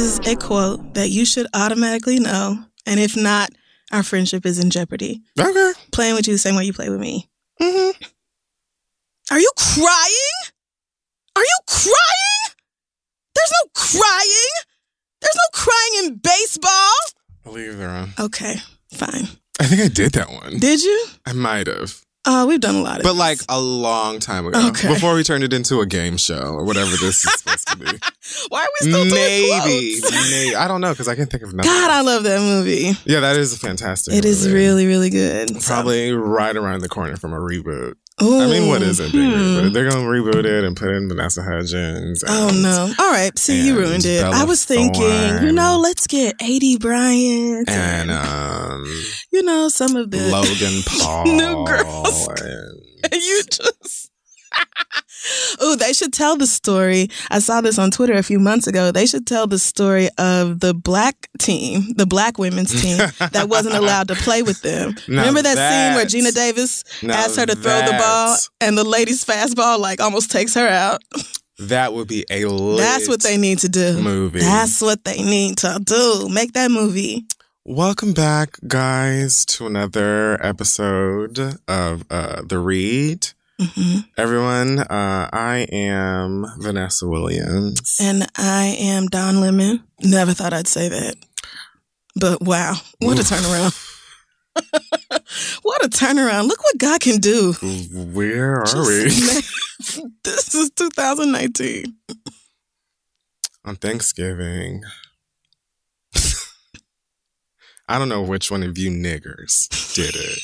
Is a quote that you should automatically know, and if not, our friendship is in jeopardy. Okay. Playing with you the same way you play with me. hmm Are you crying? Are you crying? There's no crying. There's no crying in baseball. I'll leave there on. Okay, fine. I think I did that one. Did you? I might have. Uh, we've done a lot of But this. like a long time ago. Okay. Before we turned it into a game show or whatever this is supposed to be. why are we still maybe. Maybe. I don't know because I can't think of nothing. God, I love that movie. yeah, that is a fantastic. It is movie. really, really good. So- Probably right around the corner from a reboot. Ooh, I mean, what is it? being hmm. They're going to reboot it and put in Vanessa Hudgens. Oh no! All right, see, you ruined it. Bella I was thinking, you know, let's get AD Bryant And um, you know some of the Logan Paul. New girls. and- you just. oh, they should tell the story. I saw this on Twitter a few months ago. They should tell the story of the black team, the black women's team that wasn't allowed to play with them. Now Remember that scene where Geena Davis asked her to throw the ball and the lady's fastball like almost takes her out? That would be a lit That's what they need to do. movie. That's what they need to do. Make that movie. Welcome back, guys, to another episode of uh, The Read. Hmm Everyone, uh, I am Vanessa Williams. And I am Don Lemon. Never thought I'd say that. But wow, what a turnaround. what a turnaround. Look what God can do. Where are Just- we? this is 2019. On Thanksgiving. I don't know which one of you niggers did it,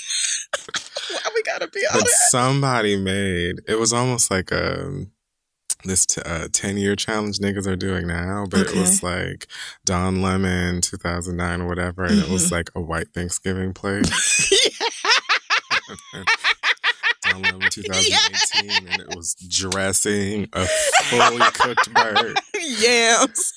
gotta be all but that? somebody made it was almost like um this t- uh, 10 year challenge niggas are doing now, but it was like Don Lemon 2009 or whatever, and it was like a white Thanksgiving plate. Lemon 2018, and it was dressing a fully cooked bird. Yams.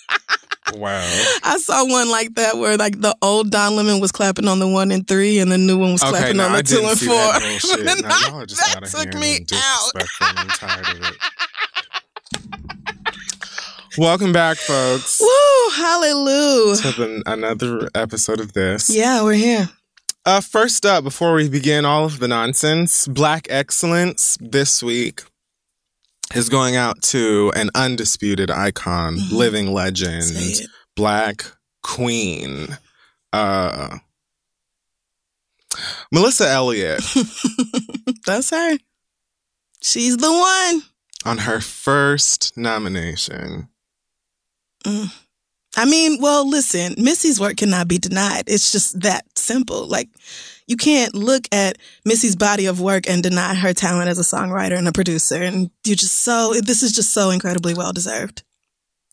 Wow. I saw one like that where like the old Don Lemon was clapping on the one and three and the new one was Okay, clapping now on the I two and four. that. Now, I- y'all are just that took me out. disrespectful, and I'm tired of it. Welcome back, folks, Woo, hallelujah. to the, another episode of this. Yeah, we're here. Uh, first up, before we begin all of the nonsense, Black Excellence this week is going out to an undisputed icon, Mhm. living legend, Black Queen, uh, Melissa Elliott, That's her. She's the one. on her first nomination. Mm. I mean, well, listen, Missy's work cannot be denied. It's just that simple. Like, you can't look at Missy's body of work and deny her talent as a songwriter and a producer. And you just so, this is just so incredibly well deserved.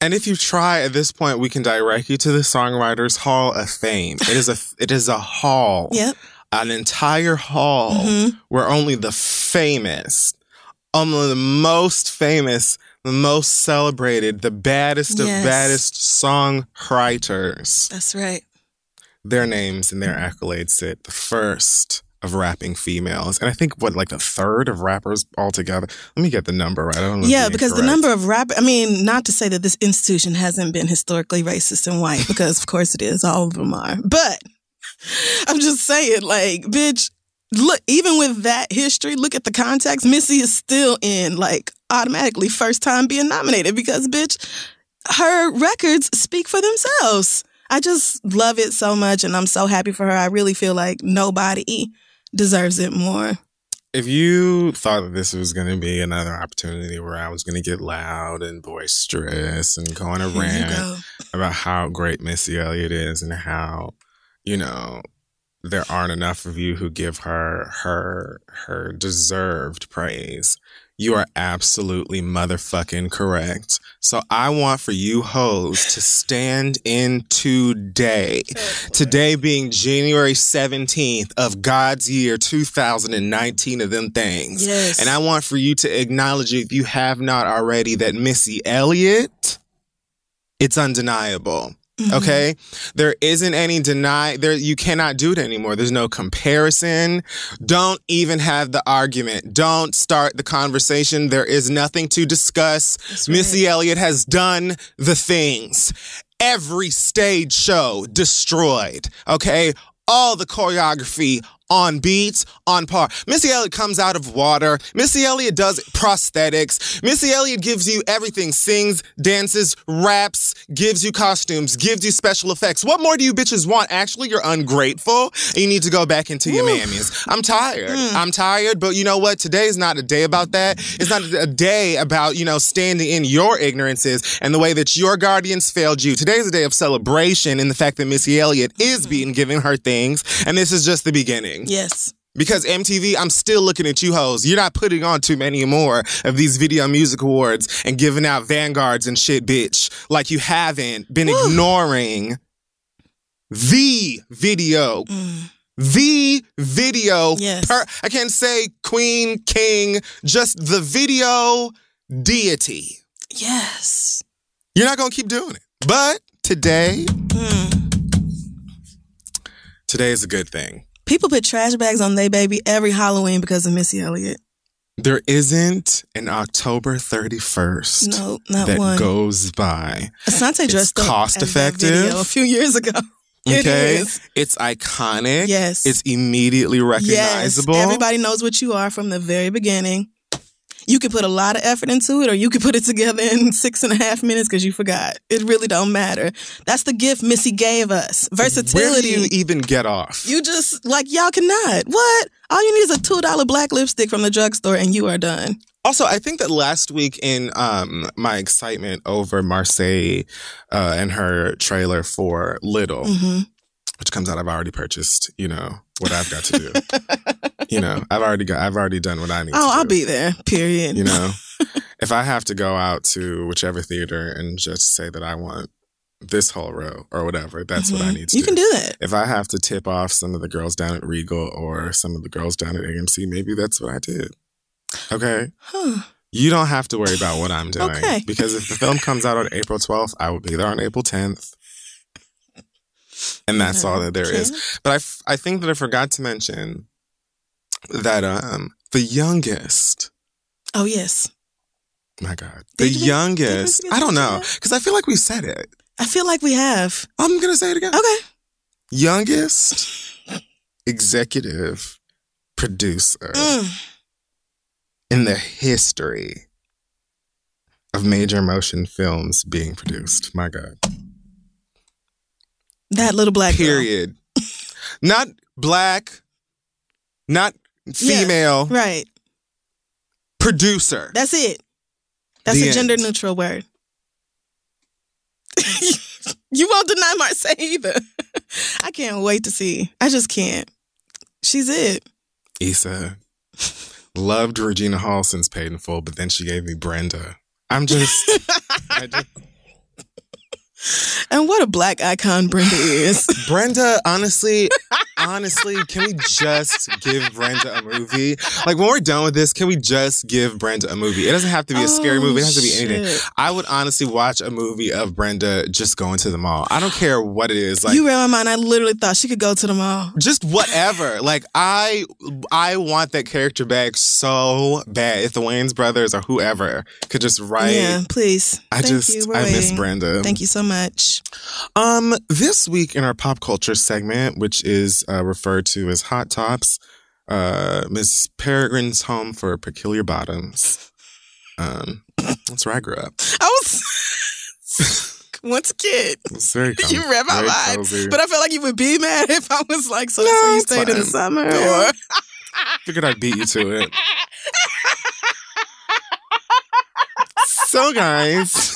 And if you try at this point, we can direct you to the Songwriters Hall of Fame. It is a it is a hall, Yep. an entire hall Mhm. where only the famous, only the most famous, the most celebrated, the baddest of baddest songwriters, That's right. their names and their accolades sit. The first of rapping females, and I think what like the third of rappers altogether. Let me get the number right. I don't know. Yeah, because the number of rap. I mean, not to say that this institution hasn't been historically racist and white, because of course it is. All of them are, but I'm just saying, like, bitch. Look, even with that history, look at the context. Missy is still in like automatically first time being nominated because, bitch, her records speak for themselves. I just love it so much and I'm so happy for her. I really feel like nobody deserves it more. If you thought that this was going to be another opportunity where I was going to get loud and boisterous and go on a rant about how great Missy Elliott is and how, you know, there aren't enough of you who give her her her deserved praise you are absolutely motherfucking correct. So I want for you hoes to stand in today. Oh, today being January 17th of God's year 2019 of them things. Yes. And I want for you to acknowledge if you have not already that Missy Elliott, it's undeniable. Mm-hmm. Okay. There isn't any deny there. You cannot do it anymore. There's no comparison. Don't even have the argument. Don't start the conversation. There is nothing to discuss. Missy Elliott has done the things. Every stage show destroyed. Okay. All the choreography, on beats, on par. Missy Elliott comes out of water. Missy Elliott does prosthetics. Missy Elliott gives you everything sings, dances, raps, gives you costumes, gives you special effects. What more do you bitches want? Actually, you're ungrateful and you need to go back into your mammies. I'm tired. Mm. I'm tired, but you know what? Today is not a day about that. It's not a day about, you know, standing in your ignorances and the way that your guardians failed you. Today is a day of celebration in the fact that Missy Elliott is being given her things, and this is just the beginning. Yes. Because MTV, I'm still looking at you hoes. You're not putting on too many more of these video music awards and giving out vanguards and shit, bitch. Like you haven't been ignoring the video. Mm. The video. Yes. Per- I can't say queen, king, just the video deity. Yes. You're not going to keep doing it. But today, mm. today is a good thing. People put trash bags on their baby every Halloween because of Missy Elliott. There isn't an October 31st no, not that one. goes by. Asante dressed it's cost effective a few years ago. Okay. It it's iconic. Yes. It's immediately recognizable. Yes. Everybody knows what you are from the very beginning. You could put a lot of effort into it or you could put it together in six and a half minutes because you forgot. It really don't matter. That's the gift Missy gave us. Versatility. Where do you even get off? You just, like, y'all cannot. What? All you need is a $2 black lipstick from the drugstore and you are done. Also, I think that last week in um, my excitement over Marsai uh, and her trailer for Little, mm-hmm. Which comes out, I've already purchased, you know, what I've got to do. you know, I've already got, I've already done what I need. Oh, I'll be there. Period. You know, if I have to go out to whichever theater and just say that I want this whole row or whatever, that's mm-hmm. what I mm-hmm. need to you do. can do that. If I have to tip off some of the girls down at Regal or some of the girls down at AMC, maybe that's what I did. Okay. Huh. You don't have to worry about what I'm doing. Okay. Because if the film comes out on April 12th, I will be there on April 10th and that's all that there is. But I, f- I think that I forgot to mention that um the youngest. Oh yes. My God, the youngest. I don't know because I feel like we said it. I feel like we have. I'm gonna say it again. Okay. Youngest executive producer mm. in the history of major motion films being produced. My God. That little black period. not black, not female. Yeah, right. Producer. That's it. That's the a gender neutral word. you won't deny Marsai either. I can't wait to see. I just can't. She's it. Issa loved Regina Hall since Paid in Full, but then she gave me Brenda. I'm just, I just and what a black icon Brenda is. Brenda, honestly, honestly, can we just give Brenda a movie? Like when we're done with this, can we just give Brenda a movie? It doesn't have to be a scary Oh, movie. It has to be shit. anything. I would honestly watch a movie of Brenda just going to the mall. I don't care what it is. Like you read my mind. I literally thought she could go to the mall. just whatever. like I I want that character back so bad. If the Wayans brothers or whoever could just write Yeah, please. I Thank just I miss. Brenda. Thank you so much. Um, this week in our pop culture segment, which is uh, referred to as Hot Tops, uh, Miss Peregrine's home for peculiar bottoms. Um, that's where I grew up. I was once a kid. It's very com- You read my mind, cozy. but I felt like you would be mad if I was like, "So No, where you stayed in the summer." Yeah. Or figured I'd beat you to it. so, guys,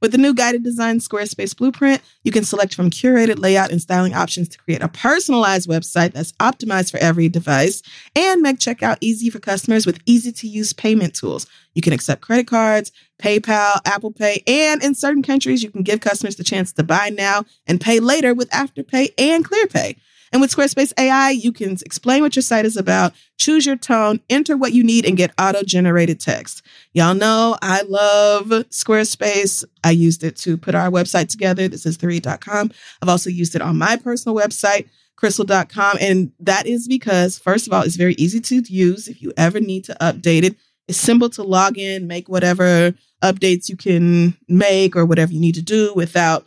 With the new guided design Squarespace blueprint, you can select from curated layout and styling options to create a personalized website that's optimized for every device and make checkout easy for customers with easy to use payment tools. You can accept credit cards, PayPal, Apple Pay, and in certain countries, you can give customers the chance to buy now and pay later with Afterpay and ClearPay. And with Squarespace AI, you can explain what your site is about, choose your tone, enter what you need, and get auto generated text. Y'all know I love Squarespace. I used it to put our website together. This is 3.com. I've also used it on my personal website, crystal.com. And that is because, first of all, it's very easy to use if you ever need to update it. It's simple to log in, make whatever updates you can make or whatever you need to do without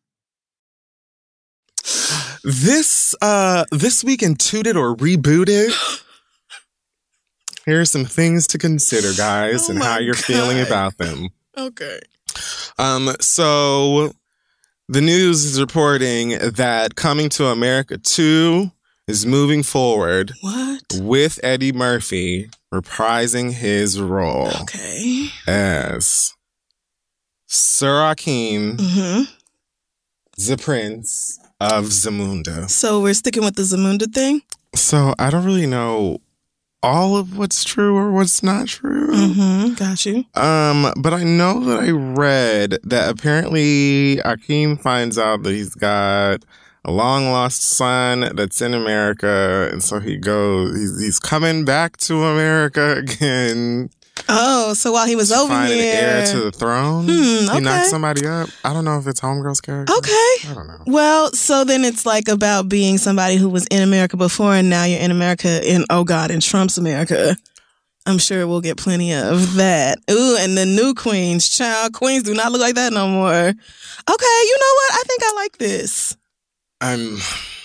This uh this week in Tooted or Rebooted. Here are some things to consider, guys, Oh and how you're feeling about them. Okay. Um, so the news is reporting that Coming to America 2 is moving forward What? with Eddie Murphy reprising his role Okay. as Sir Akeem, hmm the Prince of Zamunda. So we're sticking with the Zamunda thing. So I don't really know all of what's true or what's not true. Mm-hmm. Got you. Um, but I know that I read that apparently Akeem finds out that he's got a long lost son that's in America, and so he goes. He's, he's coming back to America again. Oh, so while he was over here, an heir to the throne. Hmm, He okay. knocks somebody up. I don't know if it's Homegirl's character. Okay. I don't know. Well, so then it's like about being somebody who was in America before and now you're in America in, oh God, in Trump's America. I'm sure we'll get plenty of that. Ooh, and the new queens, child. Queens do not look like that no more. Okay, you know what? I think I like this. I'm.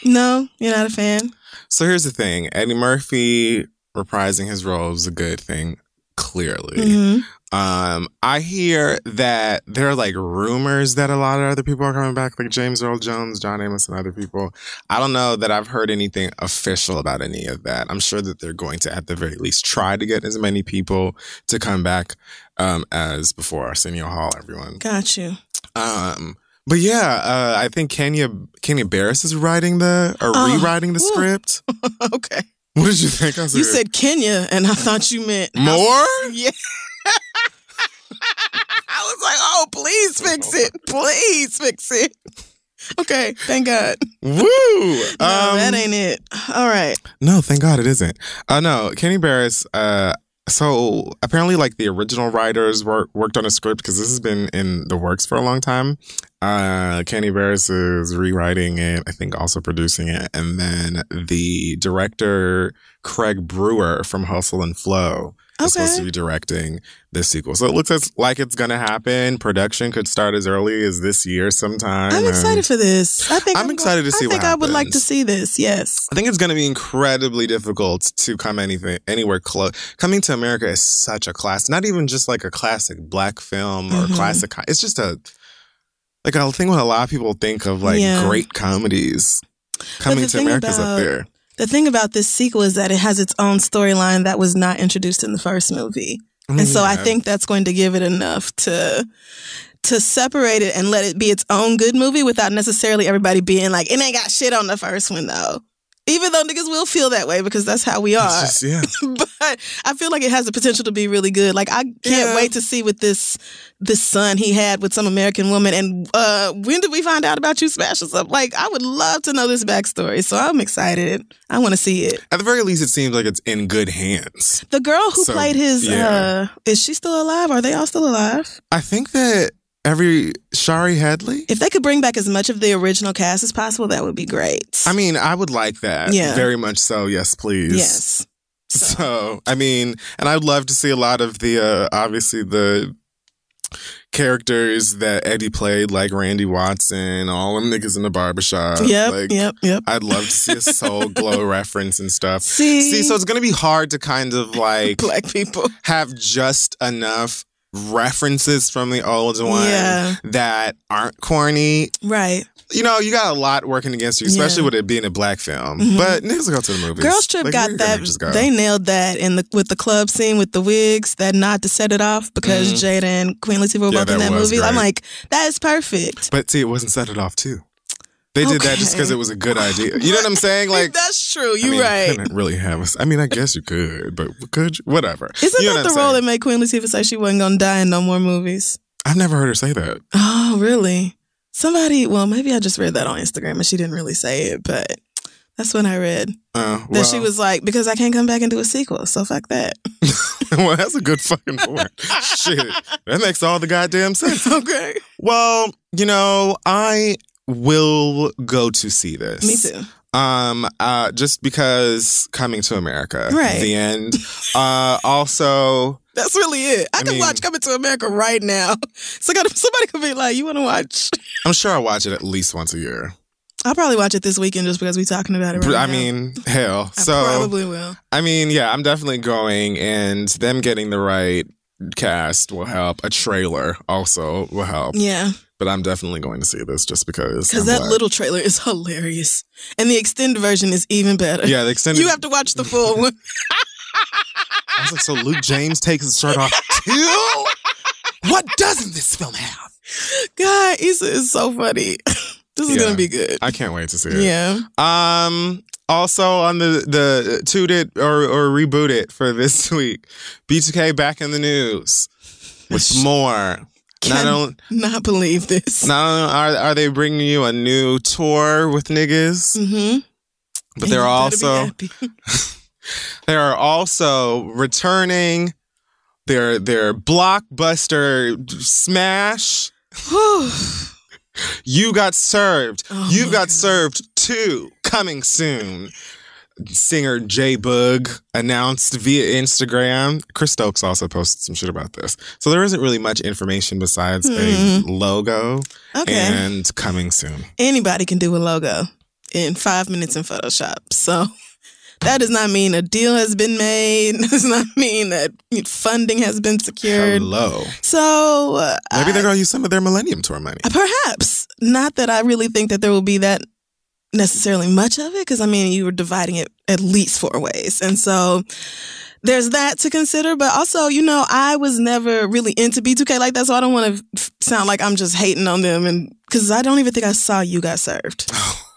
No, you're not a fan? So here's the thing: Eddie Murphy reprising his role is a good thing. Clearly. Mhm. Um, I hear that there are like rumors that a lot of other people are coming back, like James Earl Jones, John Amos, and other people. I don't know that I've heard anything official about any of that. I'm sure that they're going to, at the very least, try to get as many people to come back um, as before Arsenio Hall. Everyone. Got you. Um, but yeah, uh, I think Kenya Kenya Barris is writing the or Oh, rewriting the woo. script. okay. What did you think? I said, You said Kenya, and I thought you meant more. Yeah. I was like, oh, please fix it. Please fix it. Okay, thank God. Woo! No, Um, that ain't it. All right. No, thank God it isn't. Uh no, Kenny Barris, uh so apparently like the original writers work, worked on a script because this has been in the works for a long time. Uh Kenny Barris is rewriting it, I think also producing it. And then the director Craig Brewer from Hustle and Flow is supposed to be directing this sequel. So it looks as, like it's gonna happen. Production could start as early as this year sometime. I'm excited for this. I think I'm go- excited to see I think I would like to see this. Yes. I think it's going to be incredibly difficult to come anything anywhere close. Coming to America is such a class, not even just like a classic black film or Mhm. classic. It's just a like a thing what a lot of people think of like Yeah. great comedies. Coming to America's about- up there. The thing about this sequel is that it has its own storyline that was not introduced in the first movie. Oh, and so I think that's going to give it enough to to separate it and let it be its own good movie without necessarily everybody being like, it ain't got shit on the first one though. Even though niggas will feel that way because that's how we are. just- yeah. but I feel like it has the potential to be really good. Like I can't Yeah. wait to see what this this son he had with some American woman. And uh when did we find out about you smashing up? Like I would love to know this backstory. So I'm excited. I want to see it. At the very least, it seems like it's in good hands. The girl who So, played his yeah. uh is she still alive? Are they all still alive? I think that every Shari Headley. If they could bring back as much of the original cast as possible, that would be great. I mean, I would like that. Yeah. Very much so. Yes, please. yes. So, I mean, and I'd love to see a lot of the, uh, obviously the characters that Eddie played, like Randy Watson, all them niggas in the barbershop. Yep, Like, yep, yep. I'd love to see a Soul Glo reference and stuff. See, See, so it's going to be hard to kind of like black people. have just enough references from the old one Yeah. that aren't corny. Right. You know, you got a lot working against you, especially Yeah. with it being a black film. Mhm. But niggas go to the movies. Girls Trip Like, got that. go. They nailed that in the with the club scene with the wigs. That nod to set it off because Mhm. Jada and Queen Latifah were Yeah, both in that movie. I'm like, that is perfect. But see, it wasn't set it off too. They did that just because it was a good idea. You know what I'm saying? Like, that's true. You're mean, right. Couldn't really have us. I mean, I guess you could, but could you? Whatever. Isn't You know that the role saying? that made Queen Latifah say she wasn't gonna die in no more movies? I've never heard her say that. Oh, really? Somebody, well, maybe I just read that on Instagram and she didn't really say it, but that's when I read Uh, that she was like, because I can't come back and do a sequel, so fuck that. well, that's a good fucking point. Shit, that makes all the goddamn sense. okay. Well, you know, I will go to see this. Me too. Um, uh, just because coming to America, Right. The end. Uh, also, That's really it. I, I can mean- watch Coming to America right now. So gotta- somebody could be like, you want to watch? I'm sure I'll watch it at least once a year. I'll probably watch it this weekend just because we're talking about it right I now. mean, hell. I so probably will. I mean, yeah, I'm definitely going, and them getting the right cast will help. A trailer also will help. Yeah, But I'm definitely going to see this just because. because that black. little trailer is hilarious, and the extended version is even better. Yeah, the extended. you have to watch the full one. I was like, so Luke James takes his shirt off too? What doesn't this film have? God, Issa is so funny. this is Yeah. gonna be good. I can't wait to see it. Yeah. Um. Also on the the toot it or or reboot it for this week. B2K back in the news with more. Not only not believe this. not only are are they bringing you a new tour with niggas, Mm-hmm. but they're also they are also returning their their blockbuster smash. You got served. Oh You've got God. served too. coming soon. Singer J-Boog announced via Instagram. Chris Stokes also posted some shit about this. So there isn't really much information besides a Hmm. logo okay. and coming soon. Anybody can do a logo in five minutes in Photoshop. So That does not mean a deal has been made. Does not mean that funding has been secured. Hello. So uh, Maybe they're going to use some of their Millennium Tour money. perhaps not that I really think that there will be that necessarily much of it because I mean you were dividing it at least four ways, and so there's that to consider. But also, you know, I was never really into B2K like that, so I don't want to sound like I'm just hating on them, and because I don't even think I saw you got served.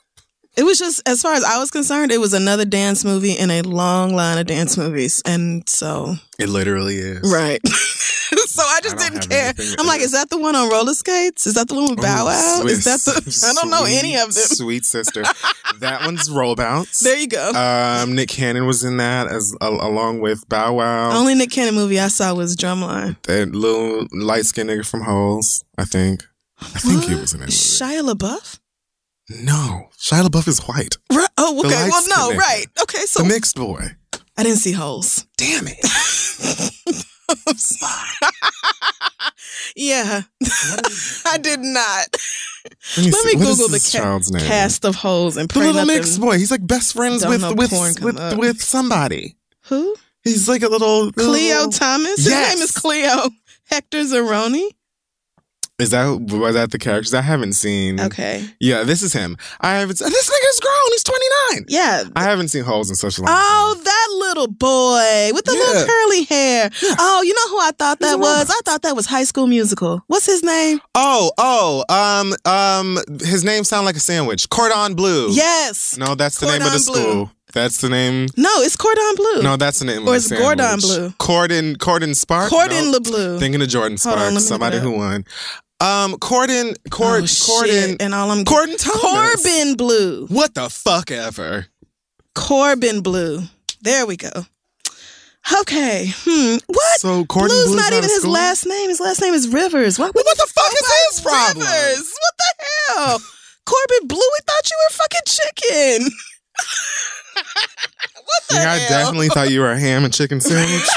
It was just, as far as I was concerned, it was another dance movie in a long line of dance movies. And so, It literally is. right. so I just I didn't care. I'm like, is that the one on roller skates? Is that the one with Bow Wow? Sweet- Is that the, I don't know any of them. Sweet sister. that one's Roll Bounce. There you go. Um, Nick Cannon was in that as a, along with Bow Wow. The Only Nick Cannon movie I saw was Drumline. that little light skinned nigga from Holes, I think. I think he was in that movie. Shia LaBeouf? No, Shia LaBeouf is white. Right. Oh, okay. Well, no, nigga. right. Okay, so the mixed boy. I didn't see holes. Damn it. I'm sorry. yeah, I did not. Let me, Let me Google the ca- cast of holes and the little mixed boy. He's like best friends with with with, with somebody. Who? He's like a little Khleo little- Thomas. His name is Khleo Hector Zeroni. Is that was that the characters I haven't seen? Okay. Yeah, this is him. I haven't. This nigga's grown. He's twenty nine. Yeah. I haven't seen holes in such a long. Oh, that little boy with the Yeah. little curly hair. Oh, you know who I thought that was? I thought that was High School Musical. What's his name? Oh, oh, um, um, his name sound like a sandwich. Cordon Bleu. Yes. No, that's the name of the Cordon Bleu. school. That's the name. No, it's Cordon Bleu. No, that's the name Or of it's Gordon. Bleu. Cordon, Cordon Spark. Cordon No. LeBleu. Thinking of Jordan Hold on, Sparks, let me look somebody who won. Um, Cordon, Cord, oh, shit. And all I'm Cordon Thomas. Corbin Bleu. What the fuck ever? Corbin Bleu. There we go. Okay. Hmm. What? So Cordon Blue's Bleu's not even his school? last name. His last name is Rivers. What, Well, what the fuck is his problem? Rivers. What the hell? Corbin Bleu, we thought you were fucking chicken. what the Yeah, I definitely thought you were a ham and chicken sandwich.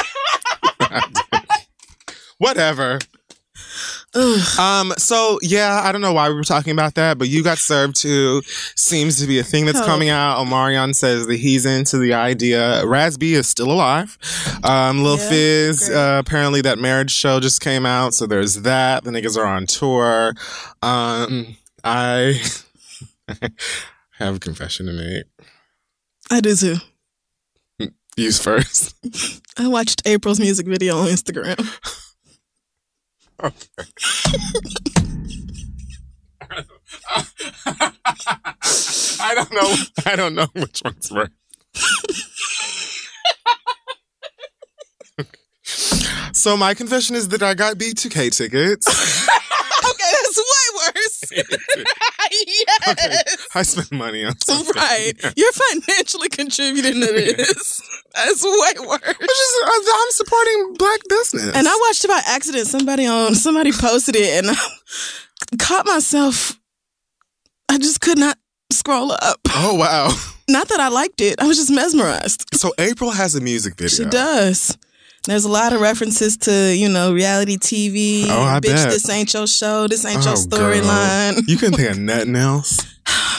Whatever. Ugh. Um, so yeah, I don't know why we were talking about that, but you got served too. Seems to be a thing that's Oh. coming out. Omarion says that he's into the idea. Raz-B is still alive. Um, Lil Yeah, Fizz, uh, apparently that marriage show just came out, so there's that. The niggas are on tour. Um, I have a confession to make. I do too. Use first. I watched April's music video on Instagram. I don't know. I don't know which one's worse. so my confession is that I got B2K tickets. okay, that's way worse. yes. I spend money on something. Right. You're financially contributing to this. That's way worse. I'm I'm supporting black business. And I watched it by accident. Somebody on somebody posted it and I caught myself I just could not scroll up. oh wow. Not that I liked it. I was just mesmerized. So April has a music video. She does. There's a lot of references to, you know, reality TV. Oh, I Bitch, bet. this ain't your show. This ain't your Oh, girl. storyline. You couldn't think of nothing else.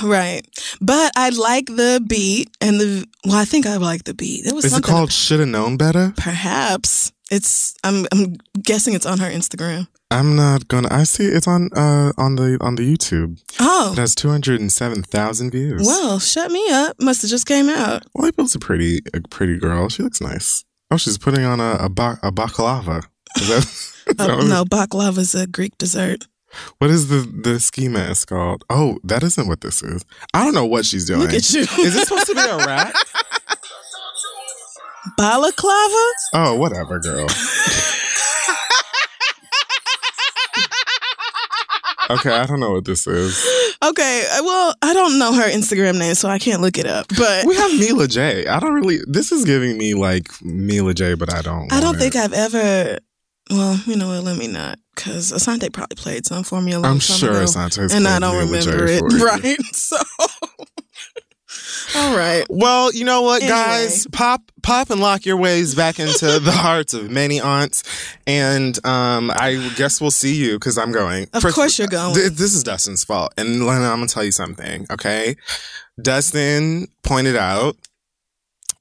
Right. But I like the beat and the well, I think I like the beat. There was Is it called Should Have Known Better? perhaps. It's I'm I'm guessing it's on her Instagram. I'm not gonna. I see it's on uh on the on the YouTube. Oh. It has two hundred and seven thousand views. Well, shut me up. Must have just came out. Well, April's a pretty a pretty girl. She looks nice. Oh, she's putting on a a, ba- a baklava. Is that, is that Oh, what, no, baklava is a Greek dessert. what is the the ski mask called? Oh, that isn't what this is. I don't know what she's doing. Look at you. Is this supposed to be a rat? Balaclava? Oh, whatever, girl. okay, I don't know what this is. Okay, uh, well, I don't know her Instagram name, so I can't look it up. But We have Mila J. I don't really. This is giving me like Mila J, but I don't. I don't want think it. I've ever. Well, you know what? Let me not, because Asante probably played some for me a long I'm time sure ago, Asante's and I don't Mila J remember it. for you. Right? So, all right. Well, you know what, Anyway. guys? Pop, pop, and lock your ways back into the hearts of many aunts, and um, I guess we'll see you because I'm going. Of First- course you're going. Th- this is Dustin's fault, and Lena, I'm gonna tell you something. Okay, Dustin pointed out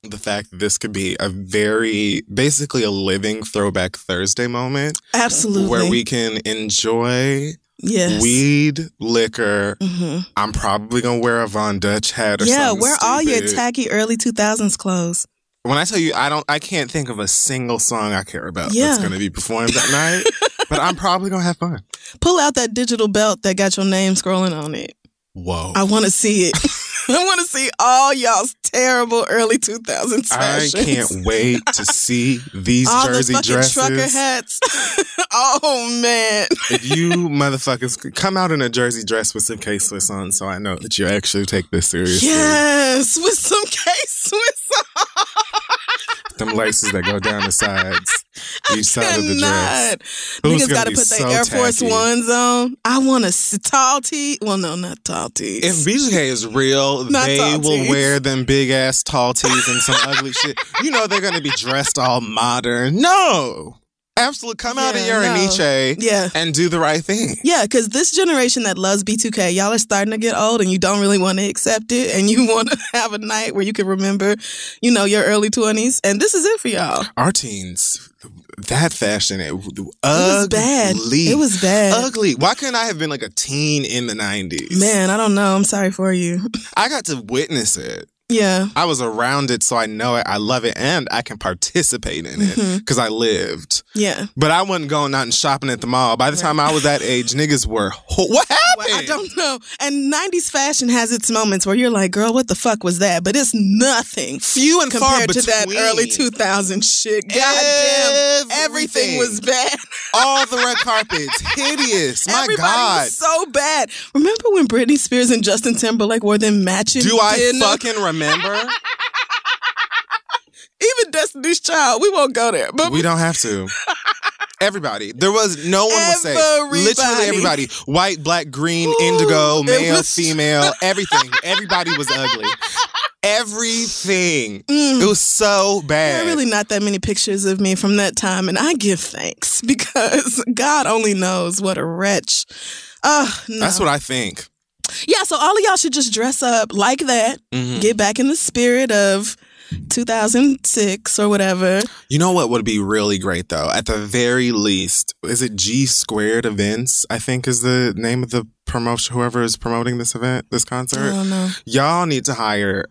the fact that this could be a very, basically a living throwback Thursday moment. Absolutely. Where we can enjoy yes. weed, liquor. hmm I'm probably going to wear a Von Dutch hat or Yeah, something. wear all your tacky early 2000s clothes. When I tell you, I don't, I can't think of a single song I care about Yeah. that's going to be performed that night. But I'm probably going to have fun. Pull out that digital belt that got your name scrolling on it. Whoa. I want to see it. I want to see all y'all's terrible early 2000s I can't wait to see these all Jersey the dresses. trucker hats. oh man. If you motherfuckers could come out in a Jersey dress with some K Swiss on, so I know that you actually take this seriously. Yes, with some K Swiss. Them laces that go down the sides, each side of the dress. Who's Niggas got to put so their Air Force tacky? Ones on. I want a tall tee. Well, no, not tall tees. If B2K is real, Not they will wear them big ass tall tees and some ugly shit. You know they're gonna be dressed all modern. No. Absolutely. Come out of your no. Nietzsche Yeah. and do the right thing. Yeah, because this generation that loves B2K, y'all are starting to get old and you don't really want to accept it and you want to have a night where you can remember, you know, your early 20s. And this is it for y'all. Our teens, that fashion, it, ugly. It was bad. It was bad. ugly. Why couldn't I have been like a teen in the 90s? Man, I don't know. I'm sorry for you. I got to witness it. Yeah. I was around it, so I know it. I love it, and I can participate in it Mhm. because I lived. Yeah. But I wasn't going out and shopping at the mall. By the time I was that age, niggas were. What happened? I don't know. And 90s fashion has its moments where you're like, girl, what the fuck was that? But it's nothing Few and far compared to that early 2000 shit. God damn. Everything Everything. was bad. All the red carpets, hideous. My Everybody God. was so bad. Remember when Britney Spears and Justin Timberlake wore them matching? Do I dinner? fucking remember? Even Destiny's Child? We won't go there. But we don't have to. Everybody. There was no one was safe. Literally Everybody. everybody. White, black, green, Ooh, indigo, male, was- female, everything. Everybody was ugly. Everything. Mm. It was so bad. There are really not that many pictures of me from that time, and I give thanks because God only knows what a wretch. Uh, no. That's what I think. Yeah, so all of y'all should just dress up like that, Mhm. get back in the spirit of 2006 or whatever. You know what would be really great though? At the very least, is it G Squared Events? I think is the name of the promotion. Whoever is promoting this event, this I concert, don't know. y'all need to hire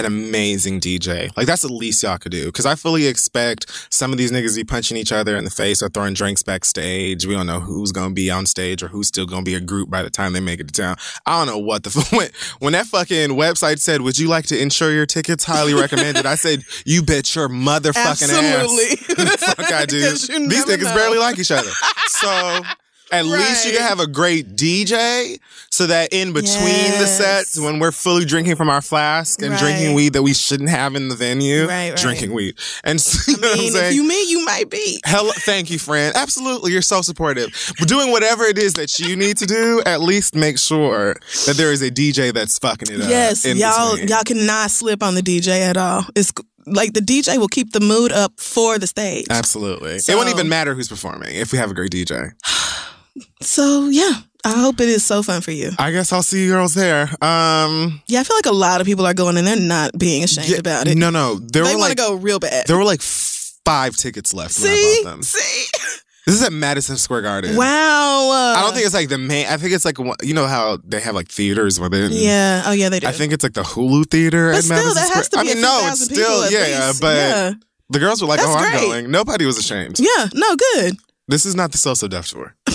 an amazing DJ. Like that's the least y'all could do. Because I fully expect some of these niggas be punching each other in the face or throwing drinks backstage. We don't know who's gonna be on stage or who's still gonna be a group by the time they make it to town. I don't know what the when, when that fucking website said, "Would you like to insure your tickets? Highly recommended." I said, "You bet your motherfucking Absolutely. ass." the fuck I do. 'Cause These niggas know. barely like each other. So at least you can have a great DJ so that in between the sets, when we're fully drinking from our flask and drinking weed that we shouldn't have in the venue, Right, right. drinking weed. And so, you I mean, if you me, you might be. Hello, thank you, friend. Absolutely, you're so supportive. But doing whatever it is that you need to do, at least make sure that there is a DJ that's fucking it up. Yes, y'all between. y'all cannot slip on the DJ at all. It's like the DJ will keep the mood up for the stage. Absolutely. So- it won't even matter who's performing if we have a great DJ. So yeah, I hope it is so fun for you. I guess I'll see you girls there. Um, Yeah, I feel like a lot of people are going and they're not being ashamed yeah, about it. No, no. There they were want like to go real bad. there were like five tickets left see, see, This is at Madison Square Garden. wow. I don't think it's like the main. I think it's like you know how they have like theaters within. Yeah. Oh yeah, they do. I think it's like the Hulu theater but at still, Madison that Square. has to be I mean, no, it's still yeah, least. but yeah. the girls were like, That's "Oh, I'm great. going." Nobody was ashamed. yeah, no good. This is not the So Deaf tour.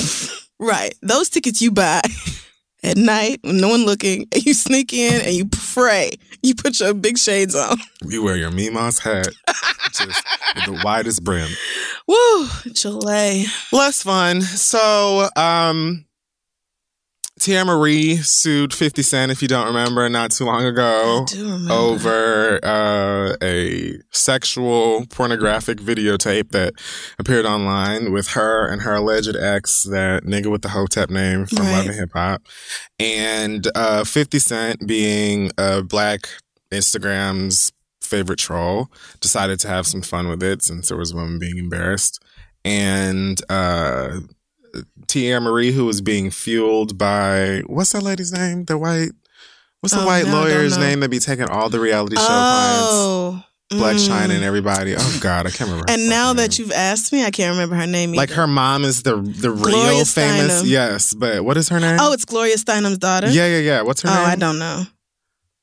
Right. Those tickets you buy at night when no one looking, and you sneak in and you pray. You put your big shades on. You wear your Mimas hat, just with the widest brim. Woo, Chile. Less fun. So, um, Teairra Mari sued 50 Cent, if you don't remember, not too long ago. I do remember. over uh, a sexual pornographic videotape that appeared online with her and her alleged ex, that nigga with the hotep name from Right. Love and Hip Hop, and uh, 50 Cent being a black Instagram's favorite troll, decided to have some fun with it since there was a woman being embarrassed. And uh, Teairra Mari, who was being fueled by what's that lady's name? The white What's the Oh, white no, lawyer's name that be taking all the reality show clients? Oh, Blac Chyna mm. and everybody. Oh God, I can't remember. her And now fucking that you've asked me, I can't remember her name. like either. her mom is the the Gloria real famous. Steinem. Yes, but what is her name? Oh, it's Gloria Steinem's daughter. yeah, yeah, yeah. What's her Oh, name? Oh, I don't know.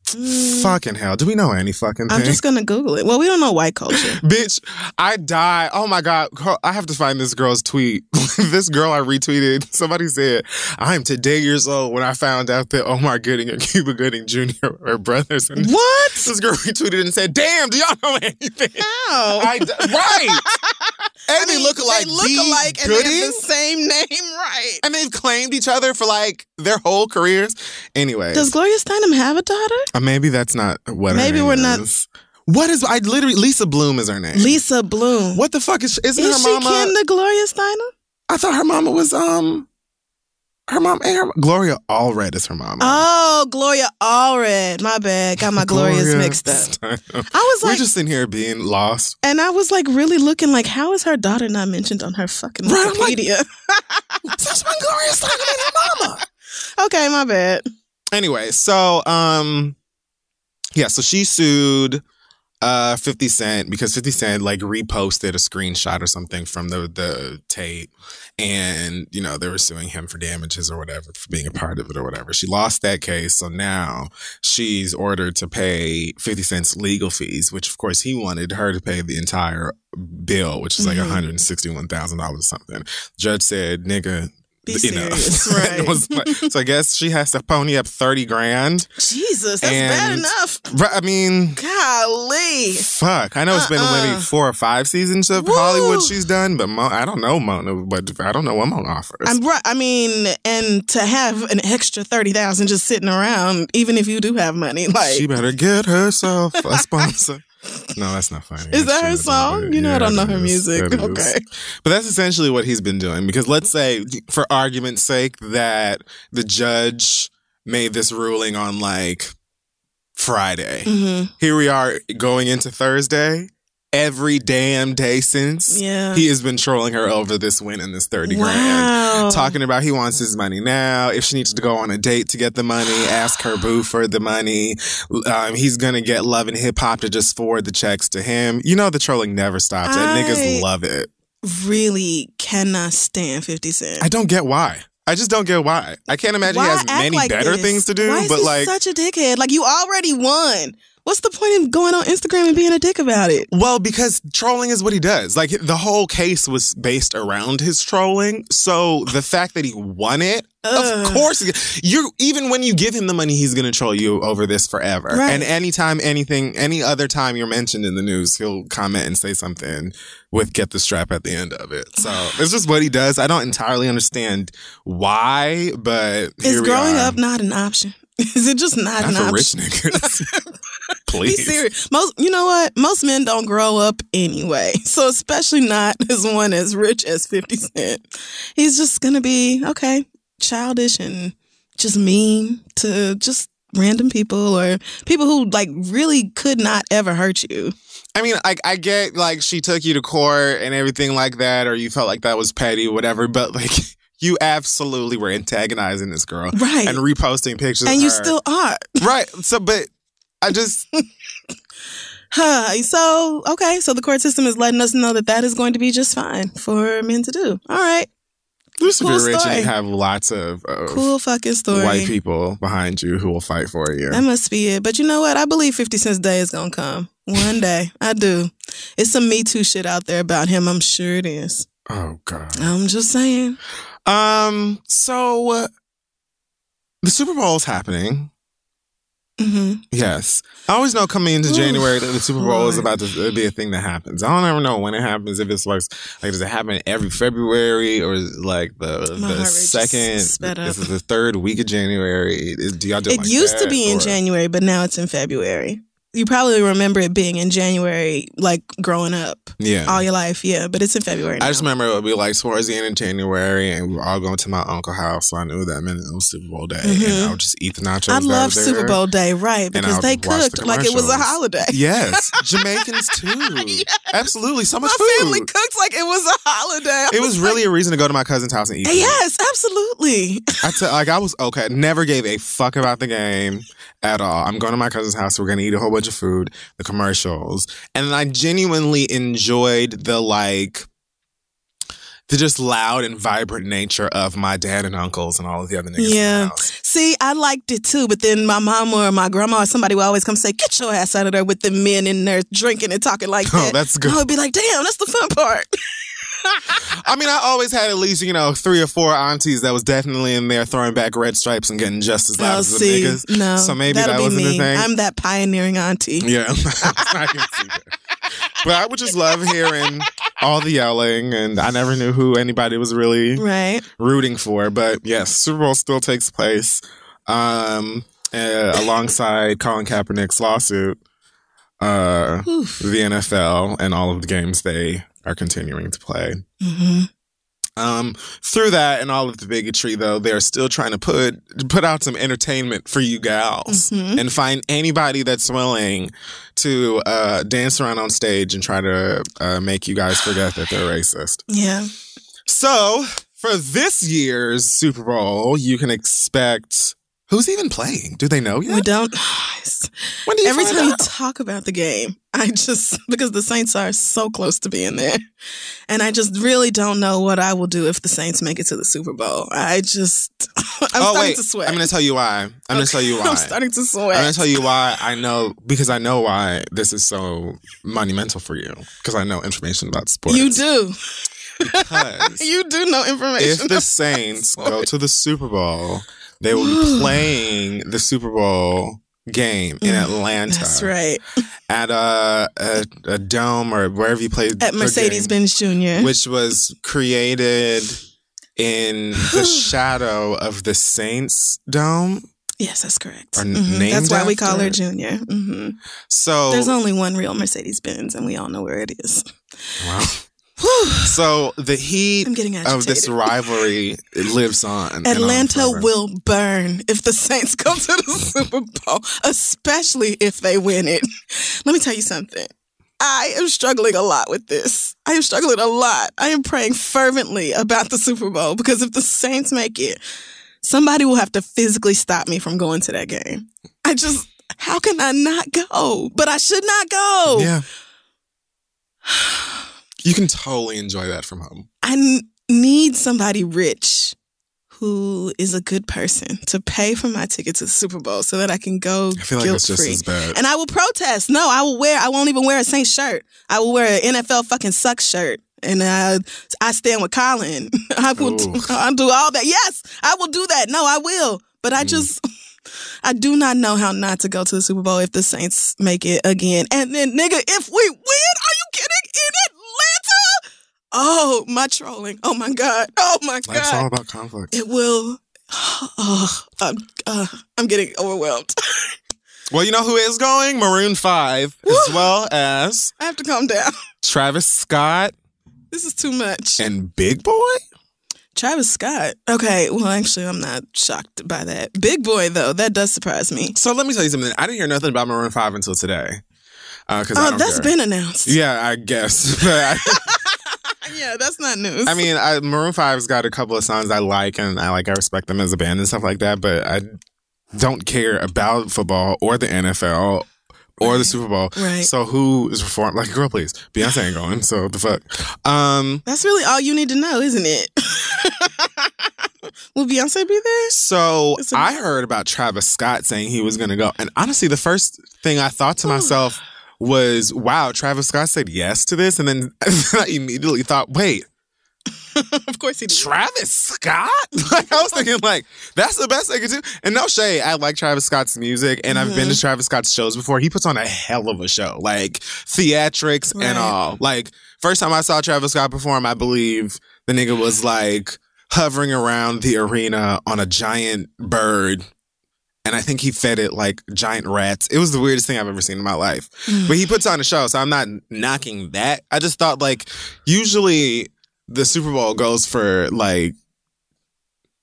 Mm, Fucking hell. Do we know any fucking thing? I'm just gonna Google it. Well, we don't know white culture. Bitch, I die. Oh my God. I have to find this girl's tweet. this girl I retweeted, somebody said, I'm today years old when I found out that Omar Gooding and Cuba Gooding Jr. are brothers. And what? This girl retweeted and said, Damn, do y'all know anything? How? I right. And I they mean, look alike. They look alike and they have the same name, right? and they've claimed each other for like their whole careers. Anyway, Does Gloria Steinem have a daughter? uh, maybe that's not what. Maybe we're not- What is? I literally Lisa Bloom is her name. Lisa Bloom. What the fuck is? Isn't Is her she mama? kin to Gloria Steinem? I thought her mama was um. Her mom and her Gloria Allred is her mom. Oh, Gloria Allred. My bad. Got my Glorias mixed up. I was like, We're just in here being lost. and I was like really looking like, how is her daughter not mentioned on her fucking Right, I'm like- Wikipedia? That's when Gloria Steinem and her mama. okay, my bad. Anyway, so um, yeah, so she sued uh 50 Cent because 50 Cent like reposted a screenshot or something from the the tape and you know they were suing him for damages or whatever for being a part of it or whatever. She lost that case, so now she's ordered to pay 50 Cent's legal fees, which of course he wanted her to pay the entire bill, which is like Mhm. $161,000 or something. Judge said, "Nigga, Be serious, And right? was so I guess she has to pony up 30 grand. Jesus, that's bad enough. Right, I mean, Golly. fuck. I know it's been Uh-uh. maybe four or five seasons of Woo. Hollywood she's done, but Mo, I don't know Mona, but I don't know what Mona offers. I'm right. I mean, and to have an extra thirty thousand just sitting around, even if you do have money, like she better get herself a sponsor. No, that's not funny. Is that her shouldn't have done song? You know I don't know her is. music. Okay. But that's essentially what he's been doing. Because let's say, for argument's sake, that the judge made this ruling on like Friday. hmm Here we are going into Thursday. Every damn day since Yeah. he has been trolling her over this win and this 30 grand. Talking about he wants his money now. If she needs to go on a date to get the money, ask her boo for the money. Um, he's gonna get love and hip hop to just forward the checks to him. You know the trolling never stops. And niggas love it. really cannot stand Fifty Cent. I don't get why. I just don't get why. I can't imagine Why he has many like better this? things to do, Why is but he like such a dickhead? Like you already won. What's the point in going on Instagram and being a dick about it? Well, because trolling is what he does. Like the whole case was based around his trolling. So the fact that he won it, Ugh. of course, you even when you give him the money, he's going to troll you over this forever. Right. And anytime, anything, any other time you're mentioned in the news, he'll comment and say something with "get the strap" at the end of it. So it's just what he does. I don't entirely understand why, but Is growing up not an option? Is it just not, Not an for option? rich niggas. Be serious. Most, you know what? Most men don't grow up anyway. So especially not as one as rich as Fifty Cent. He's just gonna be okay, childish and just mean to just random people or people who like really could not ever hurt you. I mean, I, I get like she took you to court and everything like that, or you felt like that was petty, whatever. But like, you absolutely were antagonizing this girl, Right. And reposting pictures, and you her. still are. right. So, but I just Huh. So, okay. So the court system is letting us know that that is going to be just fine for men to do. All right. if Cool rich and you have lots of, of Cool fucking story. white people behind you who will fight for you. That must be it. But you know what? I believe 50 Cent's day is going to come. One day. I do. It's some Me Too shit out there about him. I'm sure it is. oh God. I'm just saying. Um. So uh, the Super Bowl is happening. Hmm Yes. I always know coming into Oof, January that the Super Bowl is about to be a thing that happens. I don't ever know when it happens, if it's like, like does it happen every February or like the, My the heart rate just second, this is the third week of January? Is, do y'all do It like used to be in or- January, but now it's in February. You probably remember it being in January, like growing up Yeah. all your life. Yeah, but it's in February. Now. I just remember it would be like towards the end of January, and we were all going to my uncle's house, so I knew that meant it was Super Bowl day, Mhm. and I would just eat the nachos. I love. Super Bowl day, right? Because they watch the cooked like it was a holiday. Yes, Jamaicans too. Absolutely, so much My food. family cooked like it was a holiday. I it was like, really a reason to go to my cousin's house and eat. food. Yes, absolutely. I tell like I was okay. Never gave a fuck about the game at all. I'm going to my cousin's house. We're gonna eat a whole bunch of food, the commercials, and I genuinely enjoyed the like the just loud and vibrant nature of my dad and uncles and all of the other niggas. Yeah. See, I liked it too, but then my mom or my grandma or somebody would always come say, "Get your ass out of there with the men in there drinking and talking like Oh, that." that's good. I would be like, "Damn, that's the fun part." I mean, I always had at least, you know, three or four aunties that was definitely in there throwing back red stripes and getting just as loud Oh, as the see, niggas. no, So maybe that wasn't me. a thing. I'm that pioneering auntie. Yeah, I can see that. But I would just love hearing all the yelling, and I never knew who anybody was really Right. rooting for. But yes, Super Bowl still takes place um, uh, alongside Colin Kaepernick's lawsuit. Uh, the NFL and all of the games they are continuing to play. hmm Um, through that and all of the bigotry, though, they're still trying to put put out some entertainment for you gals Mhm. and find anybody that's willing to uh, dance around on stage and try to uh, make you guys forget that they're racist. Yeah. So for this year's Super Bowl, you can expect who's even playing. Do they know yet? We don't. When do you Every time you talk about the game, I just because the Saints are so close to being there, and I just really don't know what I will do if the Saints make it to the Super Bowl. I just I'm oh starting wait, to sweat. I'm going to tell you why. I'm going to tell you why. I'm starting to sweat. I'm gonna tell you why I know because I know why this is so monumental for you because I know information about sports. you do. Because you do know information. if the Saints go to the Super Bowl, they will be playing the Super Bowl game in Atlanta. Mm, That's right. At a, a a dome or wherever you play At Mercedes Benz Jr. which was created in the shadow of the Saints dome. yes, that's correct. Or Mhm. named That's why we call her? Junior. hmm So There's only one real Mercedes Benz, and we all know where it is. Wow. So the heat of this rivalry it lives on. and on Atlanta will burn if the Saints go to the Super Bowl, especially if they win it. Let me tell you something. I am struggling a lot with this. I am struggling a lot. I am praying fervently about the Super Bowl because if the Saints make it, somebody will have to physically stop me from going to that game. I just, how can I not go? But I should not go. Yeah. You can totally enjoy that from home. I n- need somebody rich who is a good person to pay for my ticket to the Super Bowl so that I can go I feel like guilt it's just free. as bad. And I will protest. No, I will wear. I won't even wear a Saints shirt. I will wear an NFL fucking sucks shirt. And I, I stand with Colin. I will. Ooh. I'll do all that. Yes, I will do that. No, I will. But Mm. I just, I do not know how not to go to the Super Bowl if the Saints make it again. And then, nigga, if we win, are you kidding? In Atlanta? Oh, my trolling. Oh my god. Oh my god. Life's all about conflict. It will. Oh, I'm, uh, I'm getting overwhelmed. Well, you know who is going? Maroon 5, as well as I have to calm down. Travis Scott This is too much. and Big Boi. Travis Scott. Okay, well, actually, I'm not shocked by that. Big Boi, though, that does surprise me. So let me tell you something. I didn't hear nothing about Maroon 5 until today. Uh, cause I Oh, don't that's care. been announced. Yeah, I guess. Yeah, that's not news. I mean, I, Maroon 5's got a couple of songs I like and I like, I respect them as a band and stuff like that, but I don't care about football or the NFL or the Super Bowl. Right. So who is performing? Like, girl, please. Beyonce ain't going, so what the fuck. Um, that's really all you need to know, isn't it? Will Beyonce be there? so I heard about Travis Scott saying he was going to go. And honestly, the first thing I thought to myself was, wow, Travis Scott said yes to this. And then I immediately thought, wait, of course he did. Travis Scott? like I was thinking, like that's the best they could do. And no shade, I like Travis Scott's music, and I've Mm-hmm. been to Travis Scott's shows before. He puts on a hell of a show, like theatrics Right. and all. Like first time I saw Travis Scott perform, I believe the nigga was like hovering around the arena on a giant bird. And I think he fed it like giant rats. It was the weirdest thing I've ever seen in my life. But he puts on a show, so I'm not knocking that. I just thought like usually the Super Bowl goes for like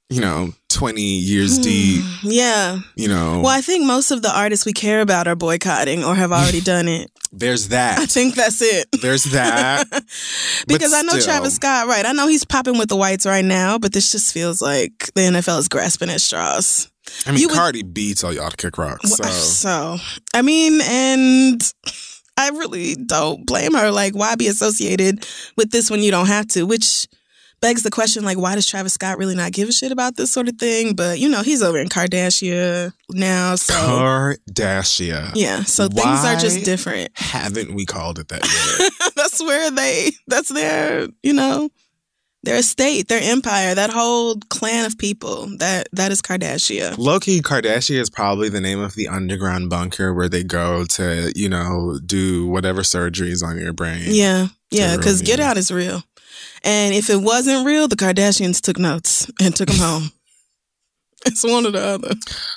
you know, 20 years hmm. deep. Yeah. You know, Well, I think most of the artists we care about are boycotting or have already done it. there's that. I think that's it. There's that. because I know still. Travis Scott, right? I know he's popping with the whites right now, but this just feels like the NFL is grasping at straws. I mean, You would- Cardi B told y'all to kick rocks. So. So, I mean, and I really don't blame her. Like, why be associated with this when you don't have to? Which begs the question, like, why does Travis Scott really not give a shit about this sort of thing? But, you know, he's over in Kardashian now. So, Kardashian. yeah. So things are just different. Haven't we called it that yet? that's where they, that's their, you know, their estate, their empire, that whole clan of people. That That is Kardashian. Loki Kardashian is probably the name of the underground bunker where they go to, you know, do whatever surgeries on your brain. Yeah, yeah, because Get. Out is real. And if it wasn't real, the Kardashians took notes and took them home. It's one or the other.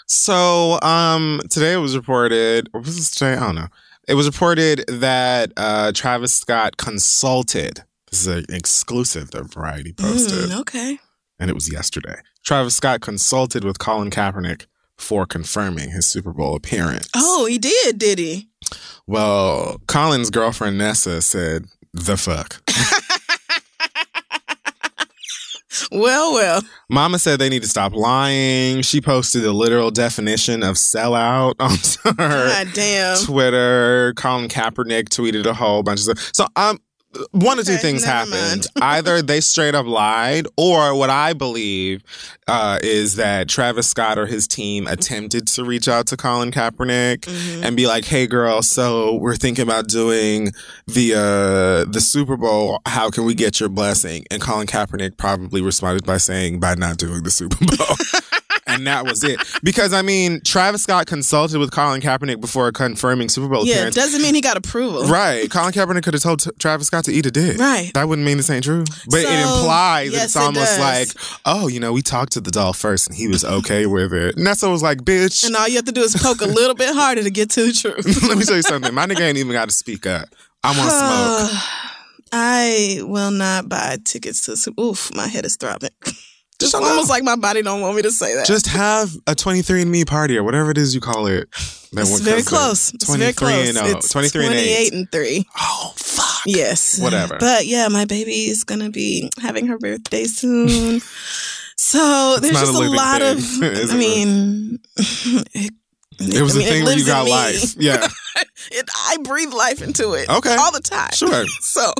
So, um, today it was reported, What was this today? I don't know. It was reported that uh, Travis Scott consulted. This is an exclusive that Variety posted, Mm, okay. and it was yesterday. Travis Scott consulted with Colin Kaepernick for confirming his Super Bowl appearance. Oh, he did, did he? Well, Colin's girlfriend Nessa said, the fuck. Well, well. Mama said they need to stop lying. She posted a literal definition of sellout on her God damn. Twitter. Colin Kaepernick tweeted a whole bunch of stuff. So um one or two things happened. Either they straight up lied, or what I believe uh, is that Travis Scott or his team attempted to reach out to Colin Kaepernick Mhm. and be like, "Hey, girl, so we're thinking about doing the uh, the Super Bowl. How can we get your blessing?" And Colin Kaepernick probably responded by saying, "By not doing the Super Bowl." And that was it. Because I mean, Travis Scott consulted with Colin Kaepernick before confirming Super Bowl Yeah, appearance. doesn't mean he got approval. Right. Colin Kaepernick could have told t- Travis Scott to eat a dick. Right. That wouldn't mean this ain't true. But it So, implies that yes, it's almost does. like, oh, you know, we talked to the doll first and he was okay with it. And that's Nessa was like, bitch, And all you have to do is poke a little bit harder to get to the truth. let me tell you something. My nigga ain't even got to speak up. I want smoke. I will not buy tickets to. Super- Oof, my head is throbbing. It's Just almost like my body don't want me to say that. Just have a 23andMe party or whatever it is you call it. That it's very close. It's very 23 close. and oh, it's 23 and 8. 28 and 3. Oh, fuck. Yes. Whatever. But yeah, my baby is going to be having her birthday soon. so there's just a a, lot thing, of, I mean, it, It was I a mean, thing where you got life. Yeah. It, I breathe life into it. Okay. All the time. Sure. So,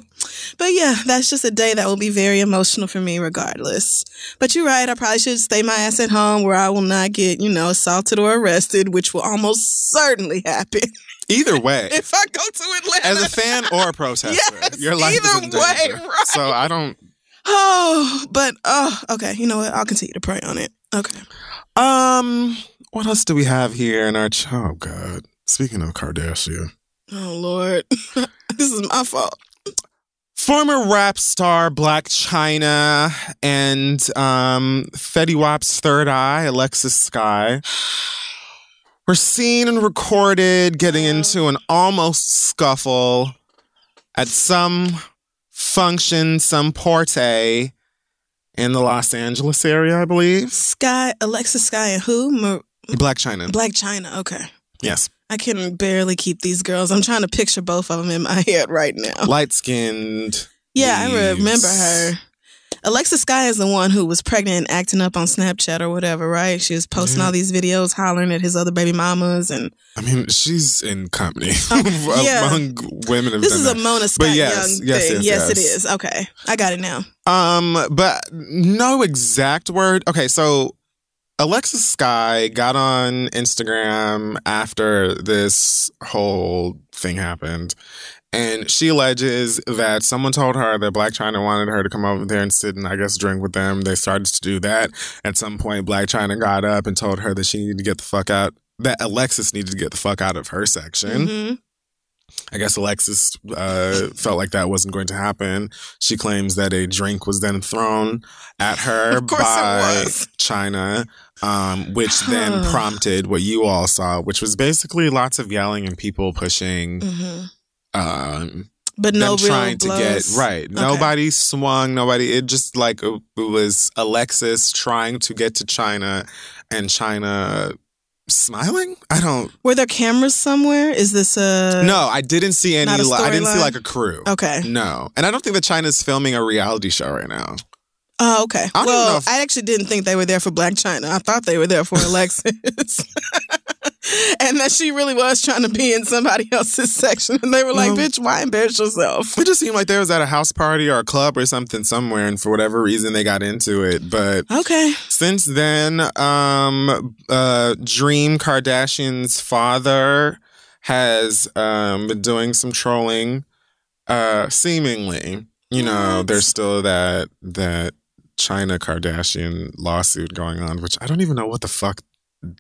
but yeah, that's just a day that will be very emotional for me regardless. But you're right. I probably should stay my ass at home where I will not get, you know, assaulted or arrested, which will almost certainly happen Either way. if I go to Atlanta. As a fan or a protester, Yes, your life is either in way, right. So I don't. Oh, but oh, okay. You know what? I'll continue to pray on it. Okay. Um, what else do we have here in our? Ch- oh God! Speaking of Kardashian, Oh Lord, this is my fault. Former rap star Blac Chyna and um Fetty Wap's third eye, Alexis Skyy, were seen and recorded getting into an almost scuffle at some function, some party in the Los Angeles area, I believe. Skyy, Alexa Skyy, and who? Mar- Blac Chyna. Blac Chyna. Okay. Yes. I can barely keep these girls. I'm trying to picture both of them in my head right now. Light skinned. Yeah, I remember her. Alexa Skyy is the one who was pregnant and acting up on Snapchat or whatever, right? She was posting Yeah. all these videos hollering at his other baby mamas, and I mean, she's in company yeah. among women. This is a that. Mona Scott yes, Young yes, thing. yes, it yes. is. Okay, I got it now. Um, but no exact word. Okay, so Alexis Skyy got on Instagram after this whole thing happened. And she alleges that someone told her that Blac Chyna wanted her to come over there and sit and I guess drink with them. They started to do that. At some point, Blac Chyna got up and told her that she needed to get the fuck out. That Alexis needed to get the fuck out of her section. Mhm. I guess Alexis uh, felt like that wasn't going to happen. She claims that a drink was then thrown at her Of course it by. Chyna, um, which then prompted what you all saw, which was basically lots of yelling and people pushing. Mhm. Um, but no trying to get right. Okay. Nobody swung. Nobody. It just like it was Alexis trying to get to Chyna, and Chyna smiling. I don't. Were there cameras somewhere? Is this a no, I didn't see any. li- I didn't see like a crew. Okay. No, and I don't think that Chyna's filming a reality show right now. Oh, okay. I don't even know well, if- I actually didn't think they were there for Blac Chyna. I thought they were there for Alexis. and that she really was trying to be in somebody else's section. And they were like, bitch, why embarrass yourself? It just seemed like they was at a house party or a club or something somewhere, and for whatever reason they got into it. But Okay. Since then, um, uh, Dream Kardashian's father has um, been doing some trolling. Uh, seemingly, you know, What? there's still that that Chyna Kardashian lawsuit going on, which I don't even know what the fuck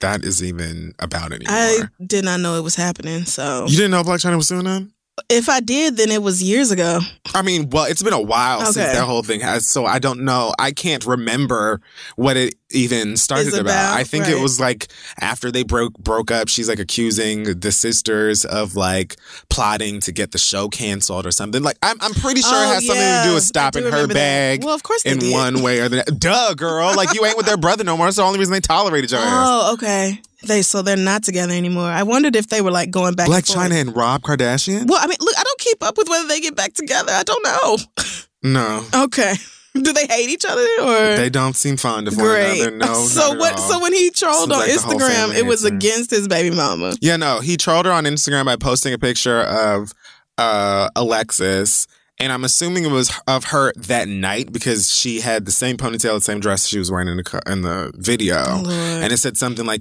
that is even about anymore. I did not know it was happening. So you didn't know Blac Chyna was suing them? if I did, then it was years ago. I mean, well, it's been a while since that whole thing has, so I don't know. I can't remember what it even started about. about, I think it was like after they broke broke up, she's like accusing the sisters of like plotting to get the show canceled or something. Like I'm, I'm pretty sure Oh, it has something to do with do stopping her remember that. bag. Well, of course in did. one way or the next. Duh, girl. Like you ain't with their brother no more. That's the only reason they tolerated your ass. Oh, okay. They so they're not together anymore. I wondered if they were like going back. Black and. Chyna and Rob Kardashian? Well, I mean, look, I don't keep up with whether they get back together. I don't know. No. Okay. Do they hate each other or They don't seem fond of one another. No. so what? So when he trolled Seems on like Instagram, it was against his baby mama. Yeah, no, he trolled her on Instagram by posting a picture of uh, Alexis. And I'm assuming it was of her that night because she had the same ponytail, the same dress she was wearing in the in the video, Oh, and it said something like,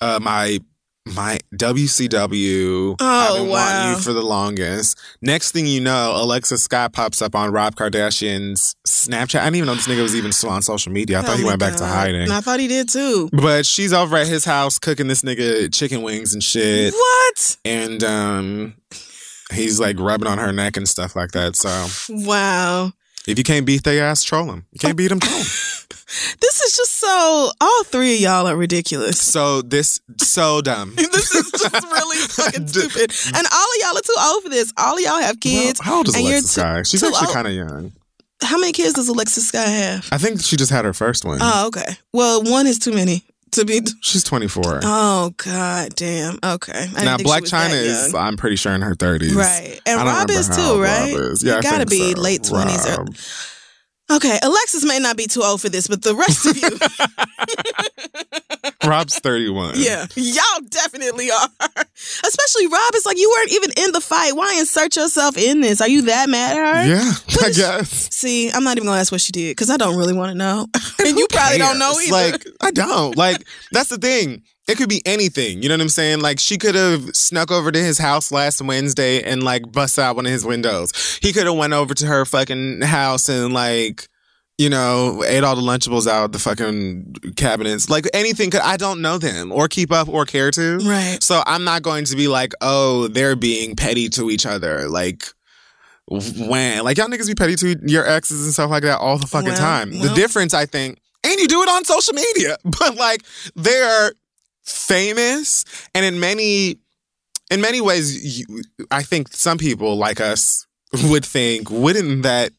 uh, "My my WCW, I've Oh, been wow. wanting you for the longest." Next thing you know, Alexa Scott pops up on Rob Kardashian's Snapchat. I didn't even know this nigga was even still on social media. I thought Oh he my went back to hiding. I thought he did too. But she's over at his house cooking this nigga chicken wings and shit What? and um he's like rubbing on her neck and stuff like that. So Wow. If you can't beat their ass, troll them. You can't beat them, troll 'em. This is just so. All three of y'all are ridiculous. So this so dumb. this is just really fucking stupid. And all of y'all are too old for this. All of y'all have kids. Well, how old is and Alexis Skyy? She's actually kind of young. How many kids does Alexis Skyy have? I think she just had her first one. Oh, okay. Well, one is too many to be. She's 24. Oh God, damn. Okay. I now Blac Chyna is. I'm pretty sure, in her 30s. right, and Rob is too, old Rob right? is. Yeah, I you gotta be so. late twenties. Or... Okay, Alexis may not be too old for this, but the rest of you, Rob's 31. yeah, y'all definitely are. Especially Rob. It's like you weren't even in the fight. Why insert yourself in this? Are you that mad at her? Yeah, What I is she- guess. See, I'm not even gonna ask what she did because I don't really want to know, and you probably don't know either. Like, I don't. Like, that's the thing. It could be anything. You know what I'm saying? Like, she could have snuck over to his house last Wednesday and like bust out one of his windows. He could have went over to her fucking house and like, you know, ate all the Lunchables out of the fucking cabinets. Like anything. Could, I don't know them or keep up or care to. right. So I'm not going to be like, oh, they're being petty to each other. Like, when? Like, y'all niggas be petty to your exes and stuff like that all the fucking Well, time. the difference, I think, and you do it on social media, but like, they're famous and in many, in many ways, you, I think some people like us would think, wouldn't that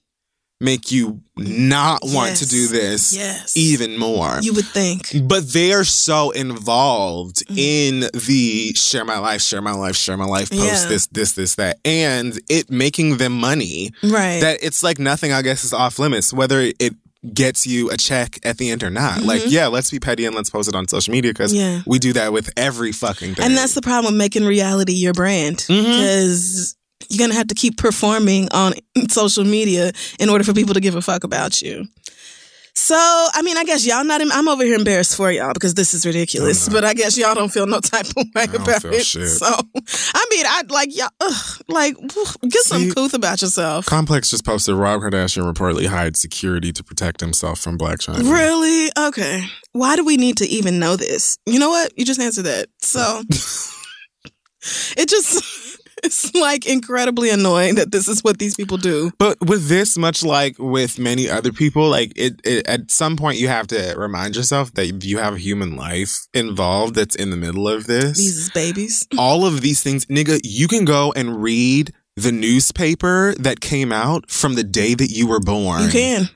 make you not want to do this Yes. even more? You would think. But they're so involved Mm. in the share my life, share my life, share my life, post Yeah. this, this, this, that, and it making them money Right. that it's like nothing, I guess, is off limits, whether it gets you a check at the end or not. Like, yeah, let's be petty and let's post it on social media because Mm-hmm. Yeah. we do that with every fucking thing. And that's the problem with making reality your brand Mm-hmm. because you're going to have to keep performing on social media in order for people to give a fuck about you. So, I mean, I guess y'all not, I'm over here embarrassed for y'all because this is ridiculous, but I guess y'all don't feel no type of way about it. shit. So, I mean, I'd like y'all, ugh, like, get some couth about yourself. Complex just posted Rob Kardashian reportedly hired security to protect himself from Blac Chyna. Really? Okay. Why do we need to even know this? You know what? You just answered that. So it just it's like incredibly annoying that this is what these people do. But with this, much like with many other people, like it, it, at some point you have to remind yourself that you have a human life involved that's in the middle of this. These babies. All of these things, nigga, you can go and read the newspaper that came out from the day that you were born. You can.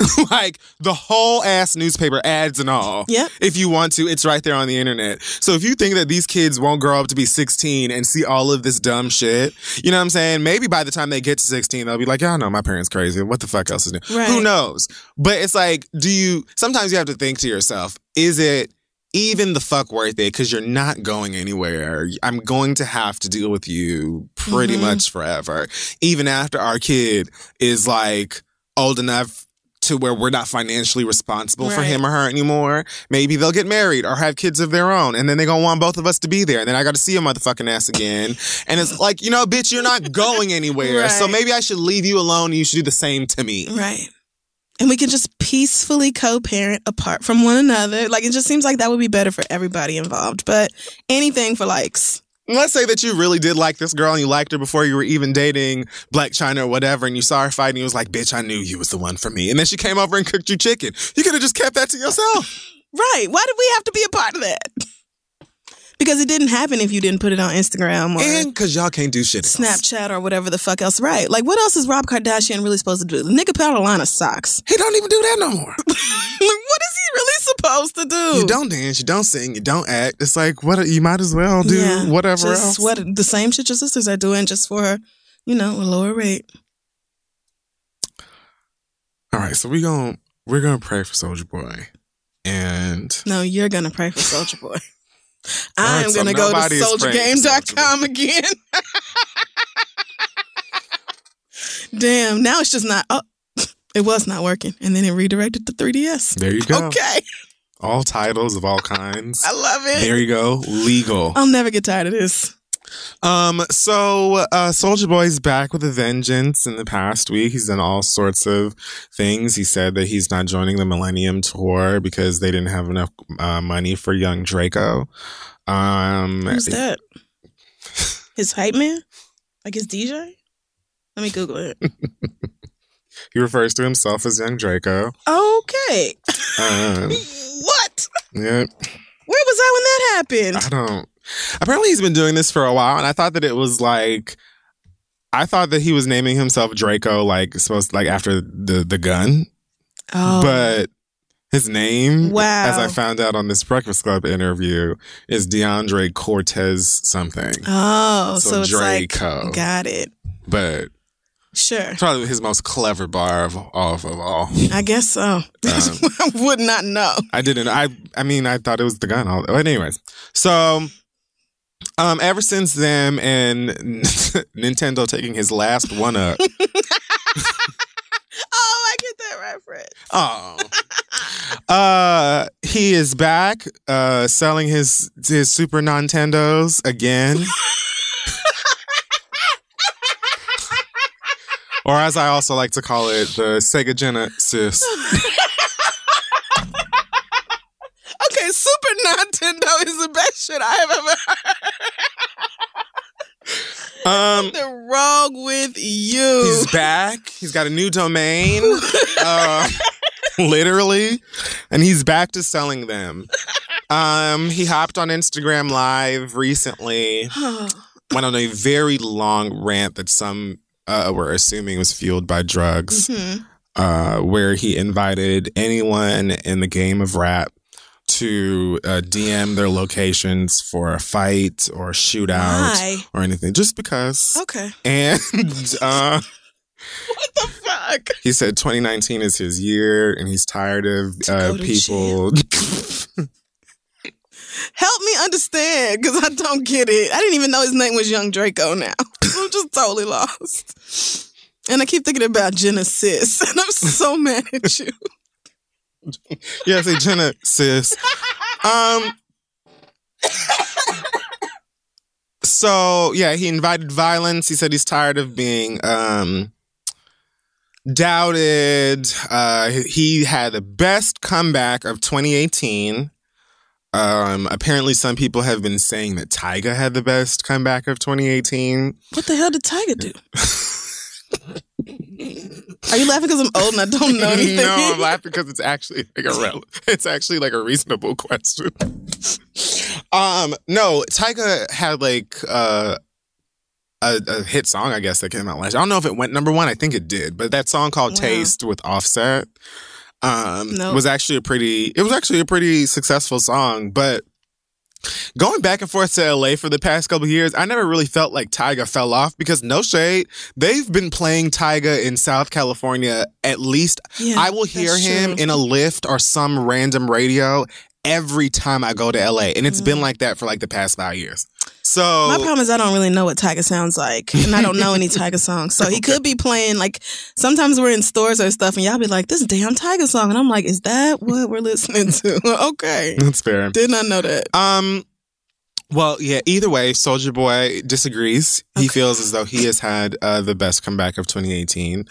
like the whole ass newspaper ads and all. Yeah. If you want to, it's right there on the internet. So if you think that these kids won't grow up to be 16 and see all of this dumb shit, you know what I'm saying? Maybe by the time they get to 16, they'll be like, yeah, I know my parents crazy. What the fuck else is new? Right. Who knows? But it's like, do you, sometimes you have to think to yourself, is it even the fuck worth it? Because you're not going anywhere. I'm going to have to deal with you pretty Mhm. much forever. Even after our kid is like old enough to where we're not financially responsible for him or her anymore. Maybe they'll get married or have kids of their own, and then they're gonna want both of us to be there. And then I got to see your motherfucking ass again. And it's like, you know, bitch, you're not going anywhere. So maybe I should leave you alone and you should do the same to me. Right. And we can just peacefully co parent apart from one another. Like, it just seems like that would be better for everybody involved. But anything for likes. Let's say that you really did like this girl and you liked her before you were even dating Blac Chyna or whatever, and you saw her fight and you was like, bitch, I knew you was the one for me. And then she came over and cooked you chicken. You could have just kept that to yourself. Right. Why did we have to be a part of that? Because it didn't happen if you didn't put it on Instagram or And because y'all can't do shit. else. Snapchat or whatever the fuck else. Right. Like, what else is Rob Kardashian really supposed to do? The nigga put a line of socks. He don't even do that no more. like, what is he really supposed to do? You don't dance, you don't sing, you don't act. It's like what you might as well do Yeah, whatever just else. What the same shit your sisters are doing, just for you know a lower rate. All right, so we gonna we're gonna pray for Soulja Boy, and No, you're gonna pray for Soulja Boy. Right, I'm so gonna go to nobody is praying souljagame.com again. Damn, now it's just not. Oh, it was not working, and then it redirected to 3ds. there you go. Okay, All titles of all kinds. I love it. There you go. Legal. I'll never get tired of this. Um, so uh Soulja Boy's back with a vengeance in the past week. He's done all sorts of things. He said that he's not joining the Millennium Tour because they didn't have enough uh, money for young Draco. Um Who's that? His hype man? Like his DJ? Let me Google it. he refers to himself as young Draco. Okay. Um, what? yeah. Where was I when that happened? I don't. Apparently, he's been doing this for a while, and I thought that it was like, I thought that he was naming himself Draco, like supposed like after the the gun, Oh, but his name, Wow. as I found out on this Breakfast Club interview, is DeAndre Cortez something. oh, so, So it's Draco. like got it. But Sure, probably his most clever bar of all of all. I guess so. Um, I would not know. I didn't. I. I mean, I thought it was the gun. All. But anyways, so. Um, ever since then, and Nintendo taking his last one up. Oh, I get that reference. Oh. uh he is back uh selling his his Super Nintendos again. or as I also like to call it, the Sega Genesis. Okay, Super Nintendo is the best shit I have ever heard. Um What's wrong with you? he's back. He's got a new domain. uh literally. And he's back to selling them. Um he hopped on Instagram live recently. went on a very long rant that some uh, were assuming was fueled by drugs, Mhm. uh, where he invited anyone in the game of rap to uh, DM their locations for a fight or a shootout Why? or anything, just because. Okay. And uh, What the fuck? he said 2019 is his year, and he's tired of uh, people. Help me understand, because I don't get it. I didn't even know his name was Young Draco now. I'm just totally lost. And I keep thinking about Genesis, and I'm so mad at you. Yeah, say Jenna, sis. Um. So yeah, he invited violence. He said he's tired of being um doubted. Uh, he had the best comeback of 2018. Um, apparently, some people have been saying that Tyga had the best comeback of 2018. What the hell did Tyga do? Are you laughing because I'm old and I don't know anything? no, I'm laughing because it's actually like a rel- it's actually like a reasonable question. um, no, Tyga had like uh a, a, hit song, I guess, that came out last year. I don't know if it went number one. I think it did. But that song called wow. Taste with Offset um, nope. was actually a pretty, it was actually a pretty successful song. But going back and forth to LA for the past couple years, I never really felt like Tyga fell off because no shade, they've been playing Tyga in South California at least. Yeah, I will hear him true. in a lift or some random radio every time I go to LA. And it's mm. been like that for like the past five years. So my problem is I don't really know what Tyga sounds like, and I don't know any Tyga songs. So he could be playing like sometimes we're in stores or stuff, and y'all be like, "This damn Tyga song," and I'm like, "Is that what we're listening to?" okay, that's fair. Did not know that. Um, well, yeah, either way, Soulja Boy disagrees. He feels as though he has had uh, the best comeback of 2018.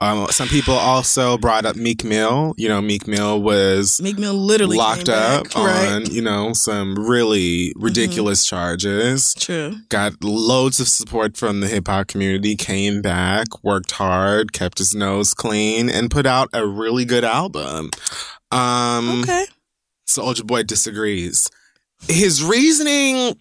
Um, some people also brought up Meek Mill. You know, Meek Mill was Meek Mill literally locked up back, on, right? you know, some really mm-hmm. ridiculous mm-hmm. charges. True. Got loads of support from the hip hop community, came back, worked hard, kept his nose clean, and put out a really good album. Um, okay. Soulja Boy disagrees his reasoning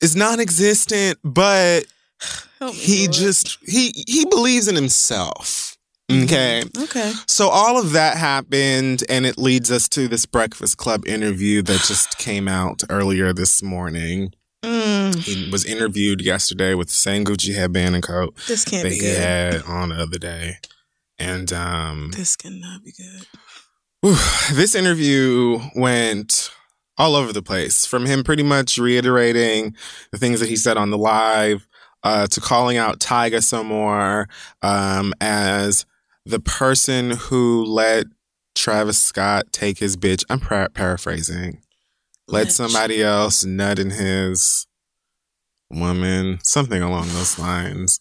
is non-existent, but he Lord. just he he believes in himself. Mm-hmm. Okay. Okay. So all of that happened, and it leads us to this Breakfast Club interview that just came out earlier this morning. Mm. He was interviewed yesterday with the same Gucci headband and coat this can't that be he good. had on the other day, and um, this cannot be good. Whew, this interview went all over the place from him pretty much reiterating the things that he said on the live uh, to calling out Tyga some more um, as the person who let Travis Scott take his bitch. I'm pra- paraphrasing. Let somebody else nut in his woman, something along those lines.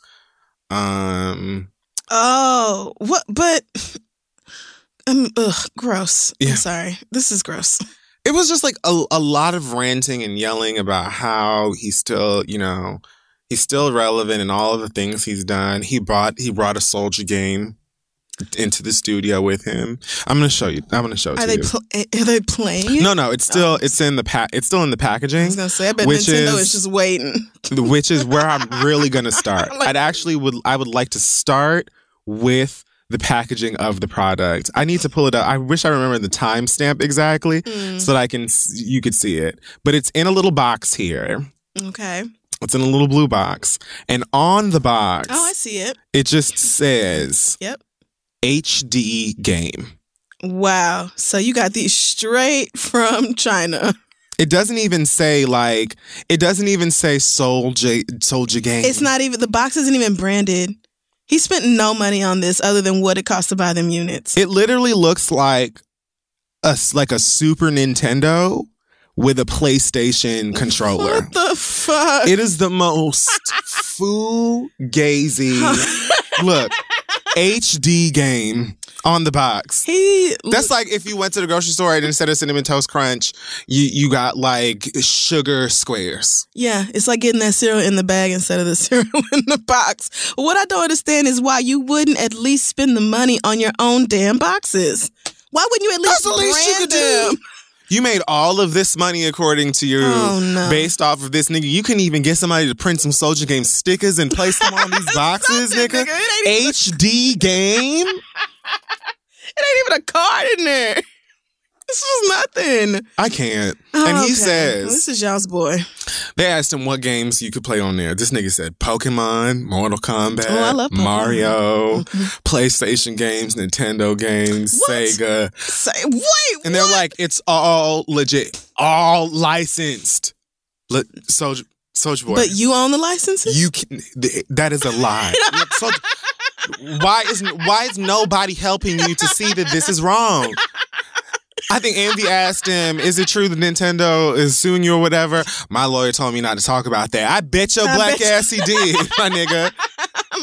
Um. Oh, what? But um, ugh, gross. Yeah. I'm sorry. This is gross it was just like a, a lot of ranting and yelling about how he's still, you know, he's still relevant in all of the things he's done. He brought he brought a Soulja Game into the studio with him. I'm gonna show you. I'm gonna show it are to they you. Pl- eh, eh, are they playing? No, no. It's still oh. it's in the pack. It's still in the packaging. I was gonna say, I bet which Nintendo is, is just waiting. Which is where I'm really gonna start. like, I'd actually would I would like to start with the packaging of the product. I need to pull it up. I wish I remember the timestamp exactly mm. so that I can you could see it. But it's in a little box here. Okay. It's in a little blue box. And on the box Oh, I see it. It just says Yep. HD game. Wow. So you got these straight from China. It doesn't even say like it doesn't even say Soulja Soulja game. It's not even the box isn't even branded. He spent no money on this other than what it cost to buy them units. It literally looks like a like a Super Nintendo with a PlayStation controller. What the fuck? It is the most fugazi look HD game on the box. He That's like if you went to the grocery store and instead of cinnamon toast crunch, you you got like sugar squares. Yeah, it's like getting that cereal in the bag instead of the cereal in the box. What I don't understand is why you wouldn't at least spend the money on your own damn boxes. Why wouldn't you at least That's the least you could them? do. You made all of this money according to you, oh, no. based off of this nigga. You can even get somebody to print some Soulja Game stickers and place them on these boxes, nigga. nigga. HD game. It ain't even a card in there. This is nothing. I can't. Oh, and he okay. says, This is y'all's boy. They asked him what games you could play on there. This nigga said Pokemon, Mortal Kombat, oh, I love Mario, mm-hmm. PlayStation games, Nintendo games, what? Sega. Say, wait, And they're what? like, it's all legit, all licensed. Le- Soulja, Soulja Boy. But you own the licenses? You can, that is a lie. why is why is nobody helping you to see that this is wrong? I think Andy asked him, "Is it true that Nintendo is suing you or whatever?" My lawyer told me not to talk about that. I bet your I black bet ass he did, my nigga.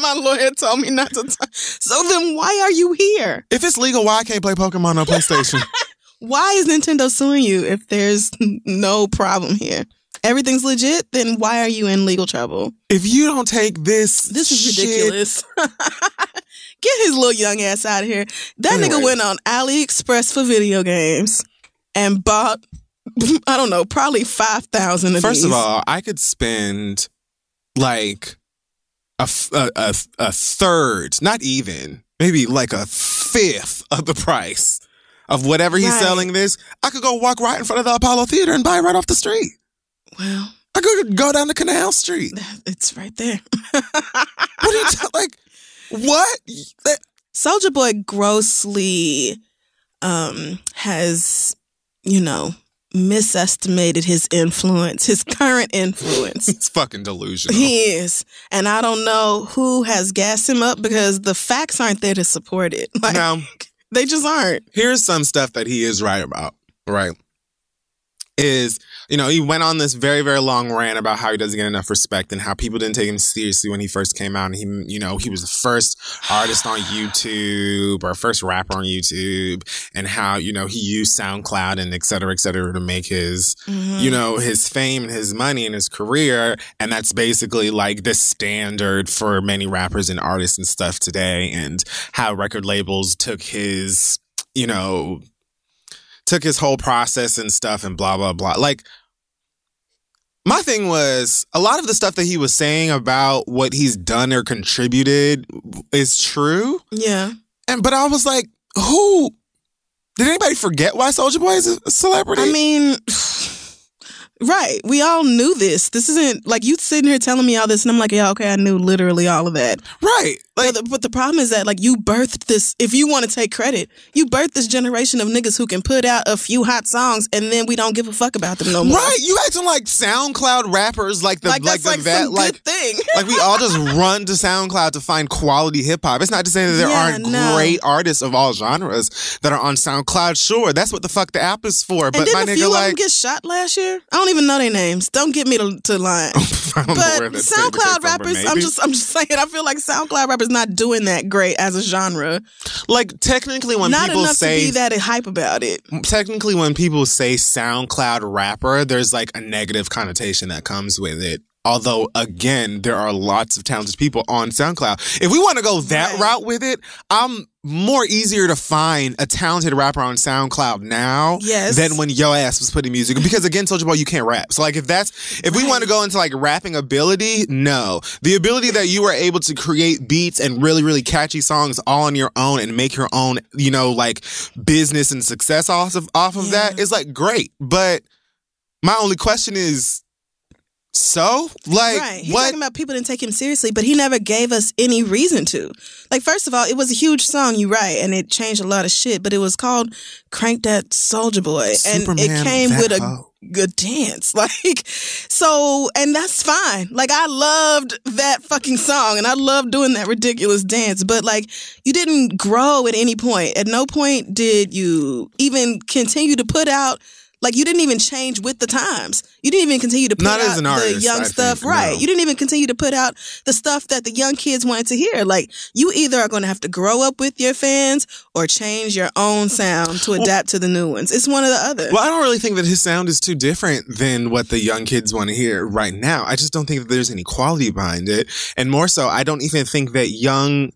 my lawyer told me not to talk. So then, why are you here? If it's legal, why I can't play Pokemon on PlayStation? why is Nintendo suing you if there's no problem here? Everything's legit, then why are you in legal trouble? If you don't take this, this is shit- ridiculous. Get his little young ass out of here. That anyway. nigga went on AliExpress for video games and bought, I don't know, probably five thousand. First these. of all, I could spend like a, a, a, a third, not even, maybe like a fifth of the price of whatever he's Right. selling this, I could go walk right in front of the Apollo Theater and buy it right off the street. Well, I could go down to Canal Street. it's right there. What are you t- like? What? That- Soulja Boy grossly um, has, you know, misestimated his influence, his current influence. It's fucking delusional. He is. And I don't know who has gassed him up because the facts aren't there to support it. Like, now, they just aren't. here's some stuff that he is right about, right? Is, you know, he went on this very, very long rant about how he doesn't get enough respect and how people didn't take him seriously when he first came out. And he, you know, he was the first artist on YouTube or first rapper on YouTube and how, you know, he used SoundCloud and et cetera, et cetera to make his, Mm-hmm. you know, his fame and his money and his career. And that's basically like the standard for many rappers and artists and stuff today. And how record labels took his, you know, took his whole process and stuff and blah, blah, blah. Like, my thing was a lot of the stuff that he was saying about what he's done or contributed is true. Yeah. And, but I was like, who, did anybody forget why Soulja Boy is a celebrity? I mean, right. We all knew this. This isn't like you sitting here telling me all this, and I'm like, yeah, okay, I knew literally all of that. right. Like, But the, but the problem is that like you birthed this. If you want to take credit, you birthed this generation of niggas who can put out a few hot songs, and then we don't give a fuck about them no more. Right, you acting like SoundCloud rappers, like the Like like, that's the like vet, like good thing. like we all just run to SoundCloud to find quality hip hop. It's not to say that there Yeah, aren't no. great artists of all genres that are on SoundCloud. Sure, that's what the fuck the app is for. But and my didn't a nigga, few of them get shot last year? I don't even know their names. Don't get me to, to line. I don't know but SoundCloud from, rappers, I'm just I'm just saying. I feel like SoundCloud rappers not doing that great as a genre. like technically when not people enough say to be that hype about it. technically when people say SoundCloud rapper, there's like a negative connotation that comes with it. Although again, there are lots of talented people on SoundCloud. If we want to go that Right. route with it, I'm more easier to find a talented rapper on SoundCloud now Yes. than when yo ass was putting music. Because again, Soulja Boy, you can't rap. So like if that's if we want to go into like rapping ability, no. The ability that you were able to create beats and really, really catchy songs all on your own and make your own, you know, like business and success off of off of that Yeah. is like great. But my only question is so? Like right. He's what talking about people didn't take him seriously, but he never gave us any reason to. Like, first of all, it was a huge song, you right, and it changed a lot of shit, but it was called Crank That Soulja Boy. and it came with a hoe. good dance. Like, so, and that's fine. Like, I loved that fucking song and I loved doing that ridiculous dance, but like, you didn't grow at any point. At no point did you even continue to put out. Like you didn't even change with the times. You didn't even continue to put Not out an the young I stuff, think, right? no. You didn't even continue to put out the stuff that the young kids wanted to hear. Like you either are going to have to grow up with your fans or change your own sound to adapt to the new ones. It's one or the other. Well, I don't really think that his sound is too different than what the young kids want to hear right now. I just don't think that there's any quality behind it. And more so, I don't even think that young,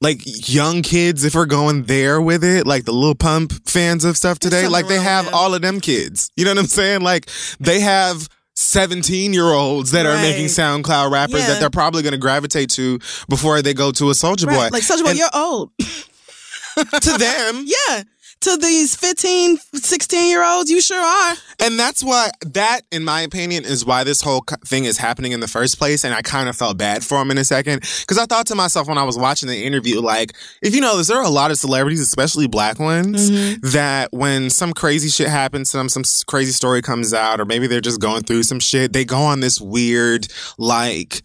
like young kids, if we're going there with it, like the Lil Pump fans of stuff today, like they have all of them kids. You know what I'm saying? Like they have 17 year olds that are making SoundCloud rappers Yeah. that they're probably going to gravitate to before they go to a Soulja right. Boy. Like Soulja Boy, And you're old. to them, Yeah. To these 15, 16 year olds, you sure are. And that's why that, in my opinion, is why this whole thing is happening in the first place. And I kind of felt bad for him in a second because I thought to myself when I was watching the interview, like, if you know this, there are a lot of celebrities, especially black ones, mm-hmm. that when some crazy shit happens to them, some crazy story comes out, or maybe they're just going through some shit, they go on this weird, like,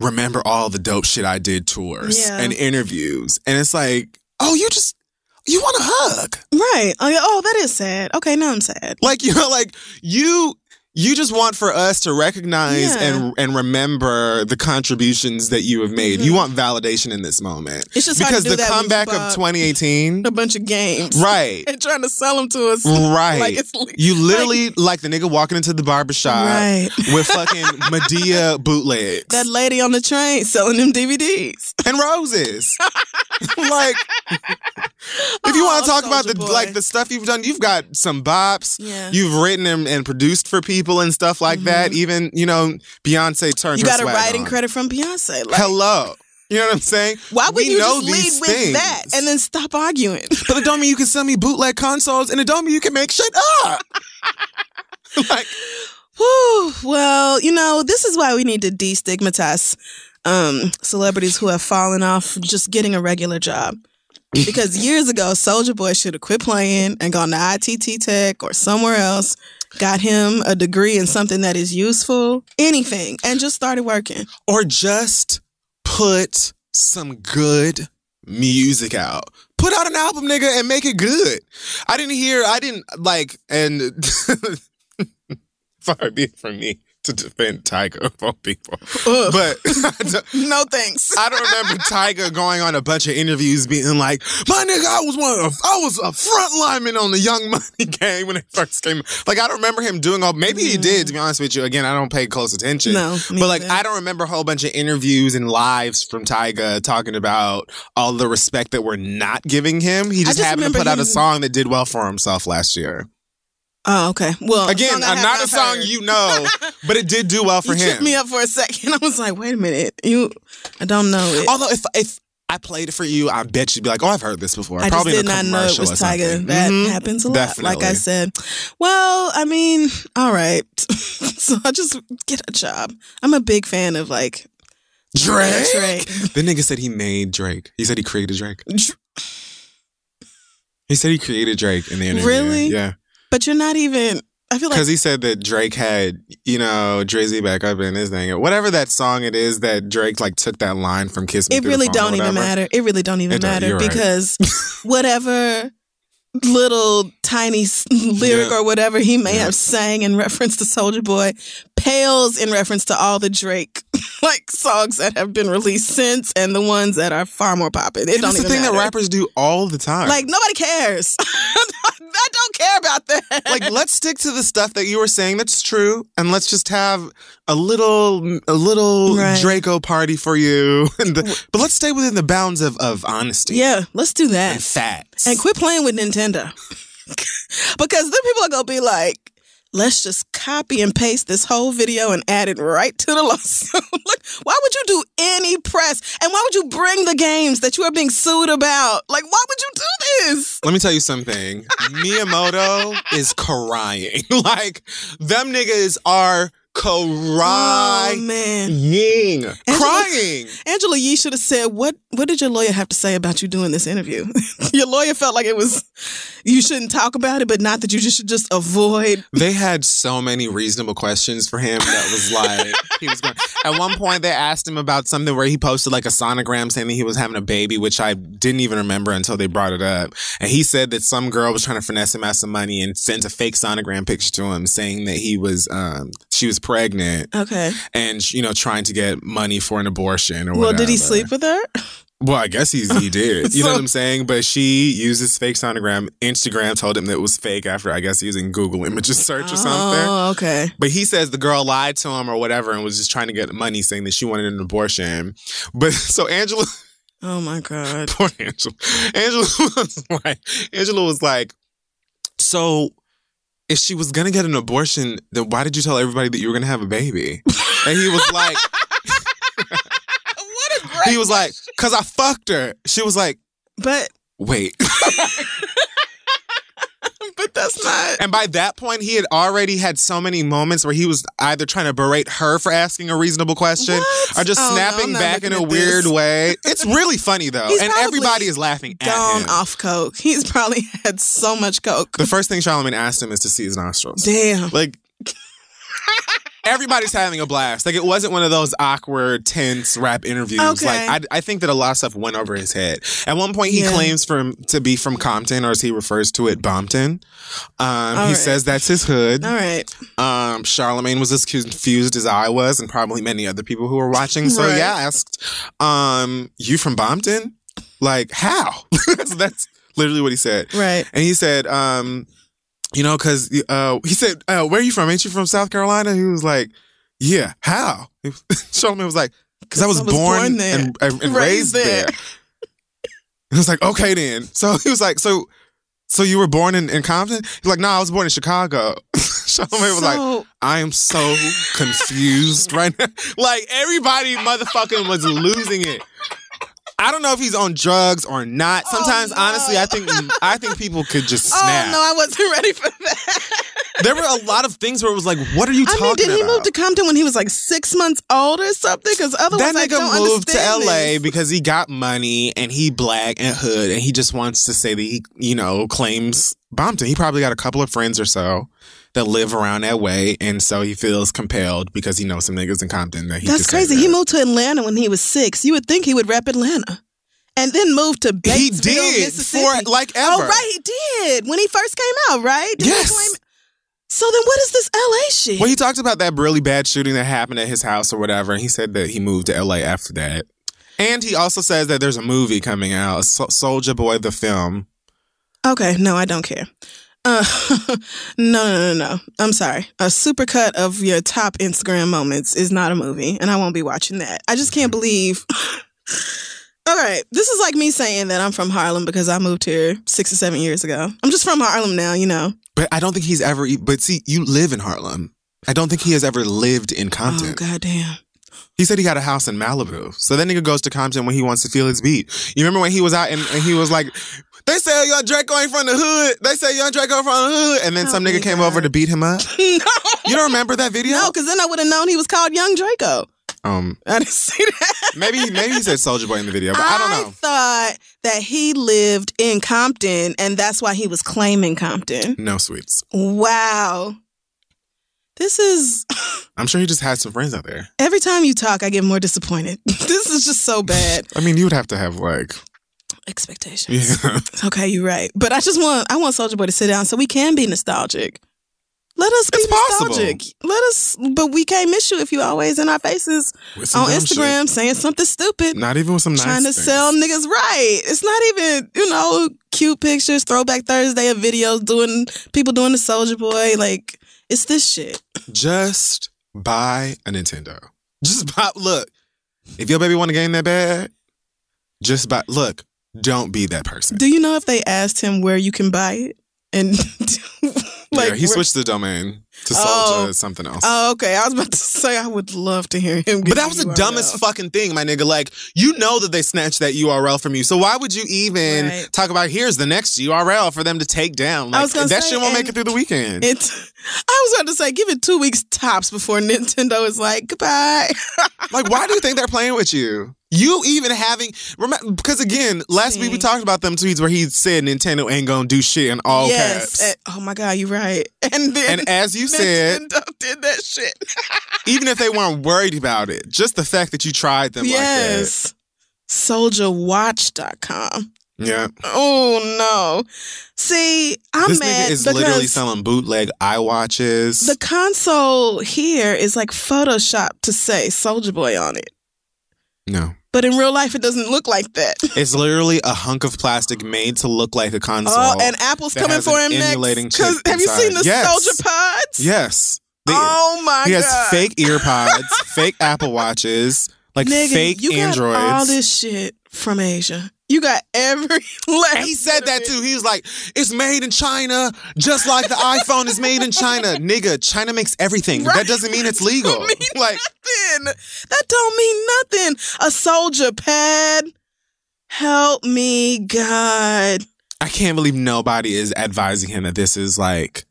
remember all the dope shit I did tours Yeah. and interviews. And it's like, oh, you just, you want a hug. Right. Oh, oh, that is sad. Okay, now I'm sad. Like you know, like you you just want for us to recognize Yeah. and and remember the contributions that you have made. You want validation in this moment. Mm-hmm. It's just because the comeback of 2018, A bunch of games. right? And trying to sell them to us. Right. Like it's you literally like, the nigga walking into the barbershop Right. with fucking Madea bootlegs that lady on the train selling them DVDs. and roses. like If you want to talk about the Boy. like the stuff you've done, you've got some bops. Yeah. You've written and, and produced for people and stuff like that. Even you know Beyonce turned. Mm-hmm. You got a writing on. credit from Beyonce. Like, Hello. You know what I'm saying? why would We you know just lead with things. that and then stop arguing? But it don't mean you can sell me bootleg consoles, and it don't mean you can make shit up. like, Whew. Well, you know, this is why we need to destigmatize um, celebrities who have fallen off just getting a regular job. Because years ago, Soulja Boy should have quit playing and gone to ITT Tech or somewhere else, got him a degree in something that is useful, anything, and just started working. or just put some good music out. Put out an album, nigga, and make it good. I didn't hear, I didn't like, and far be it from me to defend Tyga of all people. Ugh. But No thanks. I don't remember Tyga going on a bunch of interviews being like, "My nigga, I was one of, I was a front lineman on the Young Money game when it first came." Like, I don't remember him doing all. Maybe he did. To be honest with you, again, I don't pay close attention. No, but like, neither. I don't remember a whole bunch of interviews and lives from Tyga talking about all the respect that we're not giving him. He just, just happened to put out a song that did well for himself last year. Oh, okay. Well, Again, uh, not a song heard. you know, but it did do well for you him. tripped me up for a second. I was like, wait a minute. You, I don't know it. Although if if I played it for you, I bet you'd be like, "Oh, I've heard this before." I just Probably in did not know it was Tyga. That Mhm. happens a lot. Like I said, well, I mean, all right. so I just get a job. I'm a big fan of like Drake. Drake. The nigga said he made Drake. He said he created Drake. Dr- He said he created Drake in the interview. Really? Yeah. But you're not even. I feel like Because he said that Drake had, you know, Drizzy back up in his thing. Whatever that song it is that Drake like took that line from Kiss Me. it really don't even matter. It really don't even It don't- matter right. because whatever little tiny lyric Yeah. or whatever he may Yeah. have sang in reference to Soulja Boy pales in reference to all the Drake like songs that have been released since and the ones that are far more popular. It And don't the thing matter. that rappers do all the time. like nobody cares. I don't care about that. like let's stick to the stuff that you were saying that's true and let's just have a little a little Right. draco party for you the, but let's stay within the bounds of, of honesty yeah, let's do that. and facts And quit playing with Nintendo. because then people are going to be like, let's just copy and paste this whole video and add it right to the lawsuit. like, why would you do any press? And why would you bring the games that you are being sued about? Like, why would you do this? let me tell you something miyamoto is crying like them niggas are Oh, crying man. crying Angela Yee should have said, "What? What did your lawyer have to say about you doing this interview? your lawyer felt like it was you shouldn't talk about it, but not that you just should just avoid." They had so many reasonable questions for him that was like he was going. At one point, they asked him about something where he posted like a sonogram saying that he was having a baby, which I didn't even remember until they brought it up. And he said that some girl was trying to finesse him out some money and sent a fake sonogram picture to him saying that he was um she was pregnant Okay. and you know trying to get money for an abortion or Well, whatever. did he sleep with her? Well, I guess he's, he did. You know what I'm saying? But she used his fake sonogram. Instagram told him that it was fake after, I guess, using Google images search or something. Oh, okay. But he says the girl lied to him or whatever and was just trying to get money, saying that she wanted an abortion. But so Angela, Oh my god. poor Angela, Angela was like, Angela was like, so if she was gonna get an abortion, then why did you tell everybody that you were gonna have a baby? And he was like, What a great. he was like, cause I fucked her. She was like, but wait. but that's not. And by that point, he had already had so many moments where he was either trying to berate her for asking a reasonable question What? or just Oh, snapping I'm back in a weird this. way. It's really funny though. He's and everybody is laughing at Gone him. off coke. He's probably had so much coke. The first thing Charlamagne asked him is to see his nostrils. Damn. Like everybody's having a blast. Like it wasn't one of those awkward, tense rap interviews. Okay. Like I, I think that a lot of stuff went over his head. At one point, he Yeah. claims from to be from Compton, or as he refers to it, Bompton. Um, he right. says that's his hood. All right. Um, Charlamagne was as confused as I was, and probably many other people who were watching. So Right. yeah, I asked, um, "You from Bompton? Like how?" that's, that's literally what he said. Right. And he said, um, you know, because uh, he said, uh, "Where are you from? Ain't you from South Carolina?" He was like, "Yeah." How? Charlamagne was like, "Because I was, born, there. and, and, and raised, there." It was like, okay then. So he was like, so so you were born in, in Compton? He's like, no, I was born in Chicago. Charlamagne was like, I am so confused right now. Like everybody motherfucking was losing it. I don't know if he's on drugs or not. Oh, Sometimes, honestly, I think I think people could just snap. Oh no, I wasn't ready for that. There were a lot of things where it was like, "What are you I talking mean, did he about?" move to Compton when he was like six months old or something? Because otherwise, that I don't nigga moved to LA this. because he got money and he black and hood and he just wants to say that he, you know, claims Bompton. He probably got a couple of friends or so that live around that way, and so he feels compelled because he knows some niggas in Compton that he. That's crazy. He moved to Atlanta when he was six. You would think he would rep Atlanta. And then moved to Batesville, He did Mississippi. for like oh, ever. Oh, right, he did when he first came out, right? Didn't Yes. So then, what is this LA shit? Well, he talked about that really bad shooting that happened at his house or whatever, and he said that he moved to LA after that. And he also says that there's a movie coming out, Soulja Boy the film. Okay, no, I don't care. Uh, no, no, no, no. I'm sorry. A supercut of your top Instagram moments is not a movie, and I won't be watching that. I just can't believe. All right, this is like me saying that I'm from Harlem because I moved here six or seven years ago. I'm just from Harlem now, you know. But I don't think he's ever. But see, you live in Harlem. I don't think he has ever lived in Compton. Oh goddamn! He said he got a house in Malibu. So that nigga goes to Compton when he wants to feel his beat. You remember when he was out and, and he was like, they say Young Draco ain't from the hood. They say Young Draco from the hood. And then some Oh, nigga came over to beat him up. no, You don't remember that video? no, because then I would have known he was called Young Draco. Um, I didn't see that. maybe maybe he said Soulja Boy in the video, but I don't know. I thought that he lived in Compton, and that's why he was claiming Compton. No sweets. Wow. This is I'm sure he just had some friends out there. every time you talk, I get more disappointed. this is just so bad. I mean, you would have to have like, Expectations. yeah. Okay, you're right. But I just want I want Soulja Boy to sit down so we can be nostalgic. Let us be It's possible. nostalgic. Let us but we can't miss you if you always in our faces on Instagram saying something stupid. Not even with some nice trying to things. sell niggas right. It's not even, you know, cute pictures, throwback Thursday of videos doing people doing the Soulja Boy. Like, it's this shit. Just buy a Nintendo. Just buy. Look, if your baby want a game that bad, just buy. Look, don't be that person. Do you know if they asked him where you can buy it? And like yeah, he switched the domain to Oh. Soulja something else. Oh, okay. I was about to say I would love to hear him. but that was the URL. dumbest fucking thing, my nigga. Like, you know that they snatched that URL from you. So why would you even Right. talk about here's the next URL for them to take down? I Like, that say, shit won't make it through the weekend. It. I was about to say, give it two weeks tops before Nintendo is like goodbye. Like, why do you think they're playing with you? You even having remember because again, last week we talked about them tweets where he said Nintendo ain't gonna do shit in all yes. caps. And- oh my god, you're right. And then And as you said, did that shit. even if they weren't worried about it, just the fact that you tried them like this. yes. SouljaWatch.com. like that. Yeah. Oh no. See, I'm this mad nigga is literally selling bootleg iWatches. the console here is like Photoshop to say Soulja Boy on it. no. But in real life, it doesn't look like that. It's literally a hunk of plastic made to look like a console. Oh, and Apple's coming for him next. next. 'Cause chip have you seen the. Yes. Soulja Pods? yes. They- oh my he god. He has fake ear pods, fake Apple Watches, like Nigga, fake you Androids. got all this shit from Asia. You got every. He said that too. He was like, "It's made in China, just like the iPhone is made in China." Nigga, China makes everything. but That doesn't mean it's legal. Mean like, nothing. That don't mean nothing. A Soulja pad. Help me, God. I can't believe nobody is advising him that this is like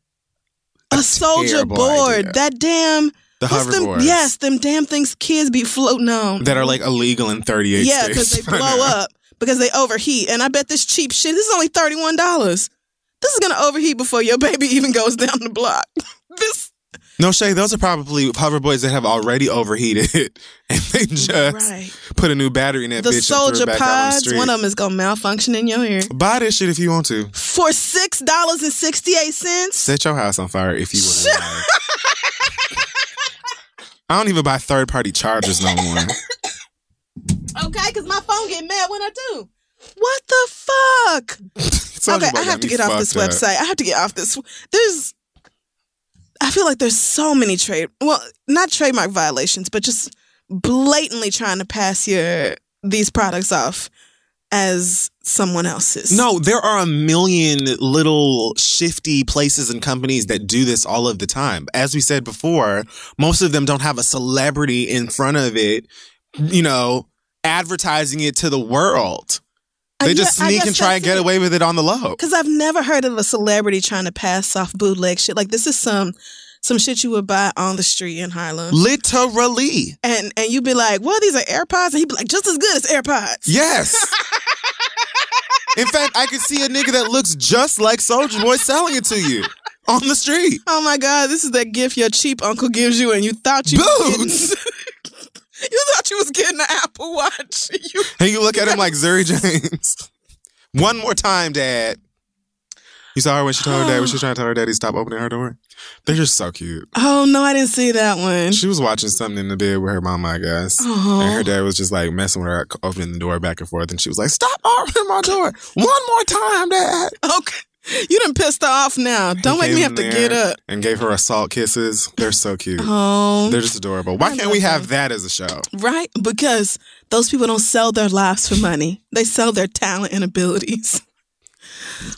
A, Soulja board. idea. That damn. the what's them? hoverboards. Yes, them damn things kids be floating on. that are like illegal in 38 yeah, states. because they blow up because they overheat. And I bet this cheap shit. This is only thirty one dollars. This is gonna overheat before your baby even goes down the block. This No, Shay, those are probably hoverboards that have already overheated and they just right. put a new battery in that The bitch and threw Soulja it back out on the pods—one of them is gonna malfunction in your ear Buy this shit if you want to. for six dollars and sixty eight cents. Set your house on fire if you would. like. I don't even buy third party chargers no more. Okay, because my phone get mad when I do. What the fuck? Okay, I have to get off this up. website. I have to get off this. There's, I feel like there's so many trade, well, not trademark violations, but just blatantly trying to pass your these products off as someone else's. No, there are a million little shifty places and companies that do this all of the time. As we said before, most of them don't have a celebrity in front of it, you know, advertising it to the world. They just sneak and try and get it. away with it on the low. Because I've never heard of a celebrity trying to pass off bootleg shit. Like this is some some shit you would buy on the street in Harlem. Literally. And and you'd be like, well, these are AirPods. And he'd be like, just as good as AirPods. Yes. In fact, I could see a nigga that looks just like Soulja Boy selling it to you on the street. Oh my God, this is that gift your cheap uncle gives you and you thought you Boots. You thought you was getting an Apple Watch. You, And you look at him like Zuri James. One more time, Dad. You saw her when she told her dad when she was trying to tell her daddy stop opening her door. They're just so cute. oh no, I didn't see that one. She was watching something in the bed with her mama, I guess. Oh. And her dad was just like messing with her, opening the door back and forth. And she was like, Stop opening my door. One more time, Dad. Okay. You done pissed her off now. Don't make me have to get up. And gave her assault kisses. They're so cute. Oh. They're just adorable. Why I can't we have that as a show? Right? Because those people don't sell their lives for money. They sell their talent and abilities.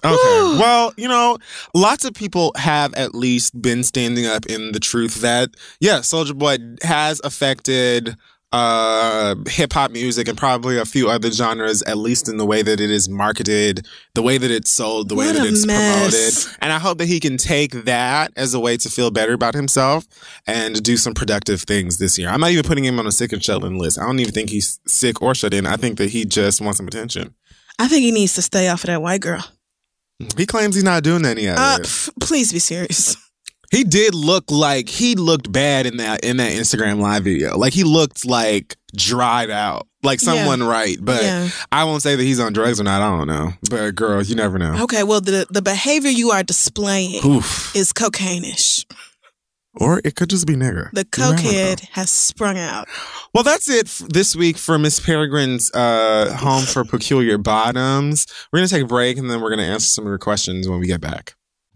Okay. well, you know, lots of people have at least been standing up in the truth that, yeah, Soulja Boy has affected uh hip hop music and probably a few other genres at least in the way that it is marketed the way that it's sold the way that it's mess. promoted and i hope that he can take that as a way to feel better about himself and do some productive things this year i'm not even putting him on a sick and shut in list i don't even think he's sick or shut in i think that he just wants some attention I think he needs to stay off of that white girl. he claims he's not doing any of Uh, it please be serious. He did look like he looked bad in that in that Instagram live video. Like he looked like dried out, like Yeah. someone right. But Yeah. I won't say that he's on drugs or not. I don't know. But girl, you never know. Okay, well, the the behavior you are displaying Oof. is cocaine-ish. Or it could just be nigger. The cokehead has sprung out. Well, that's it f- this week for Miss Peregrine's uh, Home for Peculiar Bottoms. We're gonna take a break and then we're gonna answer some of your questions when we get back.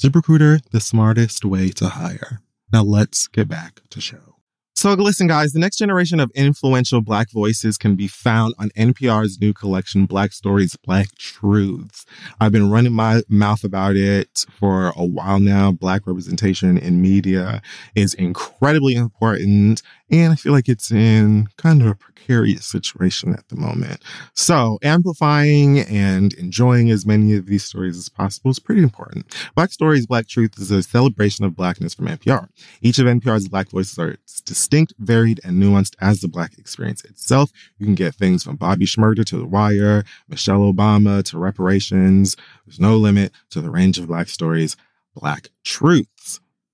ZipRecruiter, the smartest way to hire. Now let's get back to show. So listen, guys, the next generation of influential Black voices can be found on NPR's new collection, Black Stories, Black Truths. I've been running my mouth about it for a while now. Black representation in media is incredibly important, and I feel like it's in kind of precarious situation at the moment. So amplifying and enjoying as many of these stories as possible is pretty important. Black Stories, Black Truth is a celebration of Blackness from NPR. Each of NPR's Black voices are distinct, varied, and nuanced as the Black experience itself. You can get things from Bobby Shmurda to The Wire, Michelle Obama to reparations. There's no limit to the range of Black stories, Black truths.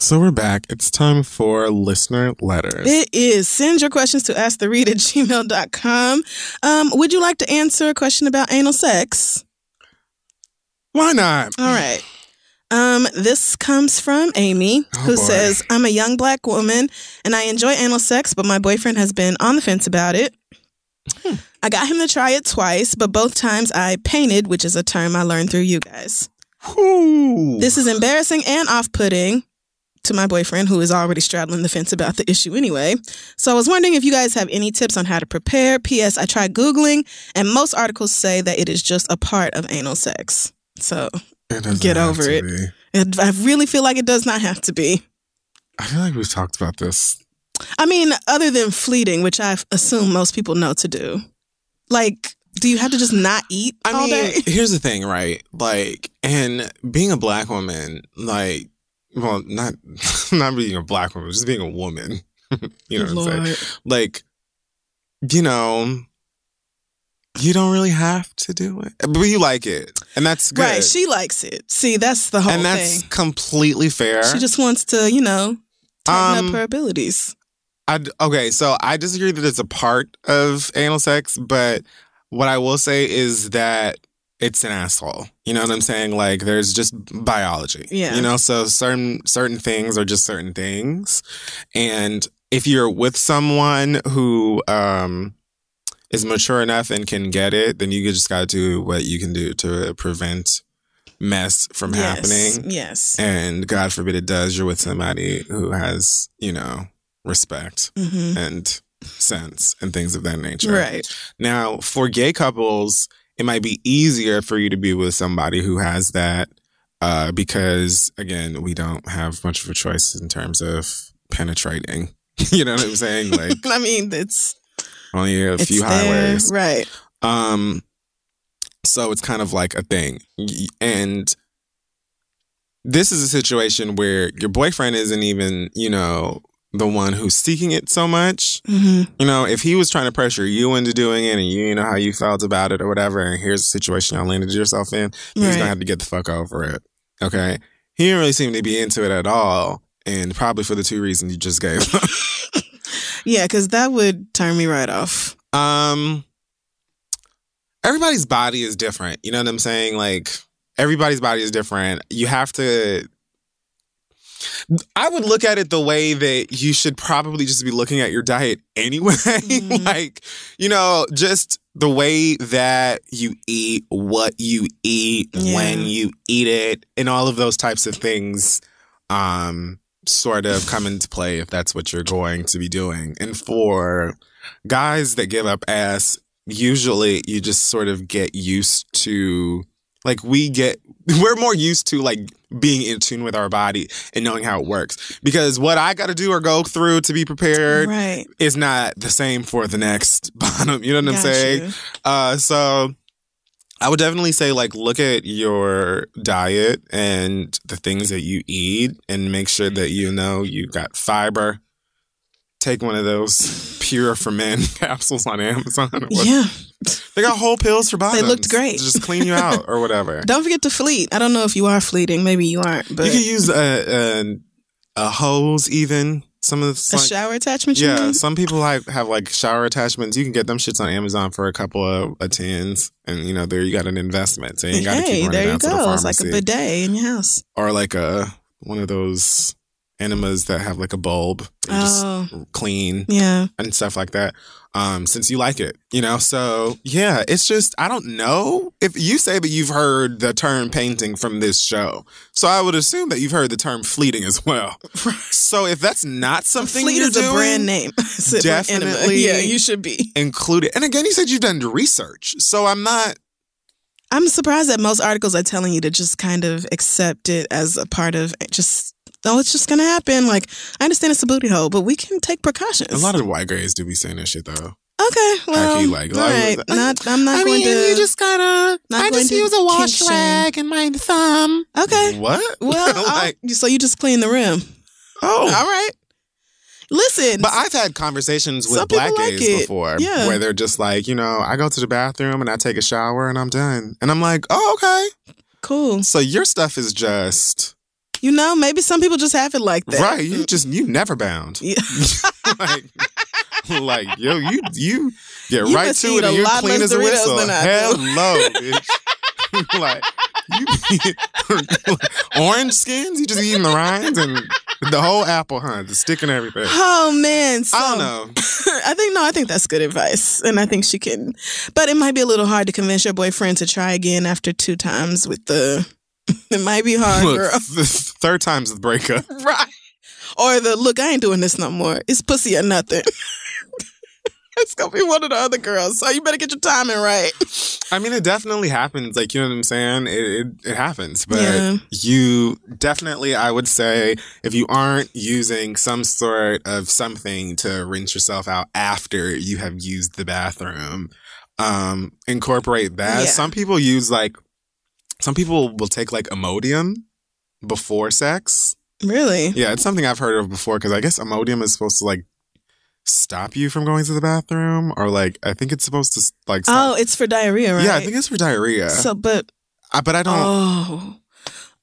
So we're back. It's time for listener letters. It is. Send your questions to asktheread at gmail.com. Um, would you like to answer a question about anal sex? Why not? All right. Um, this comes from Amy, Oh, who boy. says, I'm a young black woman and I enjoy anal sex, but my boyfriend has been on the fence about it. Hmm. I got him to try it twice, but both times I painted, which is a term I learned through you guys. Ooh. This is embarrassing and off putting to my boyfriend, who is already straddling the fence about the issue anyway. So I was wondering if you guys have any tips on how to prepare. P.S. I tried Googling, and most articles say that it is just a part of anal sex. So get over it. I really feel like it does not have to be. I feel like we've talked about this. I mean, other than fleeting, which I assume most people know to do. Like, do you have to just not eat I all mean, day? here's the thing, right? Like, and being a black woman, like, well, not not being a black woman, just being a woman. you know what I'm saying? Like, you know, you don't really have to do it, but you like it, and that's good. Right, she likes it. See, that's the whole thing. and that's thing. completely fair. She just wants to, you know, tighten Um, up her abilities. I okay, so I disagree that it's a part of anal sex, but what I will say is that it's an asshole. You know what I'm saying? Like there's just biology. Yeah. You know, so certain certain things are just certain things. And if you're with someone who um is mature enough and can get it, then you just gotta do what you can do to prevent mess from Yes, happening. Yes. And God forbid it does, you're with somebody who has, you know, respect hmm and sense and things of that nature. Right. Now, for gay couples, it might be easier for you to be with somebody who has that uh, because, again, we don't have much of a choice in terms of penetrating. you know what I'm saying? Like, I mean, it's only a few there. highways. Right. Um, so it's kind of like a thing. And this is a situation where your boyfriend isn't even, you know, the one who's seeking it so much. hmm You know, if he was trying to pressure you into doing it and you know how you felt about it or whatever, and here's the situation y'all landed yourself in, he's Right. gonna have to get the fuck over it. Okay. He didn't really seem to be into it at all. And probably for the two reasons you just gave. Yeah, because that would turn me right off. Um, everybody's body is different. You know what I'm saying? Like everybody's body is different. You have to. I would look at it the way that you should probably just be looking at your diet anyway. Mhm. like, you know, just the way that you eat, what you eat, Yeah. when you eat it, and all of those types of things um sort of come into play if that's what you're going to be doing. And for guys that give up ass, usually you just sort of get used to like we get we're more used to like being in tune with our body and knowing how it works because what i got to do or go through to be prepared Right. is not the same for the next bottom you know what i'm saying you. uh so I would definitely say like look at your diet and the things that you eat and make sure that you know you got fiber. Take one of those pure for men capsules on Amazon. Yeah. They got whole pills for bottoms. They looked great. to Just clean you out or whatever. Don't forget to fleet. I don't know if you are fleeting. Maybe you aren't, but you can use a, a a hose even. Some of the a shower attachment. You Yeah, mean? some people like have like shower attachments. You can get them shits on Amazon for a couple of, of tens, and you know there you got an investment. So you ain't got to keep running there down you to the go. pharmacy, It's like a bidet in your house. or like a one of those enemas that have like a bulb, and Oh, just clean yeah. and stuff like that. Um, since you like it, you know. So yeah, it's just I don't know if you say that you've heard the term painting from this show, so I would assume that you've heard the term fleeting as well. So if that's not something Fleet you're is doing, a brand name. It's an enema. definitely- Yeah, you should be. included. And again, you said you've done research, so I'm not. I'm surprised that most articles are telling you to just kind of accept it as a part of just. Oh, it's just gonna happen. Like I understand it's a booty hole, but we can take precautions. A lot of white gays do be saying that shit though. okay, well, Hecky, like, all like, right. Not, I'm not going to. You just gotta. not I just use a wash rag and my thumb. okay. What? Well, like, so you just clean the rim. oh. All right. Listen, But I've had conversations with black like gays it. before Yeah. where they're just like, you know, I go to the bathroom and I take a shower and I'm done. And I'm like, oh, okay. cool. So your stuff is just You know, maybe some people just have it like that. right. You just you never bound. Yeah. like, like yo, you you get You right to it and you're clean as a whistle. Hello, bitch. like you Orange skins? You just eating the rinds and the whole apple, huh? The stick and everything. Oh man, so, I don't know. I think no, I think that's good advice, and I think she can. But it might be a little hard to convince your boyfriend to try again after two times with the. It might be hard, Look, girl. the third time's the breakup. right? Or the look, I ain't doing this no more. It's pussy or nothing. it's gonna be one of the other girls, so you better get your timing right. I mean, it definitely happens. Like, you know what I'm saying? It it, it happens, but Yeah. you definitely, I would say, if you aren't using some sort of something to rinse yourself out after you have used the bathroom, um, incorporate that. Yeah. Some people use like, some people will take like Imodium before sex. Really? Yeah, it's something I've heard of before because I guess Imodium is supposed to like stop you from going to the bathroom, or like I think it's supposed to like. Oh, it's for diarrhea, right? yeah, I think it's for diarrhea. so. But I, but I don't. oh,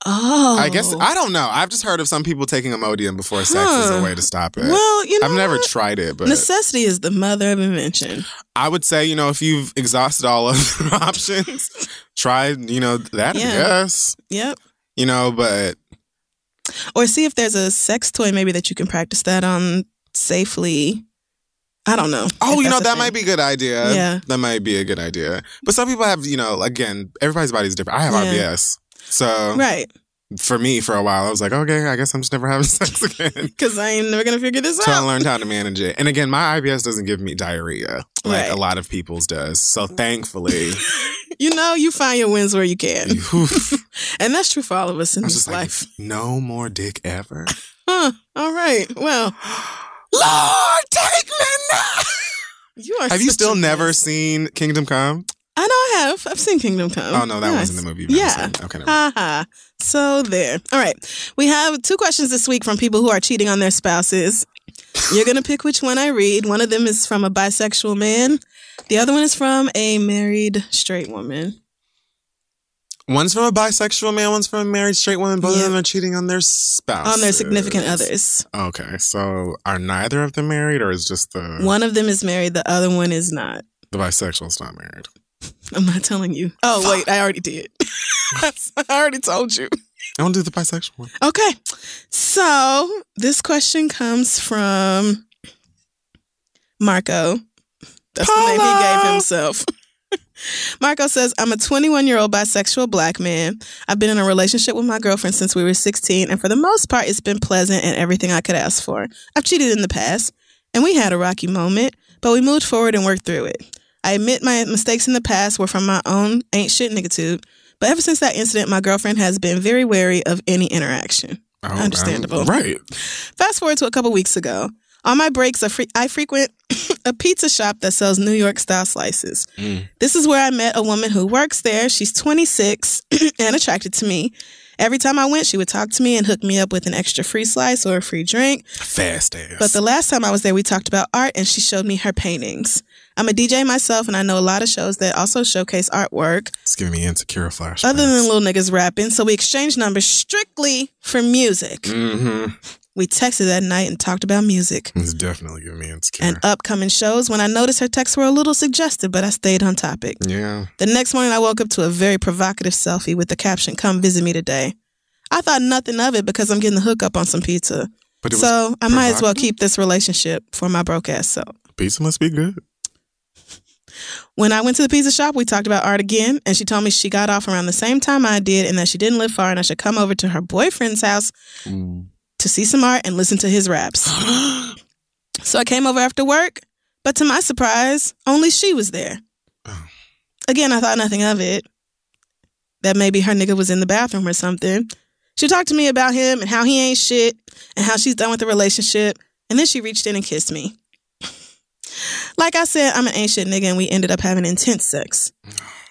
oh, I guess oh. I don't know. I've just heard of some people taking Imodium before sex as a way to stop it. Well, you know, I've never tried it, but Necessity is the mother of invention. I would say you know if you've exhausted all other options, try you know that. I guess Yep. you know, but Or see if there's a sex toy maybe that you can practice that on safely. I don't know. Oh, you know, that thing. might be a good idea. Yeah. That might be a good idea. But some people have, you know, again, everybody's body's different. I have Yeah. IBS. So right for me, for a while, I was like, okay, I guess I'm just never having sex again. because I ain't never gonna figure this So I out. learned how to manage it. And again, my IBS doesn't give me diarrhea like Right. a lot of people's does. So mm. thankfully, You know, you find your wins where you can, and that's true for all of us in I this just like, life. no more dick ever. Huh? All right. Well, Lord, take me now. you are. Have you still never mess. seen Kingdom Come? I know I have. I've seen Kingdom Come. Oh, no, that Nice. wasn't the movie. you've Yeah. seen. Okay, never mind. Ha ha. So there. All right. We have two questions this week from people who are cheating on their spouses. You're going to pick which one I read. One of them is from a bisexual man. The other one is from a married straight woman. One's from a bisexual man, one's from a married straight woman. Both Yeah. of them are cheating on their spouse. On their significant others. Okay, so are neither of them married, or is just the One of them is married, the other one is not. the bisexual's not married? I'm not telling you. Oh, wait, I already did. I already told you. I want to do the bisexual one. Okay. So this question comes from Marco. That's the name he gave himself. Marco says, I'm a 21 year old bisexual black man. I've been in a relationship with my girlfriend since we were 16, and for the most part, it's been pleasant and everything I could ask for. I've cheated in the past, and we had a rocky moment, but we moved forward and worked through it. I admit my mistakes in the past were from my own ain't shit niggatitude, but ever since that incident, my girlfriend has been very wary of any interaction. Oh, Understandable. um, right. Fast forward to a couple weeks ago. On my breaks, I frequent a pizza shop that sells New York style slices. Mm. This is where I met a woman who works there. She's 26 and attracted to me. Every time I went, she would talk to me and hook me up with an extra free slice or a free drink. Fast ass. But the last time I was there, we talked about art and she showed me her paintings. I'm a DJ myself and I know a lot of shows that also showcase artwork it's giving me insecure flashbacks. other than little niggas rapping. So we exchanged numbers strictly for music. mm-hmm. We texted that night and talked about music it's definitely giving me insecure. and upcoming shows when I noticed her texts were a little suggestive, but I stayed on topic. yeah. The next morning, I woke up to a very provocative selfie with the caption, Come visit me today. I thought nothing of it because I'm getting the hookup on some pizza. But it was So I might as well keep this relationship for my broke ass self. pizza must be good. When I went to the pizza shop, we talked about art again, and she told me she got off around the same time I did and that she didn't live far and I should come over to her boyfriend's house mm. to see some art and listen to his raps. so I came over after work, but to my surprise, only she was there. Oh. Again, I thought nothing of it. That maybe her nigga was in the bathroom or something. She talked to me about him and how he ain't shit and how she's done with the relationship, and then she reached in and kissed me. Like I said, I'm an ancient nigga, and we ended up having intense sex.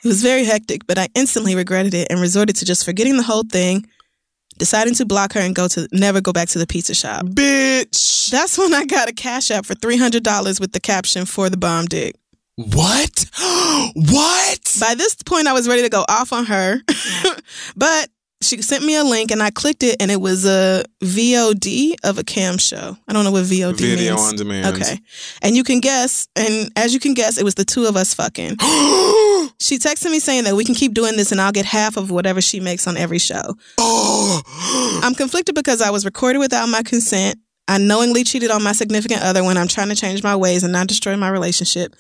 It was very hectic, but I instantly regretted it and resorted to just forgetting the whole thing, deciding to block her and go to never go back to the pizza shop. Bitch. That's when I got a cash app for three hundred dollars with the caption for the bomb dick. What? what? By this point, I was ready to go off on her, but she sent me a link and I clicked it and it was a VOD of a cam show. I don't know what VOD Video means. on demand. Okay. And you can guess, and as you can guess, it was the two of us fucking. she texted me saying that we can keep doing this and I'll get half of whatever she makes on every show. oh, I'm conflicted because I was recorded without my consent. I knowingly cheated on my significant other when I'm trying to change my ways and not destroy my relationship.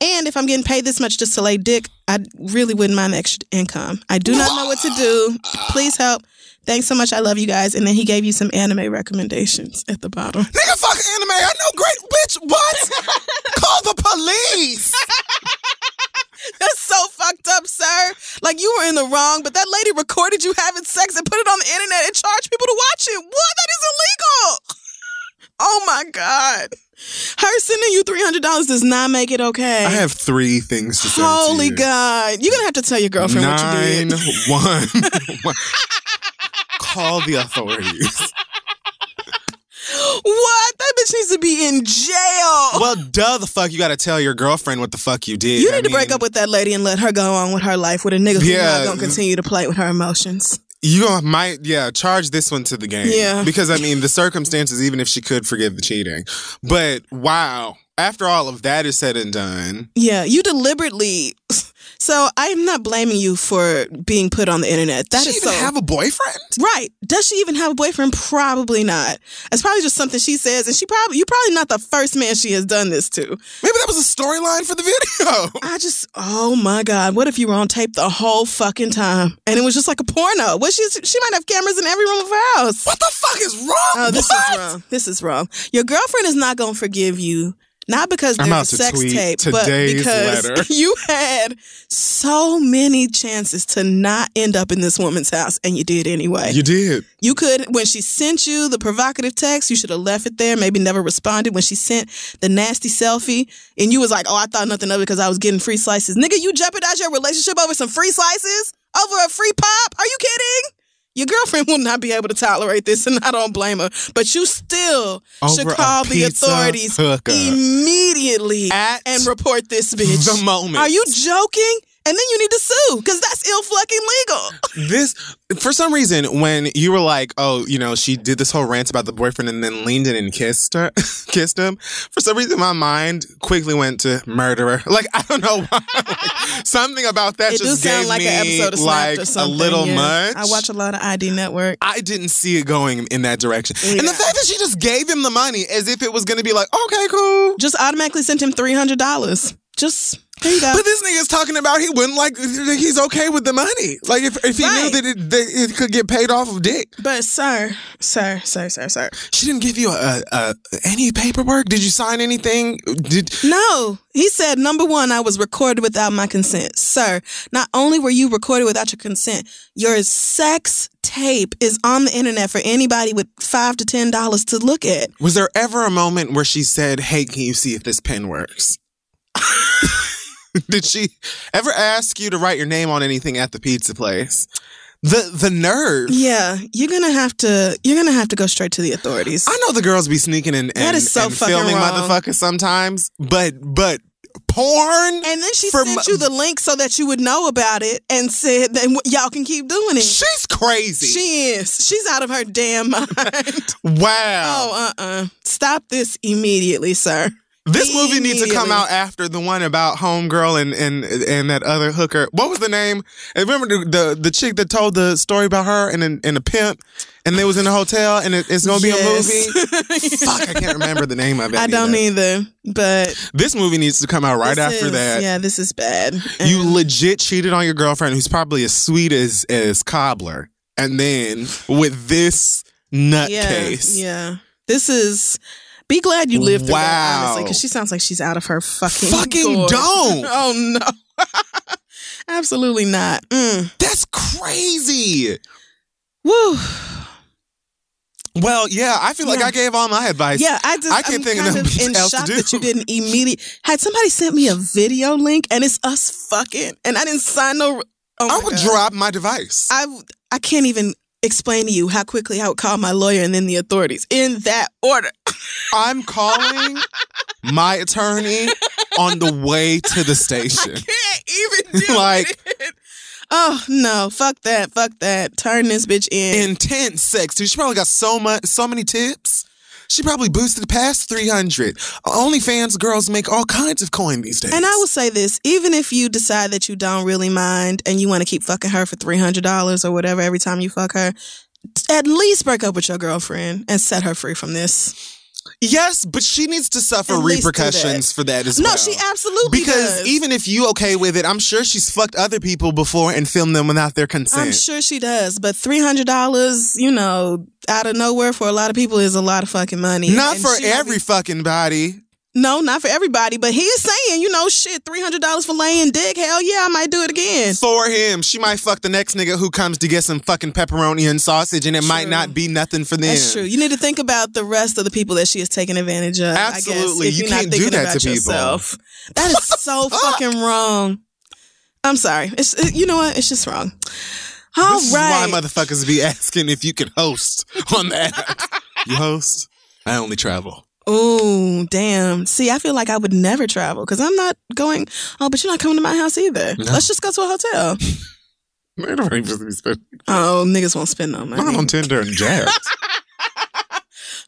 And if I'm getting paid this much just to lay dick, I really wouldn't mind the extra income. I do not know what to do. Please help. Thanks so much. I love you guys. And then he gave you some anime recommendations at the bottom. nigga, fuck anime. I know great bitch. What? Call the police. That's so fucked up, sir. Like you were in the wrong, but that lady recorded you having sex and put it on the internet and charged people to watch it. What? That is illegal. Oh my God. Her sending you $300 does not make it okay. I have three things to say. to Holy you. God. You're going to have to tell your girlfriend what you did. one, one. Call the authorities. What? That bitch needs to be in jail. Well, duh, the fuck. You got to tell your girlfriend what the fuck you did. you I need to break up with that lady and let her go on with her life with a nigga who's Yeah. not going to continue to play with her emotions. You gonna- might, yeah, charge this one to the game. Yeah. Because, I mean, the circumstances, even if she could forgive the cheating. But, wow. After all of that is said and done, Yeah, you deliberately. So I'm not blaming you for being put on the internet. That she is even so have a boyfriend? right. Does she even have a boyfriend? Probably not. It's probably just something she says, and she probably you're probably not the first man she has done this to. Maybe that was a storyline for the video. I just, oh my god, what if you were on tape the whole fucking time and it was just like a porno? Well, she's she might have cameras in every room of her house. What the fuck is wrong? Oh, this What? is wrong. This is wrong. Your girlfriend is not going to forgive you. Not because there's a sex tape, but because letter. you had so many chances to not end up in this woman's house, and you did anyway. You did. You could, when she sent you the provocative text, you should have left it there, maybe never responded. When she sent the nasty selfie, and you was like, oh, I thought nothing of it because I was getting free slices. Nigga, you jeopardized your relationship over some free slices? Over a free pop? Are you kidding? Your girlfriend will not be able to tolerate this, and I don't blame her. But you still should Over a call the authorities hookup. immediately At and report this bitch. the moment. Are you joking? And then you need to sue because that's ill fucking legal. This, for some reason, when you were like, oh, you know, she did this whole rant about the boyfriend and then leaned in and kissed her, kissed him. For some reason, my mind quickly went to murderer. Like, I don't know why. Like, something about that It do just sound gave like me an episode of Snapped like or a little yeah. much. I watch a lot of ID Network. I didn't see it going in that direction. And the fact that she just gave him the money as if it was going to be like, okay, cool. Just automatically sent him three hundred dollars. Just there you go. But this nigga's talking about he wouldn't like, he's okay with the money. Like, if, if he Right. knew that it, that it could get paid off of dick. But sir, sir, sir, sir, sir. She didn't give you a, a any paperwork. Did you sign anything? Did No, he said number one, I was recorded without my consent, sir. Not only were you recorded without your consent, your sex tape is on the internet for anybody with five to ten dollars to look at. was there ever a moment where she said, "Hey, can you see if this pen works"? Did she ever ask you to write your name on anything at the pizza place? The the nerve. Yeah, you're gonna have to. You're gonna have to go straight to the authorities. I know the girls be sneaking and, That and, is so and fucking filming wrong. motherfuckers sometimes, but but porn. And then she sent you the link so that you would know about it and said that y'all can keep doing it. She's crazy. She is. She's out of her damn mind. wow. oh, uh uh Stop this immediately, sir. This movie needs to come out after the one about homegirl and and and that other hooker. What was the name? And remember the the, the chick that told the story about her and and, and a pimp, and they was in a hotel, and it, it's gonna be a movie. Fuck, I can't remember the name of it. I don't either. either. But This movie needs to come out right after is- that. Yeah, this is bad. You legit cheated on your girlfriend, who's probably as sweet as as cobbler, and then with this yeah, nutcase. yeah. This is. Be glad you lived through that, Wow. honestly, because she sounds like she's out of her fucking. Fucking gourd. don't. oh no. Absolutely not. Mm. That's crazy. Woo. Well, yeah, I feel like Yeah. I gave all my advice. Yeah, I just I can't I'm think of kind nothing in else to shock do. that you didn't immediately. Had somebody sent me a video link and it's us fucking, and I didn't sign no. Oh I would God. drop my device. I I can't even explain to you how quickly I would call my lawyer and then the authorities in that order. I'm calling my attorney on the way to the station. I Can't even do Like- it. Oh no, fuck that, fuck that. Turn this bitch in. Intense sex, dude. She probably got so much, so many tips. She probably boosted past 300. OnlyFans girls make all kinds of coin these days. And I will say this, even if you decide that you don't really mind and you want to keep fucking her for $300 or whatever every time you fuck her, at least break up with your girlfriend and set her free from this. Yes, but she needs to suffer At repercussions for that as No, well. No, she absolutely because does. even if you okay with it, I'm sure she's fucked other people before and filmed them without their consent. I'm sure she does, but three hundred dollars, you know, out of nowhere for a lot of people is a lot of fucking money. Not And for every be- fucking body. No, not for everybody. But he's saying, you know, shit, three hundred dollars for laying dick. Hell yeah, I might do it again. For him, she might fuck the next nigga who comes to get some fucking pepperoni and sausage, and it might not be nothing for them. That's true. You need to think about the rest of the people that she is taking advantage of. Absolutely. I guess, if You you're not can't do that about to people. yourself. That is so fucking wrong. I'm sorry. It's it- you know what? It's just wrong. All this right. is why motherfuckers be asking if you can host on that. you host? I only travel. Oh, damn. See, I feel like I would never travel because I'm not going. Oh, but you're not coming to my house either. Let's just go to a hotel. Man, I'm supposed to be spending Oh, niggas won't spend no I'm on Tinder and jabs.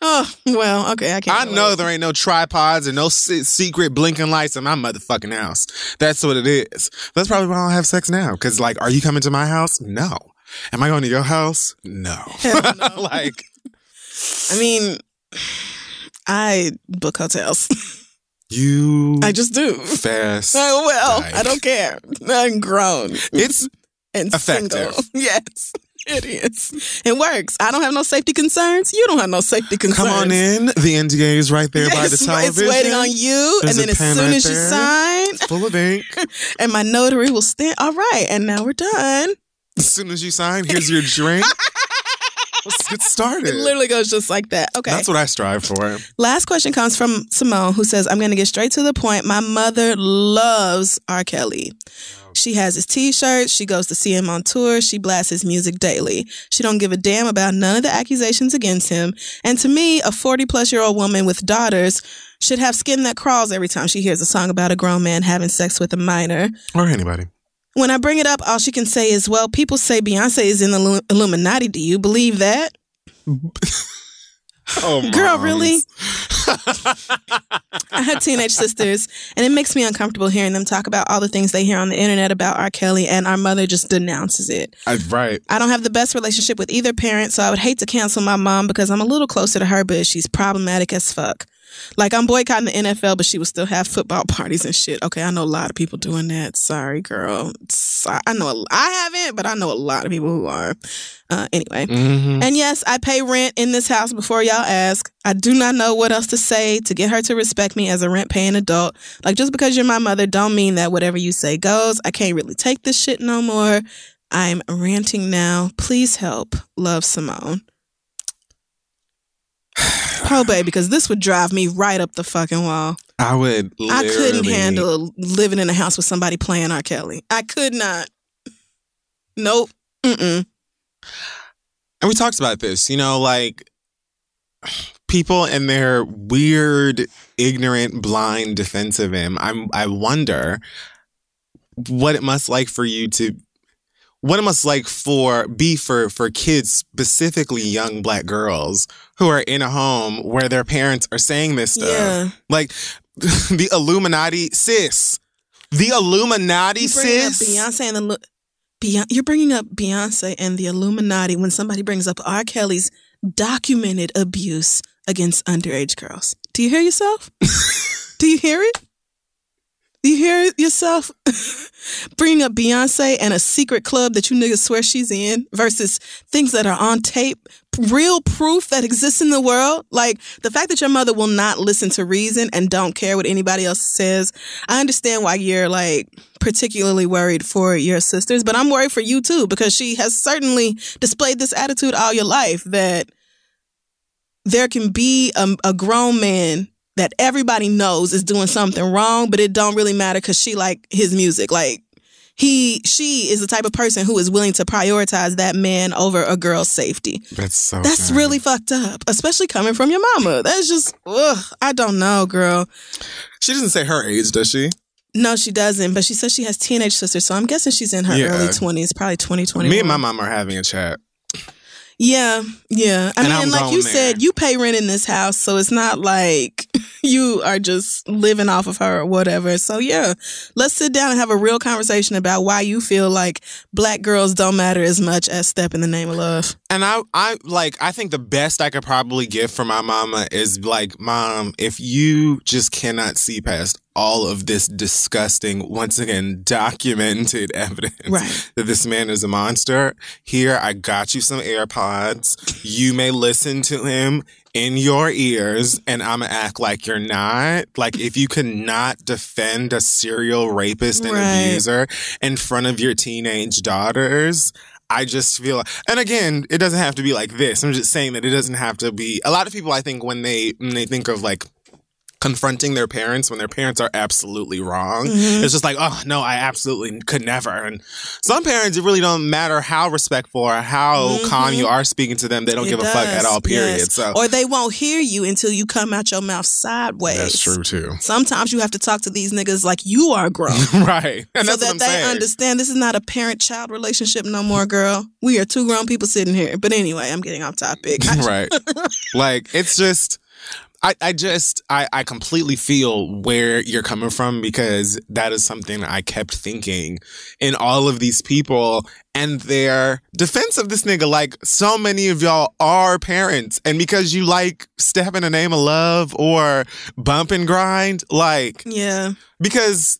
Oh, well, okay. I can't. I know there ain't no tripods and no se- secret blinking lights in my motherfucking house. That's what it is. That's probably why I don't have sex now. Cause like, are you coming to my house? No. Am I going to your house? No. No. like, I mean, I book hotels. you I just do. fast. Oh, well, Dyke. I don't care. I'm grown It's and Effective. single. Yes, it is. It works. I don't have no safety concerns. You don't have no safety concerns. come on in. The NDA is right there by the Yes, television. It's waiting on you, There's and then as soon right as you there. sign, Full of ink. and my notary will stand. All right, and now we're done. As soon as you sign, here's your drink. Let's get started. It literally goes just like that. Okay. That's what I strive for. Last question comes from Simone, who says, I'm going to get straight to the point. My mother loves R. Kelly. She has his t-shirts. She goes to see him on tour. She blasts his music daily. She don't give a damn about none of the accusations against him. And to me, a 40 plus year old woman with daughters should have skin that crawls every time she hears a song about a grown man having sex with a minor. Or anybody. When I bring it up, all she can say is, well, people say Beyonce is in the Illuminati. Do you believe that? Oh, Girl, really? I have teenage sisters, and it makes me uncomfortable hearing them talk about all the things they hear on the internet about R. Kelly, and our mother just denounces it. I, right. I don't have the best relationship with either parent, so I would hate to cancel my mom because I'm a little closer to her, but she's problematic as fuck. Like I'm boycotting the NFL, but she would still have football parties and shit. Okay, I know a lot of people doing that. Sorry, girl. So- I know a, I haven't, but I know a lot of people who are. Uh, anyway, Mm-hmm. and yes, I pay rent in this house before y'all ask. I do not know what else to say to get her to respect me as a rent paying adult. Like just because you're my mother don't mean that whatever you say goes. I can't really take this shit no more. I'm ranting now. Please help. Love Simone. Probate because this would drive me right up the fucking wall. I would. I couldn't handle living in a house with somebody playing R. Kelly. I could not. Nope. Mm-mm. And we talked about this, you know, like people and their weird, ignorant, blind defense of him. I'm. I wonder what it must like for you to. What it must like for be for for kids, specifically young black girls who are in a home where their parents are saying this stuff. Yeah. Like the Illuminati, sis. The Illuminati, You sis. Beyonce and the Lu- Beyonce, you're bringing up Beyonce and the Illuminati when somebody brings up R. Kelly's documented abuse against underage girls. Do you hear yourself? Do you hear it? You hear yourself bringing up Beyonce and a secret club that you niggas swear she's in versus things that are on tape, real proof that exists in the world? Like the fact that your mother will not listen to reason and don't care what anybody else says. I understand why you're like particularly worried for your sisters, but I'm worried for you too because she has certainly displayed this attitude all your life that there can be a, a grown man that everybody knows is doing something wrong, but it don't really matter because she like his music. Like he, she is the type of person who is willing to prioritize that man over a girl's safety. That's so. That's sad. really fucked up, especially coming from your mama. That's just, ugh, I don't know, girl. She doesn't say her age, does she? No, she doesn't. But she says she has teenage sisters, so I'm guessing she's in her Yeah. early 20s, probably 2020. Me and my mom are having a chat. Yeah, yeah. I And mean, like you going said, you pay rent in this house, so it's not like you are just living off of her or whatever. So yeah, let's sit down and have a real conversation about why you feel like black girls don't matter as much as Step in the Name of Love. And I, I like, I think the best I could probably get for my mama is like, mom, if you just cannot see past all of this disgusting, once again, documented evidence Right. that this man is a monster, here, I got you some AirPods. You may listen to him in your ears, and I'm gonna act like you're not. Like, if you cannot defend a serial rapist and Right. abuser in front of your teenage daughters, I just feel, and again, it doesn't have to be like this. I'm just saying that it doesn't have to be. A lot of people, I think, when they when they think of like confronting their parents when their parents are absolutely wrong, Mhm. it's just like, oh no, I absolutely could never. And some parents, it really don't matter how respectful or how calm you are speaking to them, they don't It give a fuck at all. Period. yes. So or they won't hear you until you come out your mouth sideways. that's true too. Sometimes you have to talk to these niggas like you are grown. right, and so that's that what I'm they saying. understand this is not a parent child relationship no more, girl. We are two grown people sitting here. But anyway, I'm getting off topic. Right. like it's just I, I just I, I completely feel where you're coming from because that is something I kept thinking in all of these people and their defense of this nigga. Like so many of y'all are parents, and because you like step in the name of love or bump and grind, like Yeah. because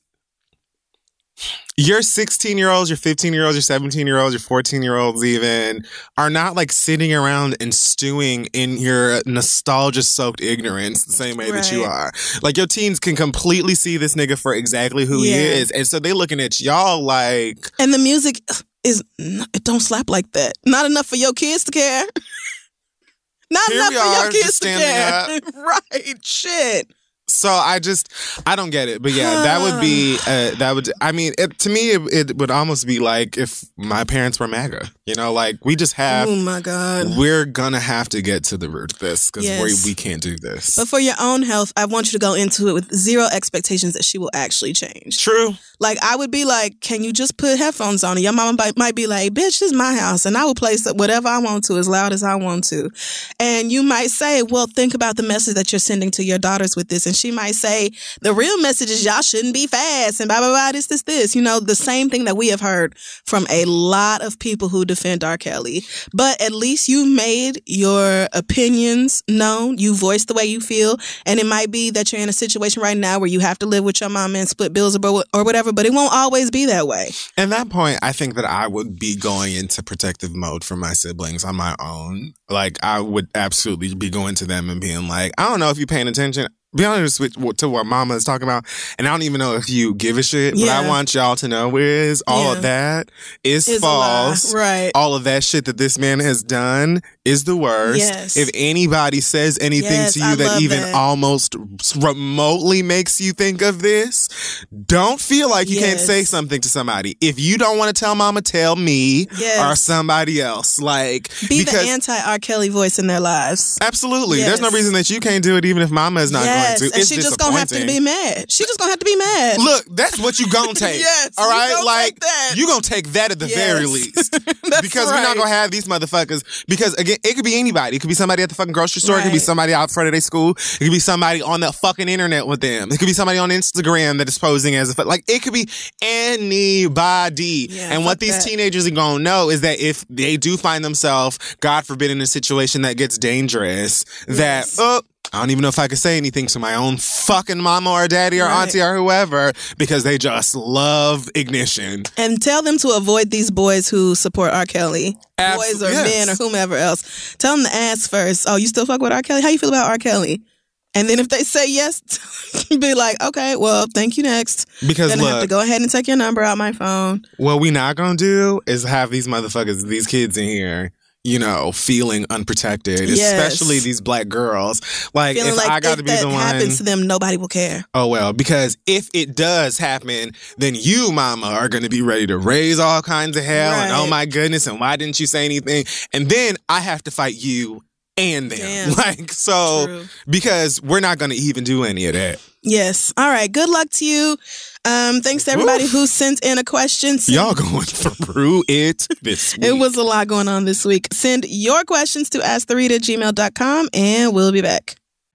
your 16 year olds, your 15 year olds, your 17 year olds, your 14 year olds, even are not like sitting around and stewing in your nostalgia soaked ignorance the same way that you are. Like your teens can completely see this nigga for exactly who he is. And so they looking at y'all like, And the music is, it don't slap like that. Not enough for your kids to care. Not Here enough for your kids to care. right. Shit. So I just I don't get it, but yeah, that would be uh, that would I mean it, to me it, it would almost be like if my parents were MAGA, you know, like we just have Oh my God. we're gonna have to get to the root of this because Yes. we we can't do this. But for your own health, I want you to go into it with zero expectations that she will actually change. True. Like I would be like, can you just put headphones on? And your mama might, might be like, bitch, this is my house, and I will play whatever I want to as loud as I want to. And you might say, well, think about the message that you're sending to your daughters with this, and she might say, the real message is y'all shouldn't be fast, and blah blah blah. This this this. You know, the same thing that we have heard from a lot of people who defend R. Kelly. But at least you made your opinions known. You voiced the way you feel, and it might be that you're in a situation right now where you have to live with your mom and split bills or, or whatever. But it won't always be that way. At that point, I think that I would be going into protective mode for my siblings on my own. Like I would absolutely be going to them and being like, I don't know if you're paying attention. Be honest with to what Mama is talking about, and I don't even know if you give a shit. What I want y'all to know is all Yeah. of that is Is false. Right. All of that shit that this man has done is the worst. Yes. If anybody says anything Yes, to you I that even that. almost remotely makes you think of this, don't feel like you can't say something to somebody. If you don't want to tell mama, tell me Yes. or somebody else. Like Be because the anti R. Kelly voice in their lives. absolutely, there's no reason that you can't do it, even if mama is not yes, going to. and It's she just gonna have to be mad. She just gonna have to be mad. Look, that's what you gonna take. Yes, All right. like you gonna take that at the Yes. very least, That's because we're not gonna have these motherfuckers. Because again, it could be anybody. It could be somebody at the fucking grocery store. It could be somebody out front of their school. It could be somebody on the fucking internet with them. It could be somebody on Instagram that is posing as a like. It could be anybody. Yeah, and what these that. teenagers are gonna know is that if they do find themselves, God forbid, in a situation that gets dangerous, that oh. I don't even know if I could say anything to my own fucking mama or daddy or Right. auntie or whoever because they just love ignition. And tell them to avoid these boys who support R. Kelly. Boys or yes. men or whomever else. Tell them to ask first, oh, you still fuck with R. Kelly? How you feel about R. Kelly? And then if they say yes, be like, okay, well, thank you next. Because Gonna have to go ahead and take your number out my phone. what we not gonna do is have these motherfuckers, these kids in here, you know, feeling unprotected, Yes. especially these black girls. Like Feeling if like I got to be the one. happens to them, nobody will care. Oh well, because if it does happen, then you, mama, are going to be ready to raise all kinds of hell. And oh my goodness, and why didn't you say anything? And then I have to fight you and them. Damn. Like, so, True. because we're not going to even do any of that. Yes. All right. Good luck to you. Um, thanks to everybody Oof. who sent in a question. Send- Y'all going through it this week. It was a lot going on this week. Send your questions to asktheread at gmail.com and we'll be back.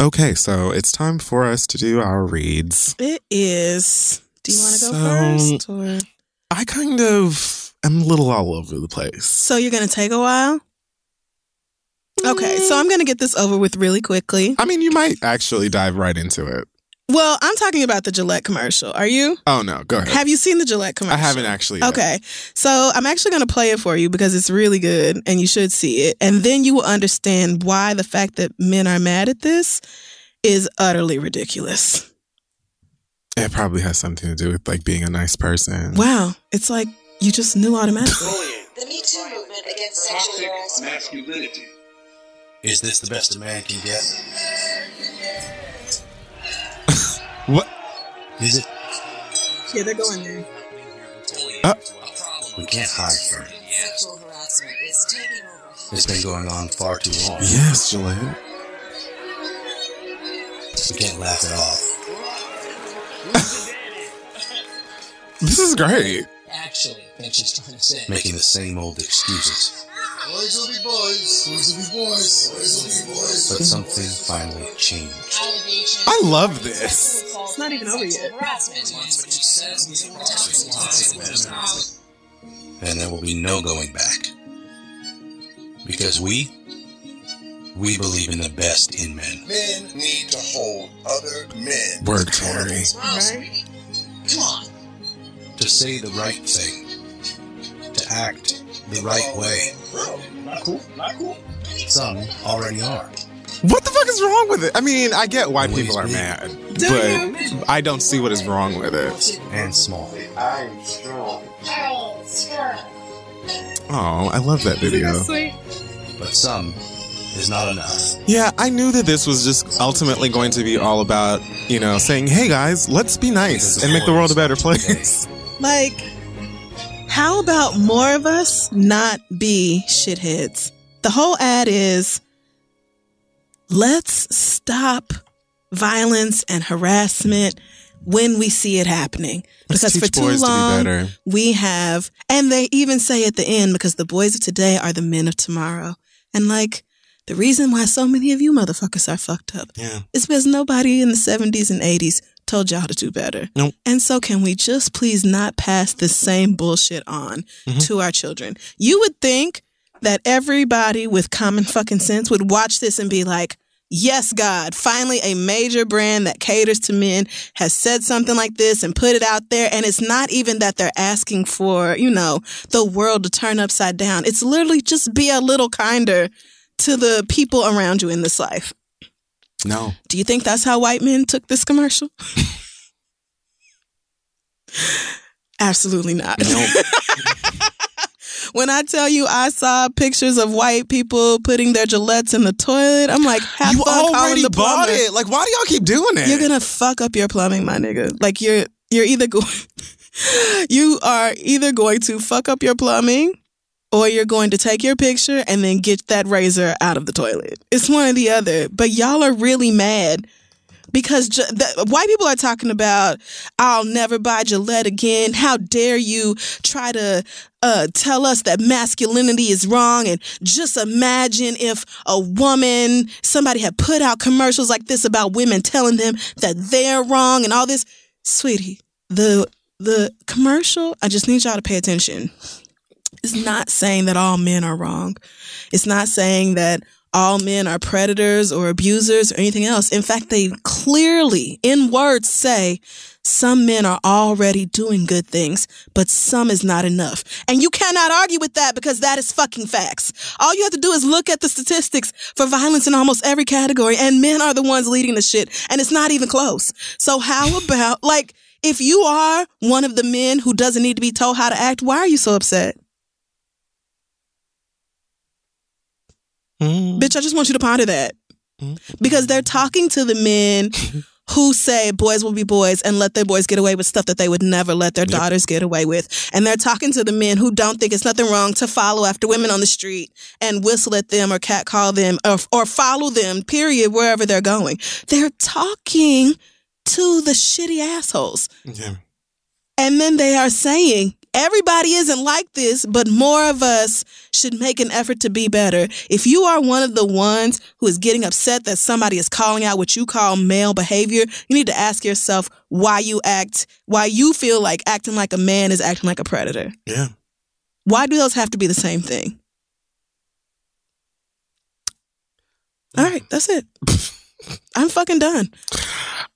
Okay, so it's time for us to do our reads. It is. Do you want to go first? Or? I kind of am a little all over the place. So you're going to take a while? Okay, so mm. I'm going to get this over with really quickly. I mean, you might actually dive right into it. Well, I'm talking about the Gillette commercial. Are you? Oh, no, go ahead. Have you seen the Gillette commercial? I haven't actually. yet. Okay. So I'm actually going to play it for you because it's really good and you should see it. And then you will understand why the fact that men are mad at this is utterly ridiculous. It probably has something to do with like being a nice person. Wow. It's like you just knew automatically. The Me Too movement against sexual harassment. masculinity. Is this the best a man can get? What? Is it? yeah, they're going there. Uh, We can't hide from it. Sexual harassment is taking over. It's been going on far too long. yes, Gillette. We can't laugh it off. This is great. Actually, I think she's trying to say. Making the same old excuses. Boys will be boys. Boys will be boys. Boys will be boys. But something finally changed. I love this. It's not even over yet. And there will be no going back. Because we, we believe in the best in men. Men need to hold other men. Word, Tori. Right? Come on. To say the right thing. To act the right way. Bro, not cool. Not cool. Some already are. What the fuck is wrong with it? I mean, I get why people are Always mad, Do but I don't see what is wrong with it. And small. I'm strong. Oh, I love that video. Sweet. But some is not enough. Yeah, I knew that this was just ultimately going to be all about, you know, saying, hey guys, let's be nice and make the world a better place. Like, how about more of us not be shitheads? The whole ad is let's stop violence and harassment when we see it happening. Because for too boys to be long, we have, and they even say at the end, because the boys of today are the men of tomorrow. And like, the reason why so many of you motherfuckers are fucked up Yeah. is because nobody in the 70s and 80s told y'all to do better. Nope. And so, can we just please not pass the same bullshit on mm-hmm. to our children? You would think that everybody with common fucking sense would watch this and be like, Yes, God, finally a major brand that caters to men has said something like this and put it out there. And it's not even that they're asking for, you know, the world to turn upside down. It's literally just be a little kinder to the people around you in this life. No. Do you think that's how white men took this commercial? Absolutely not. when I tell you I saw pictures of white people putting their Gillettes in the toilet, I'm like, have you fun already the bought plumber. it. Like, why do y'all keep doing it? You're gonna fuck up your plumbing, my nigga. Like you're you're either going you are either going to fuck up your plumbing or you're going to take your picture and then get that razor out of the toilet. It's one or the other. But y'all are really mad because Gi- the, white people are talking about I'll never buy Gillette again. How dare you try to uh, tell us that masculinity is wrong? And just imagine if a woman, somebody had put out commercials like this about women telling them that they're wrong and all this. Sweetie, the the commercial. I just need y'all to pay attention. It's not saying that all men are wrong. It's not saying that all men are predators or abusers or anything else. In fact, they clearly, in words, say some men are already doing good things, but some is not enough. And you cannot argue with that because that is fucking facts. All you have to do is look at the statistics for violence in almost every category, and men are the ones leading the shit, and it's not even close. So, how about, like, if you are one of the men who doesn't need to be told how to act, why are you so upset? Mm-hmm. Bitch, I just want you to ponder that. Mm-hmm. Because they're talking to the men who say boys will be boys and let their boys get away with stuff that they would never let their daughters get away with. And they're talking to the men who don't think it's nothing wrong to follow after women on the street and whistle at them or catcall them or, or follow them, period, wherever they're going. They're talking to the shitty assholes. Yeah. And then they are saying, everybody isn't like this, but more of us should make an effort to be better. If you are one of the ones who is getting upset that somebody is calling out what you call male behavior, you need to ask yourself why you act, why you feel like acting like a man is acting like a predator. Yeah. Why do those have to be the same thing? All right, that's it. I'm fucking done.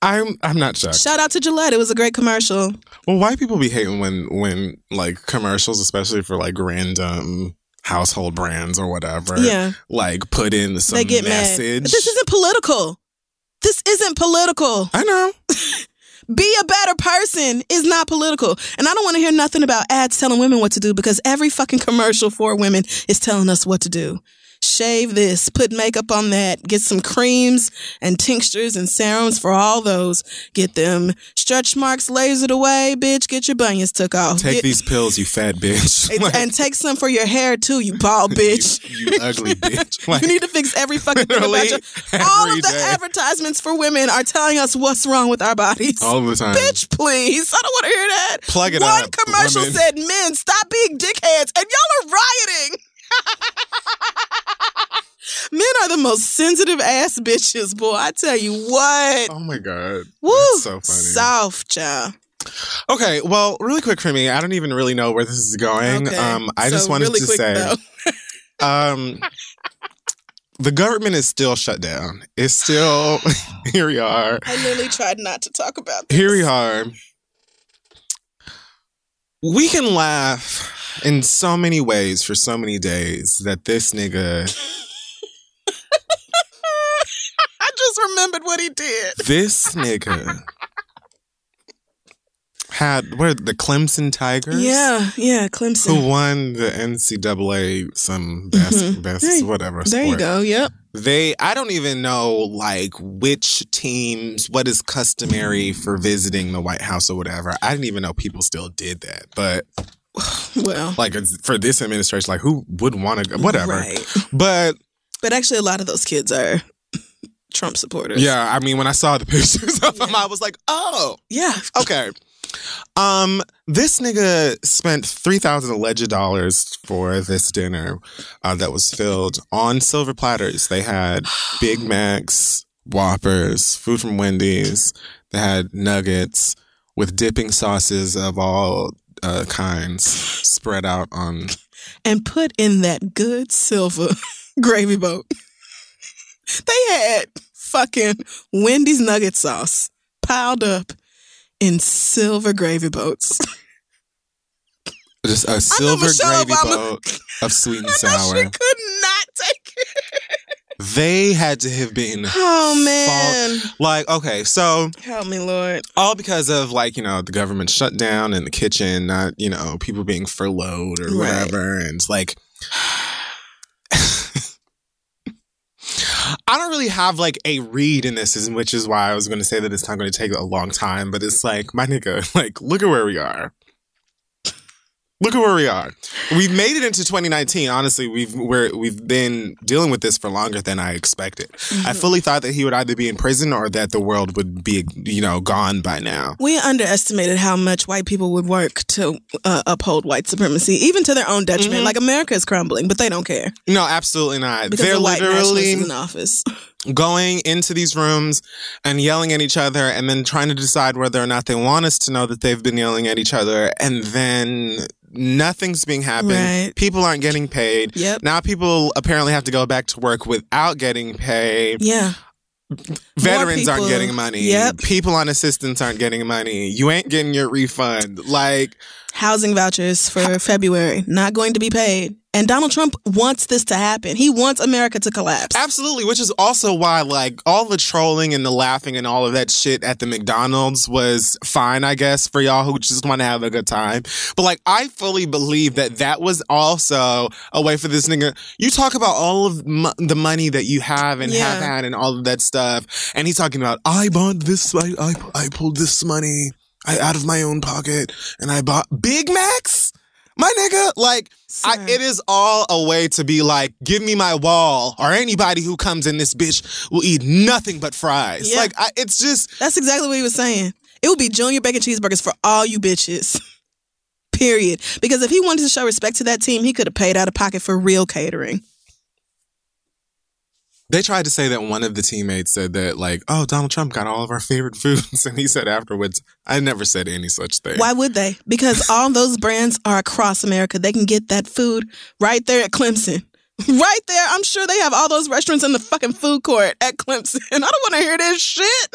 I'm I'm not shocked. Shout out to Gillette. It was a great commercial. Well, white people be hating when when like commercials, especially for like random household brands or whatever. Yeah. Like put in some they get message. mad. This isn't political. This isn't political. I know. Be a better person is not political. And I don't want to hear nothing about ads telling women what to do because every fucking commercial for women is telling us what to do. Shave this, put makeup on that, get some creams and tinctures and serums for all those. Get them stretch marks lasered away, bitch. Get your bunions took off. Take Get- these pills, you fat bitch. and, Like, and take some for your hair too, you bald bitch. you, you ugly bitch. Like, you need to fix every fucking thing about you. All of the day. advertisements for women are telling us what's wrong with our bodies. all the time. Bitch, please. I don't want to hear that. Plug it One up, commercial women. said, men, stop being dickheads. And y'all are rioting. Men are the most sensitive ass bitches, boy. I tell you what. Oh my god. Woo. That's so funny. Soft, child. Okay, well, really quick for me, I don't even really know where this is going. Okay. Um, I just wanted really to say, um, the government is still shut down. It's still here. We are. I literally tried not to talk about this. Here we are. We can laugh in so many ways for so many days that this nigga, I just remembered what he did. this nigga had what the Clemson Tigers. Yeah, yeah, Clemson. Who won the NCAA some best Mhm. best whatever There you go. Yep. They I don't even know like which teams what is customary for visiting the White House or whatever. I didn't even know people still did that. But Well, like for this administration like who would want to whatever. Right. But But actually, a lot of those kids are Trump supporters. yeah, I mean when I saw the pictures of them I was like, "Oh, Yeah. okay." Um, this nigga spent three thousand alleged dollars for this dinner uh, that was filled on silver platters. They had Big Macs, Whoppers, food from Wendy's. They had nuggets with dipping sauces of all uh, kinds spread out on. And put in that good silver gravy boat. they had fucking Wendy's nugget sauce piled up in silver gravy boats. Just a silver gravy Obama- boat of sweet and sour. she could not take it. They had to have been. Oh man. fall- like, okay, so Help me, Lord. all because of like, you know, the government shutdown in the kitchen, not, you know, people being furloughed or Right. whatever. And it's like, I don't really have like a read in this, is- which is why I was going to say that it's not going to take a long time. But it's like, my nigga, like, look at where we are. Look at where we are. We've made it into 2019. Honestly, we've we're we've been dealing with this for longer than I expected. I fully thought that he would either be in prison or that the world would be, you know, gone by now. We underestimated how much white people would work to uh, uphold white supremacy, even to their own detriment. Mhm. Like America is crumbling, but they don't care No, absolutely not. because They're the white literally in office. going into these rooms and yelling at each other and then trying to decide whether or not they want us to know that they've been yelling at each other and then nothing's being happening. Right. People aren't getting paid. Yep. Now people apparently have to go back to work without getting paid. Yeah. Veterans aren't getting money. Yep. People on assistance aren't getting money. You ain't getting your refund. Like Housing vouchers for February not going to be paid. And Donald Trump wants this to happen. He wants America to collapse. Absolutely, which is also why like all the trolling and the laughing and all of that shit at the McDonald's was fine, I guess, for y'all who just want to have a good time. But like, I fully believe that that was also a way for this nigga. You talk about all of mo- the money that you have and have had and all of that stuff, and he's talking about I bought this, I I, I pulled this money I, out of my own pocket, and I bought Big Macs. My nigga, like, I, it is all a way to be like, give me my wall, or anybody who comes in this bitch will eat nothing but fries. Yeah. Like, I, it's just, That's exactly what he was saying. It would be junior bacon cheeseburgers for all you bitches. Period. Because if he wanted to show respect to that team, he could have paid out of pocket for real catering. They tried to say that one of the teammates said that, like, oh, Donald Trump got all of our favorite foods. And he said afterwards, I never said any such thing. Why would they? Because all those brands are across America. They can get that food right there at Clemson. Right there. I'm sure they have all those restaurants in the fucking food court at Clemson. I don't want to hear this shit.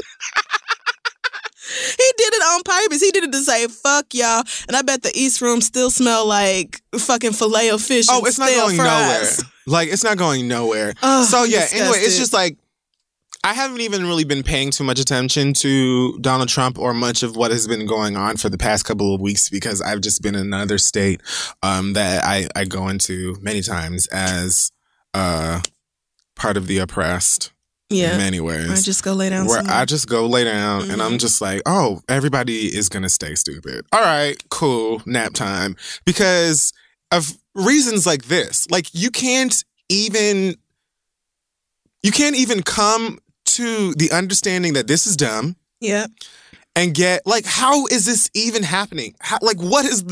he did it on purpose. He did it to say, fuck y'all. And I bet the East Room still smell like fucking filet of fish. Oh, it's not going fries. nowhere. Like it's not going nowhere. So yeah, I'm anyway, it's just like I haven't even really been paying too much attention to Donald Trump or much of what has been going on for the past couple of weeks because I've just been in another state um, that I, I go into many times as uh, part of the oppressed Yeah. in many ways. I just go lay down where somewhere. I just go lay down and I'm just like, oh, everybody is gonna stay stupid. All right, cool, nap time. Because of reasons like this. Like you can't even you can't even come to the understanding that this is dumb Yeah. and get like how is this even happening? How, like what is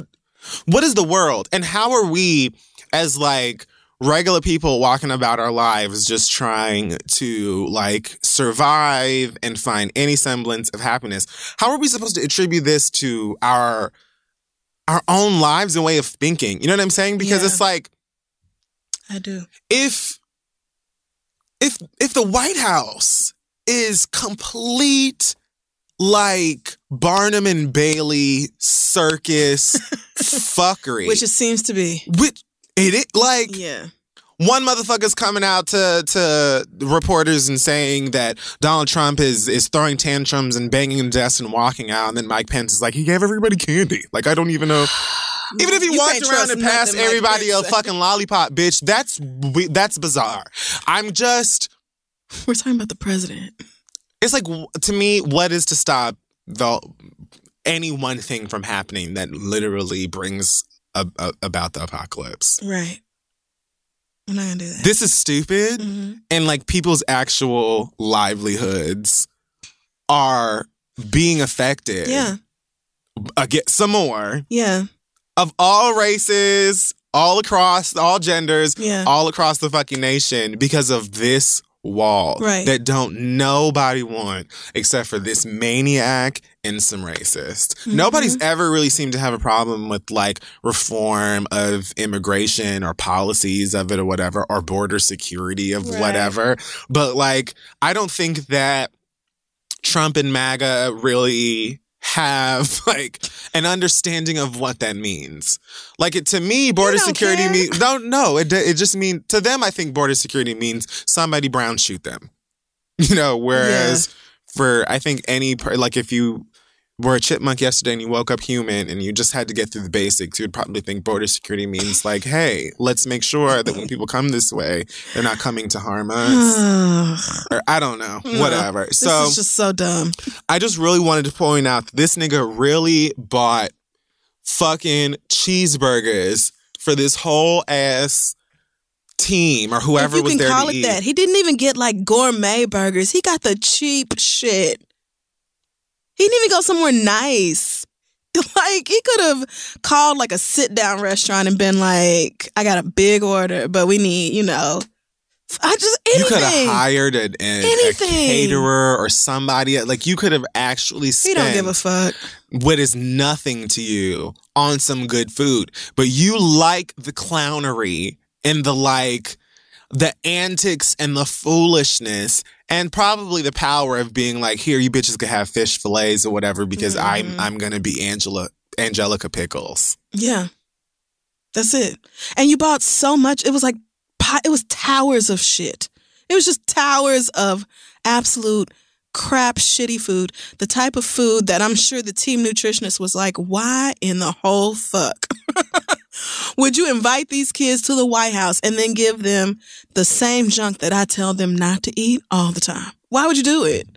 what is the world and how are we as like regular people walking about our lives just trying to like survive and find any semblance of happiness? How are we supposed to attribute this to our our own lives and way of thinking? You know what I'm saying? Because Yeah. it's like I do. if if if the White House is complete like Barnum and Bailey circus fuckery, Which it seems to be. which it, it like Yeah. One motherfucker's coming out to to reporters and saying that Donald Trump is is throwing tantrums and banging the desk and walking out, and then Mike Pence is like he gave everybody candy. Like I don't even know. Even if he You walked around and passed everybody a fucking lollipop, bitch, that's that's bizarre. I'm just. We're talking about the president. It's like to me, what is to stop the any one thing from happening that literally brings a, a, about the apocalypse? Right. I'm not gonna do that. This is stupid, Mhm. and like people's actual livelihoods are being affected. Yeah. again, some more Yeah. of all races, all across, all genders, Yeah. all across the fucking nation because of this wall Right. that don't nobody want except for this maniac and some racist. Mm-hmm. Nobody's ever really seemed to have a problem with like reform of immigration or policies of it or whatever or border security of Right. whatever. But like I don't think that Trump and MAGA really have like an understanding of what that means. Like it to me, border security care. means no, no. It it just means to them. I think border security means somebody brown shoot them. You know, whereas for I think any like if you were a chipmunk yesterday and you woke up human and you just had to get through the basics, you would probably think border security means like, hey, let's make sure that when people come this way, they're not coming to harm us. or I don't know, No, whatever. This so is just so dumb. I just really wanted to point out that this nigga really bought fucking cheeseburgers for this whole ass team or whoever if you was can there call to it eat. that. He didn't even get like gourmet burgers. He got the cheap shit. He didn't even go somewhere nice. Like he could have called like a sit down restaurant and been like, "I got a big order, but we need, you know, I just You anything." could have hired an, an, a Anything. caterer or somebody. Like you could have actually He don't give a fuck. what is nothing to you on some good food, but you like the clownery and the like, the antics and the foolishness, and probably the power of being like, "Here, you bitches could have fish fillets or whatever," because I'm mm-hmm. I'm gonna be Angela Angelica Pickles. Yeah. That's it. And you bought so much. It was like, it was towers of shit. It was just towers of absolute crap, shitty food. The type of food that I'm sure the team nutritionist was like, why in the whole fuck would you invite these kids to the White House and then give them the same junk that I tell them not to eat all the time? Why would you do it?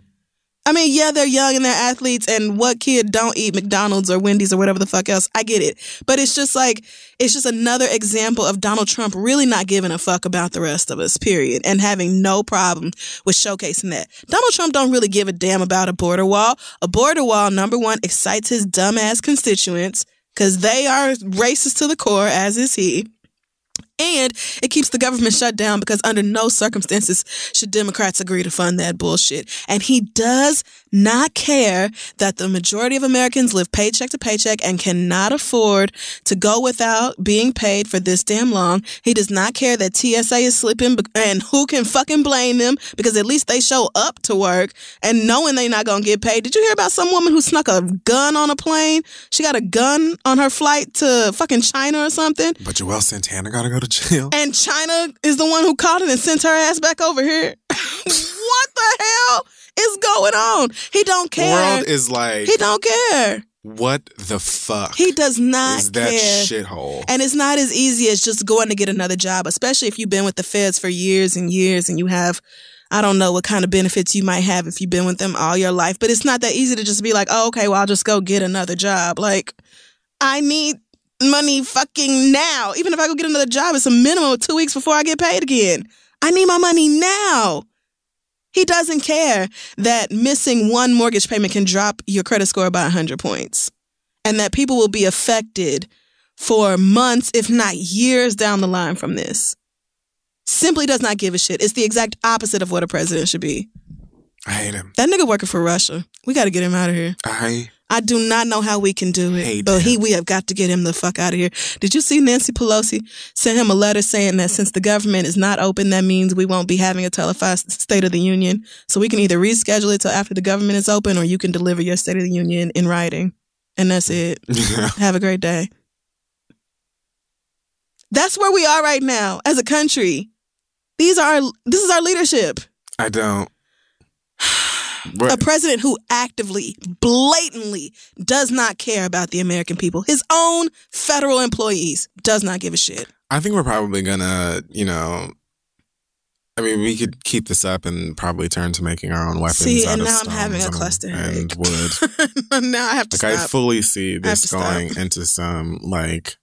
I mean, yeah, they're young and they're athletes, and what kid don't eat McDonald's or Wendy's or whatever the fuck else? I get it. But it's just like, it's just another example of Donald Trump really not giving a fuck about the rest of us, period, and having no problem with showcasing that. Donald Trump don't really give a damn about a border wall. A border wall, number one, excites his dumbass constituents because they are racist to the core, as is he. And it keeps the government shut down because under no circumstances should Democrats agree to fund that bullshit. And he does not care that the majority of Americans live paycheck to paycheck and cannot afford to go without being paid for this damn long. He does not care that TSA is slipping and who can fucking blame them because at least they show up to work and knowing they're not going to get paid. Did you hear about some woman who snuck a gun on a plane? She got a gun on her flight to fucking China or something. But Joel Santana gotta go to jail. And China is the one who called it and sent her ass back over here. what the hell is going on? He don't The care. world is like, he don't care. what the fuck He does not is that shithole? And it's not as easy as just going to get another job, especially if you've been with the feds for years and years and you have, I don't know what kind of benefits you might have if you've been with them all your life. But it's not that easy to just be like, oh, okay, well, I'll just go get another job. Like, I need money fucking now. Even if I go get another job, it's a minimum of two weeks before I get paid again. I need my money now. He doesn't care that missing one mortgage payment can drop your credit score by 100 points and that people will be affected for months, if not years down the line from this. Simply does not give a shit. It's the exact opposite of what a president should be. I hate him. That nigga working for Russia. We got to get him out of here. I I do not know how we can do it, but he we have got to get him the fuck out of here. Did you see Nancy Pelosi sent him a letter saying that since the government is not open, that means we won't be having a televised State of the Union. So we can either reschedule it till after the government is open, or you can deliver your State of the Union in writing, and that's it. Have a great day. That's where we are right now as a country. These are this is our leadership. I don't. A president who actively, blatantly does not care about the American people. His own federal employees does not give a shit. I think we're probably gonna, you know, I mean, we could keep this up and probably turn to making our own weapons. See, and now I'm having a cluster and, headache. and wood. now I have to like I fully see this stop. going into some like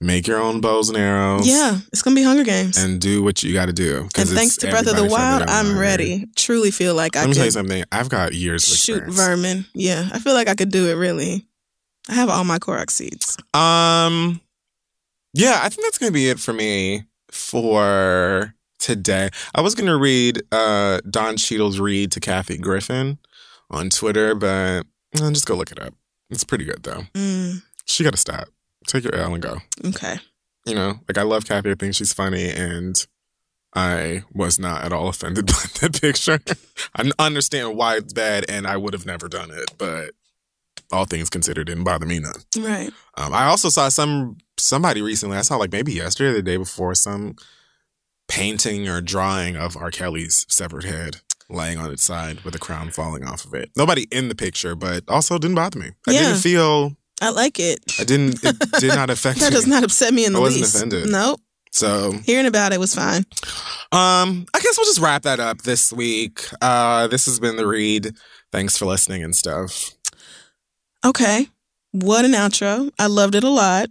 make your own bows and arrows. yeah, it's gonna be Hunger Games. and do what you got to do. And thanks to Breath of the Wild, I'm ready. Truly feel like I Let me tell you something. I've got years of shoot vermin. Yeah, I feel like I could do it. Really, I have all my Korok seeds. Um, yeah, I think that's gonna be it for me for today. I was gonna read uh Don Cheadle's read to Kathy Griffin on Twitter, but uh, just go look it up. It's pretty good though. Mm, She got to stop. Take your L and go. okay. You know, like I love Kathy. I think she's funny, and I was not at all offended by that picture. I understand why it's bad, and I would have never done it, but all things considered, didn't bother me none. Right. Um, I also saw some somebody recently. I saw like maybe yesterday, or the day before, some painting or drawing of R. Kelly's severed head laying on its side with a crown falling off of it. Nobody in the picture, but also didn't bother me. I Yeah. didn't feel. I like it. I didn't. It did not affect me. That me. does not upset me in the I wasn't least. offended. Nope. So Hearing about it was fine. Um, I guess we'll just wrap that up this week. Uh, this has been the read. Thanks for listening and stuff. Okay. What an outro. I loved it a lot.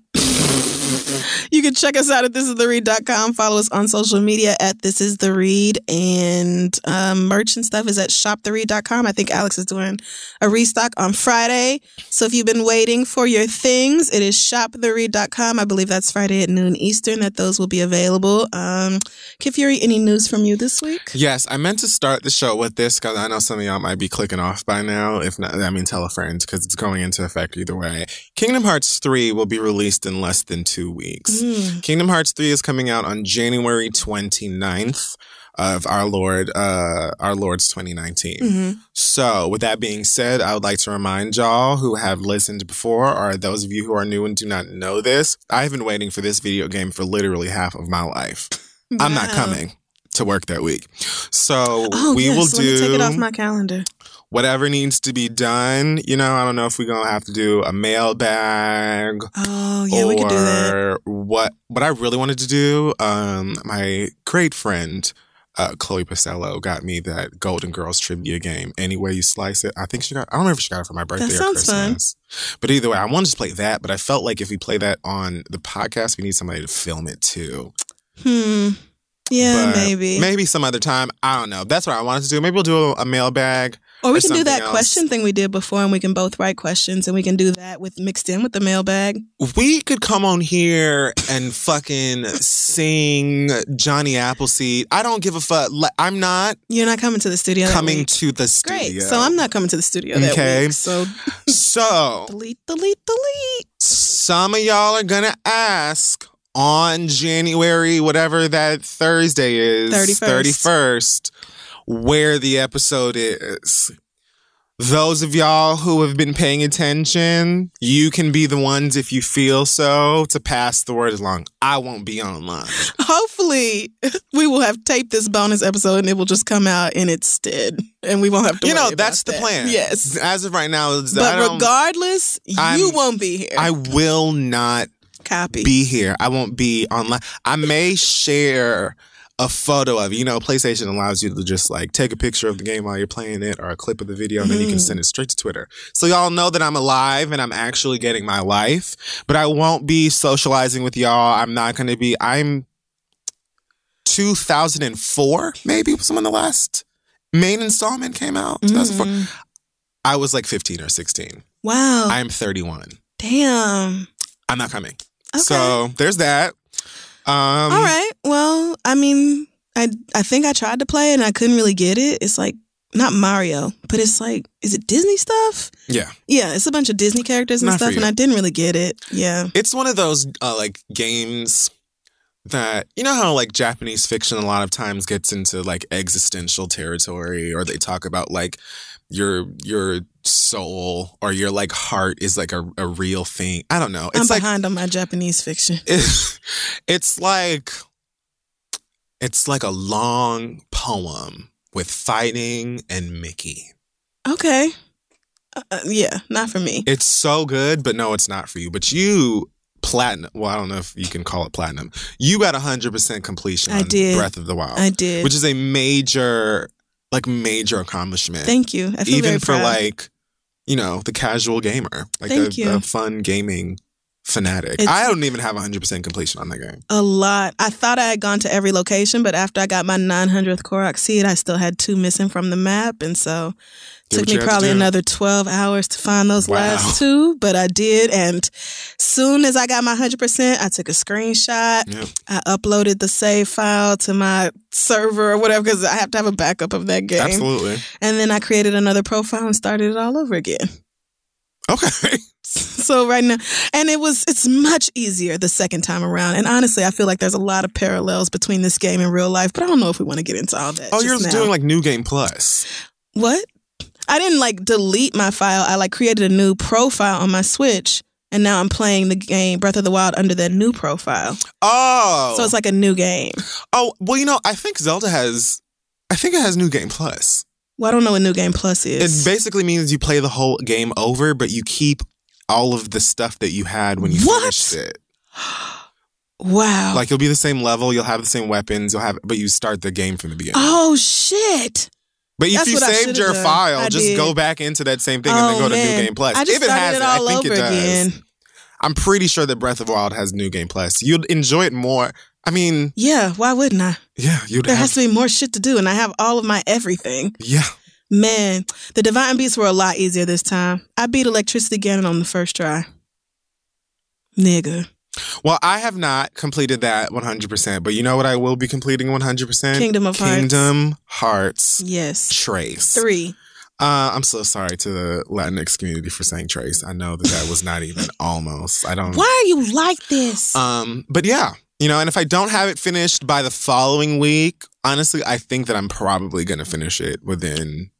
You can check us out at thisistheread.com. Follow us on social media at This Is The Read. And um, merch and stuff is at shoptheread.com. I think Alex is doing a restock on Friday. So if you've been waiting for your things, it is shoptheread.com. I believe that's Friday at noon Eastern that those will be available. Um, Kid Fury, any news from you this week? Yes, I meant to start the show with this because I know some of y'all might be clicking off by now. If not, I mean, tell a friend because it's going into effect either way. Kingdom Hearts 3 will be released in less than two weeks. Mm. Kingdom Hearts 3 is coming out on January 29th of our Lord, uh, our Lord's 2019. Mhm. So, with that being said, I would like to remind y'all who have listened before, or those of you who are new and do not know this, I've been waiting for this video game for literally half of my life. I'm not coming to work that week. So, Oh, we yes. will do take it off my calendar. Whatever needs to be done. You know, I don't know if we're to have to do a mailbag Oh, yeah, or we could do that. what what I really wanted to do, um, my great friend uh, Chloe Pacello got me that Golden Girls trivia game. Any way you slice it, I think she got. I don't know if she got it for my birthday or sounds fun. Christmas. But either way, I wanted to play that. But I felt like if we play that on the podcast, we need somebody to film it too. Hmm. Yeah, But maybe. Maybe some other time. I don't know. That's what I wanted to do. Maybe we'll do a, a mailbag. Or we can do that else. question thing we did before, and we can both write questions, and we can do that with mixed in with the mailbag. we could come on here and fucking sing Johnny Appleseed. I don't give a fuck. I'm not You're not coming to the studio. coming to the studio. Great. So I'm not coming to the studio that Okay. week. So So delete, delete, delete. some of y'all are gonna ask on January, whatever that Thursday is, 31st. 31st, where the episode is. Those of y'all who have been paying attention, you can be the ones, if you feel so, to pass the word along. I won't be online. Hopefully, we will have taped this bonus episode, and it will just come out in its stead, and we won't have to. You know, that's the that. plan. Yes. As of right now, But regardless, you I'm- won't be here. I will not Copy. be here. I won't be online. I may share a photo of. You know, PlayStation allows you to just like take a picture of the game while you're playing it or a clip of the video and then you can Mhm. send it straight to Twitter. So y'all know that I'm alive and I'm actually getting my life, but I won't be socializing with y'all. I'm not going to be I'm 2004 maybe was when the last main installment came out. 2004. Mhm. I was like 15 or 16. Wow. I'm 31. Damn. I'm not coming. Okay. So there's that. Um, All right. Well, I mean, I I think I tried to play it and I couldn't really get it. It's like not Mario, but it's like is it Disney stuff? Yeah. Yeah, it's a bunch of Disney characters and Not stuff, and I didn't really get it. Yeah. It's one of those uh, like games that you know how like Japanese fiction a lot of times gets into like existential territory, or they talk about like your your soul or your like heart is like a, a real thing. I don't know. I'm It's like behind on my Japanese fiction. it's, it's like it's like a long poem with fighting and Mickey. Okay. Uh, uh, yeah, not for me. It's so good, but no, it's not for you. But you platinum. Well, I don't know if you can call it platinum. You got hundred percent completion. I did. Breath of the Wild. I did. which is a major, like major accomplishment. Thank you. Even for like, you know, the casual gamer, like Thank the, you. the fun gaming fanatic. It's- I don't even have hundred percent completion on that game. a lot. I thought I had gone to every location, but after I got my 900th Korok seed, I still had two missing from the map, and so it took me had to probably another 12 hours to find those Wow. last two, but I did. And soon as I got my 100%, I took a screenshot. Yeah. I uploaded the save file to my server or whatever because I have to have a backup of that game. Absolutely. And then I created another profile and started it all over again. Okay. So right now, and it was it's much easier the second time around. And honestly, I feel like there's a lot of parallels between this game and real life, but I don't know if we want to get into all that. Oh, you're now. doing like New Game Plus. what? I didn't like delete my file. I like created a new profile on my Switch, and now I'm playing the game Breath of the Wild under that new profile. Oh, So it's like a new game. oh well, you know, I think Zelda has, I think it has New Game Plus. Well, I don't know what New Game Plus is. It basically means you play the whole game over, but you keep all of the stuff that you had when you What? finished it. wow. Like you'll be the same level, you'll have the same weapons, you'll have, but you start the game from the beginning. oh shit. But if That's you saved your done. file, I just did. go back into that same thing and then Oh, go to. New Game Plus. I just if it has it it, I think over it does. again. I'm pretty sure that Breath of Wild has New Game Plus. You'd enjoy it more. I mean, Yeah, why wouldn't I? yeah, you'd There have. has to be more shit to do, and I have all of my everything. yeah. Man, the Divine Beasts were a lot easier this time. I beat Electricity Ganon on the first try. Nigga. Well, I have not completed that 100%, but you know what I will be completing 100%? Kingdom of Hearts. Kingdom Hearts Yes. Trace. Three. Uh, I'm so sorry to the Latinx community for saying Trace. I know that that was not even almost. I don't. Why are you like this? Um, but yeah, you know, and if I don't have it finished by the following week, honestly, I think that I'm probably gonna finish it within.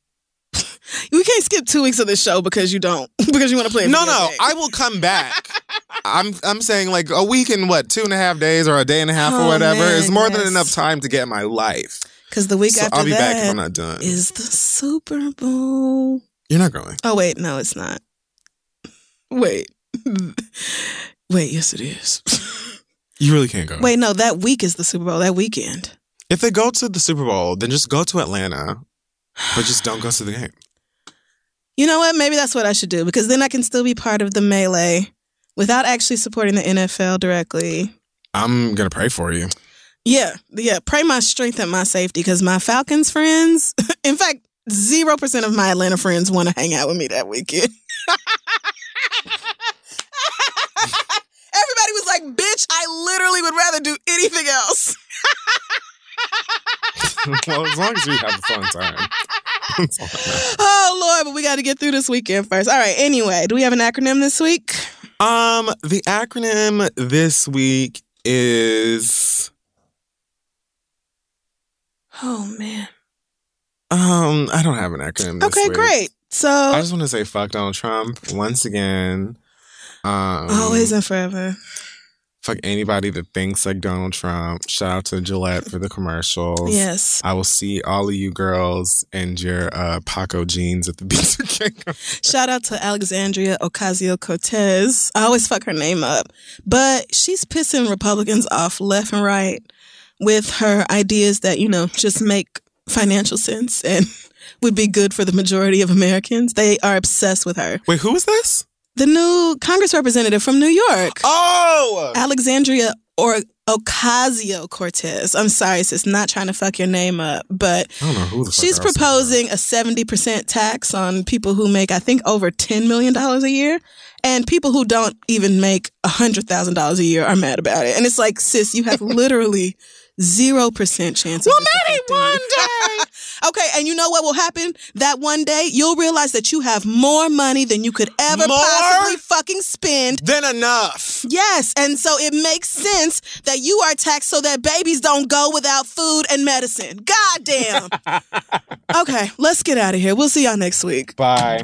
We can't skip two weeks of this show because you don't because you want to play. a No, no. I will come back. I'm I'm saying like a week and what two and a half days or a day and a half or Oh, whatever man, is more than enough time to get my life. Because the week So after I'll be back if I'm not done. is the Super Bowl. You're not going. Oh wait, no, it's not. Wait, wait, yes, it is. You really can't go. wait, no, that week is the Super Bowl. That weekend. If they go to the Super Bowl, then just go to Atlanta, but just don't go to the game. You know what? Maybe that's what I should do because then I can still be part of the melee without actually supporting the NFL directly. I'm gonna pray for you. Yeah, yeah. Pray my strength and my safety because my Falcons friends, in fact, zero percent of my Atlanta friends want to hang out with me that weekend. Everybody was like, "Bitch, I literally would rather do anything else." well, as long as we have a fun time. That's all that matters. Oh Lord, but we got to get through this weekend first. All right. Anyway, do we have an acronym this week? Um, the acronym this week is Oh man. um, I don't have an acronym. This Okay, week. great. So I just want to say fuck Donald Trump once again. Um, always and forever. Fuck anybody that thinks like Donald Trump. Shout out to Gillette for the commercials. Yes. I will see all of you girls and your uh, Paco jeans at the Pizza King. Shout out to Alexandria Ocasio Cortez. I always fuck her name up, but she's pissing Republicans off left and right with her ideas that, you know, just make financial sense and would be good for the majority of Americans. They are obsessed with her. Wait, who is this? The new Congress representative from New York, Oh, Alexandria or Ocasio Cortez. I'm sorry, sis, not trying to fuck your name up, but I don't know who the She's proposing a 70% tax on people who make, I think, over $10 million a year. And people who don't even make $100,000 a year are mad about it. And it's like, sis, you have literally 0% chance Well, maybe one you. Okay, and you know what will happen? That one day you'll realize that you have more money than you could ever More? possibly fucking spend. Than enough. Yes, and so it makes sense that you are taxed so that babies don't go without food and medicine. God damn. okay, let's get out of here. We'll see y'all next week. Bye.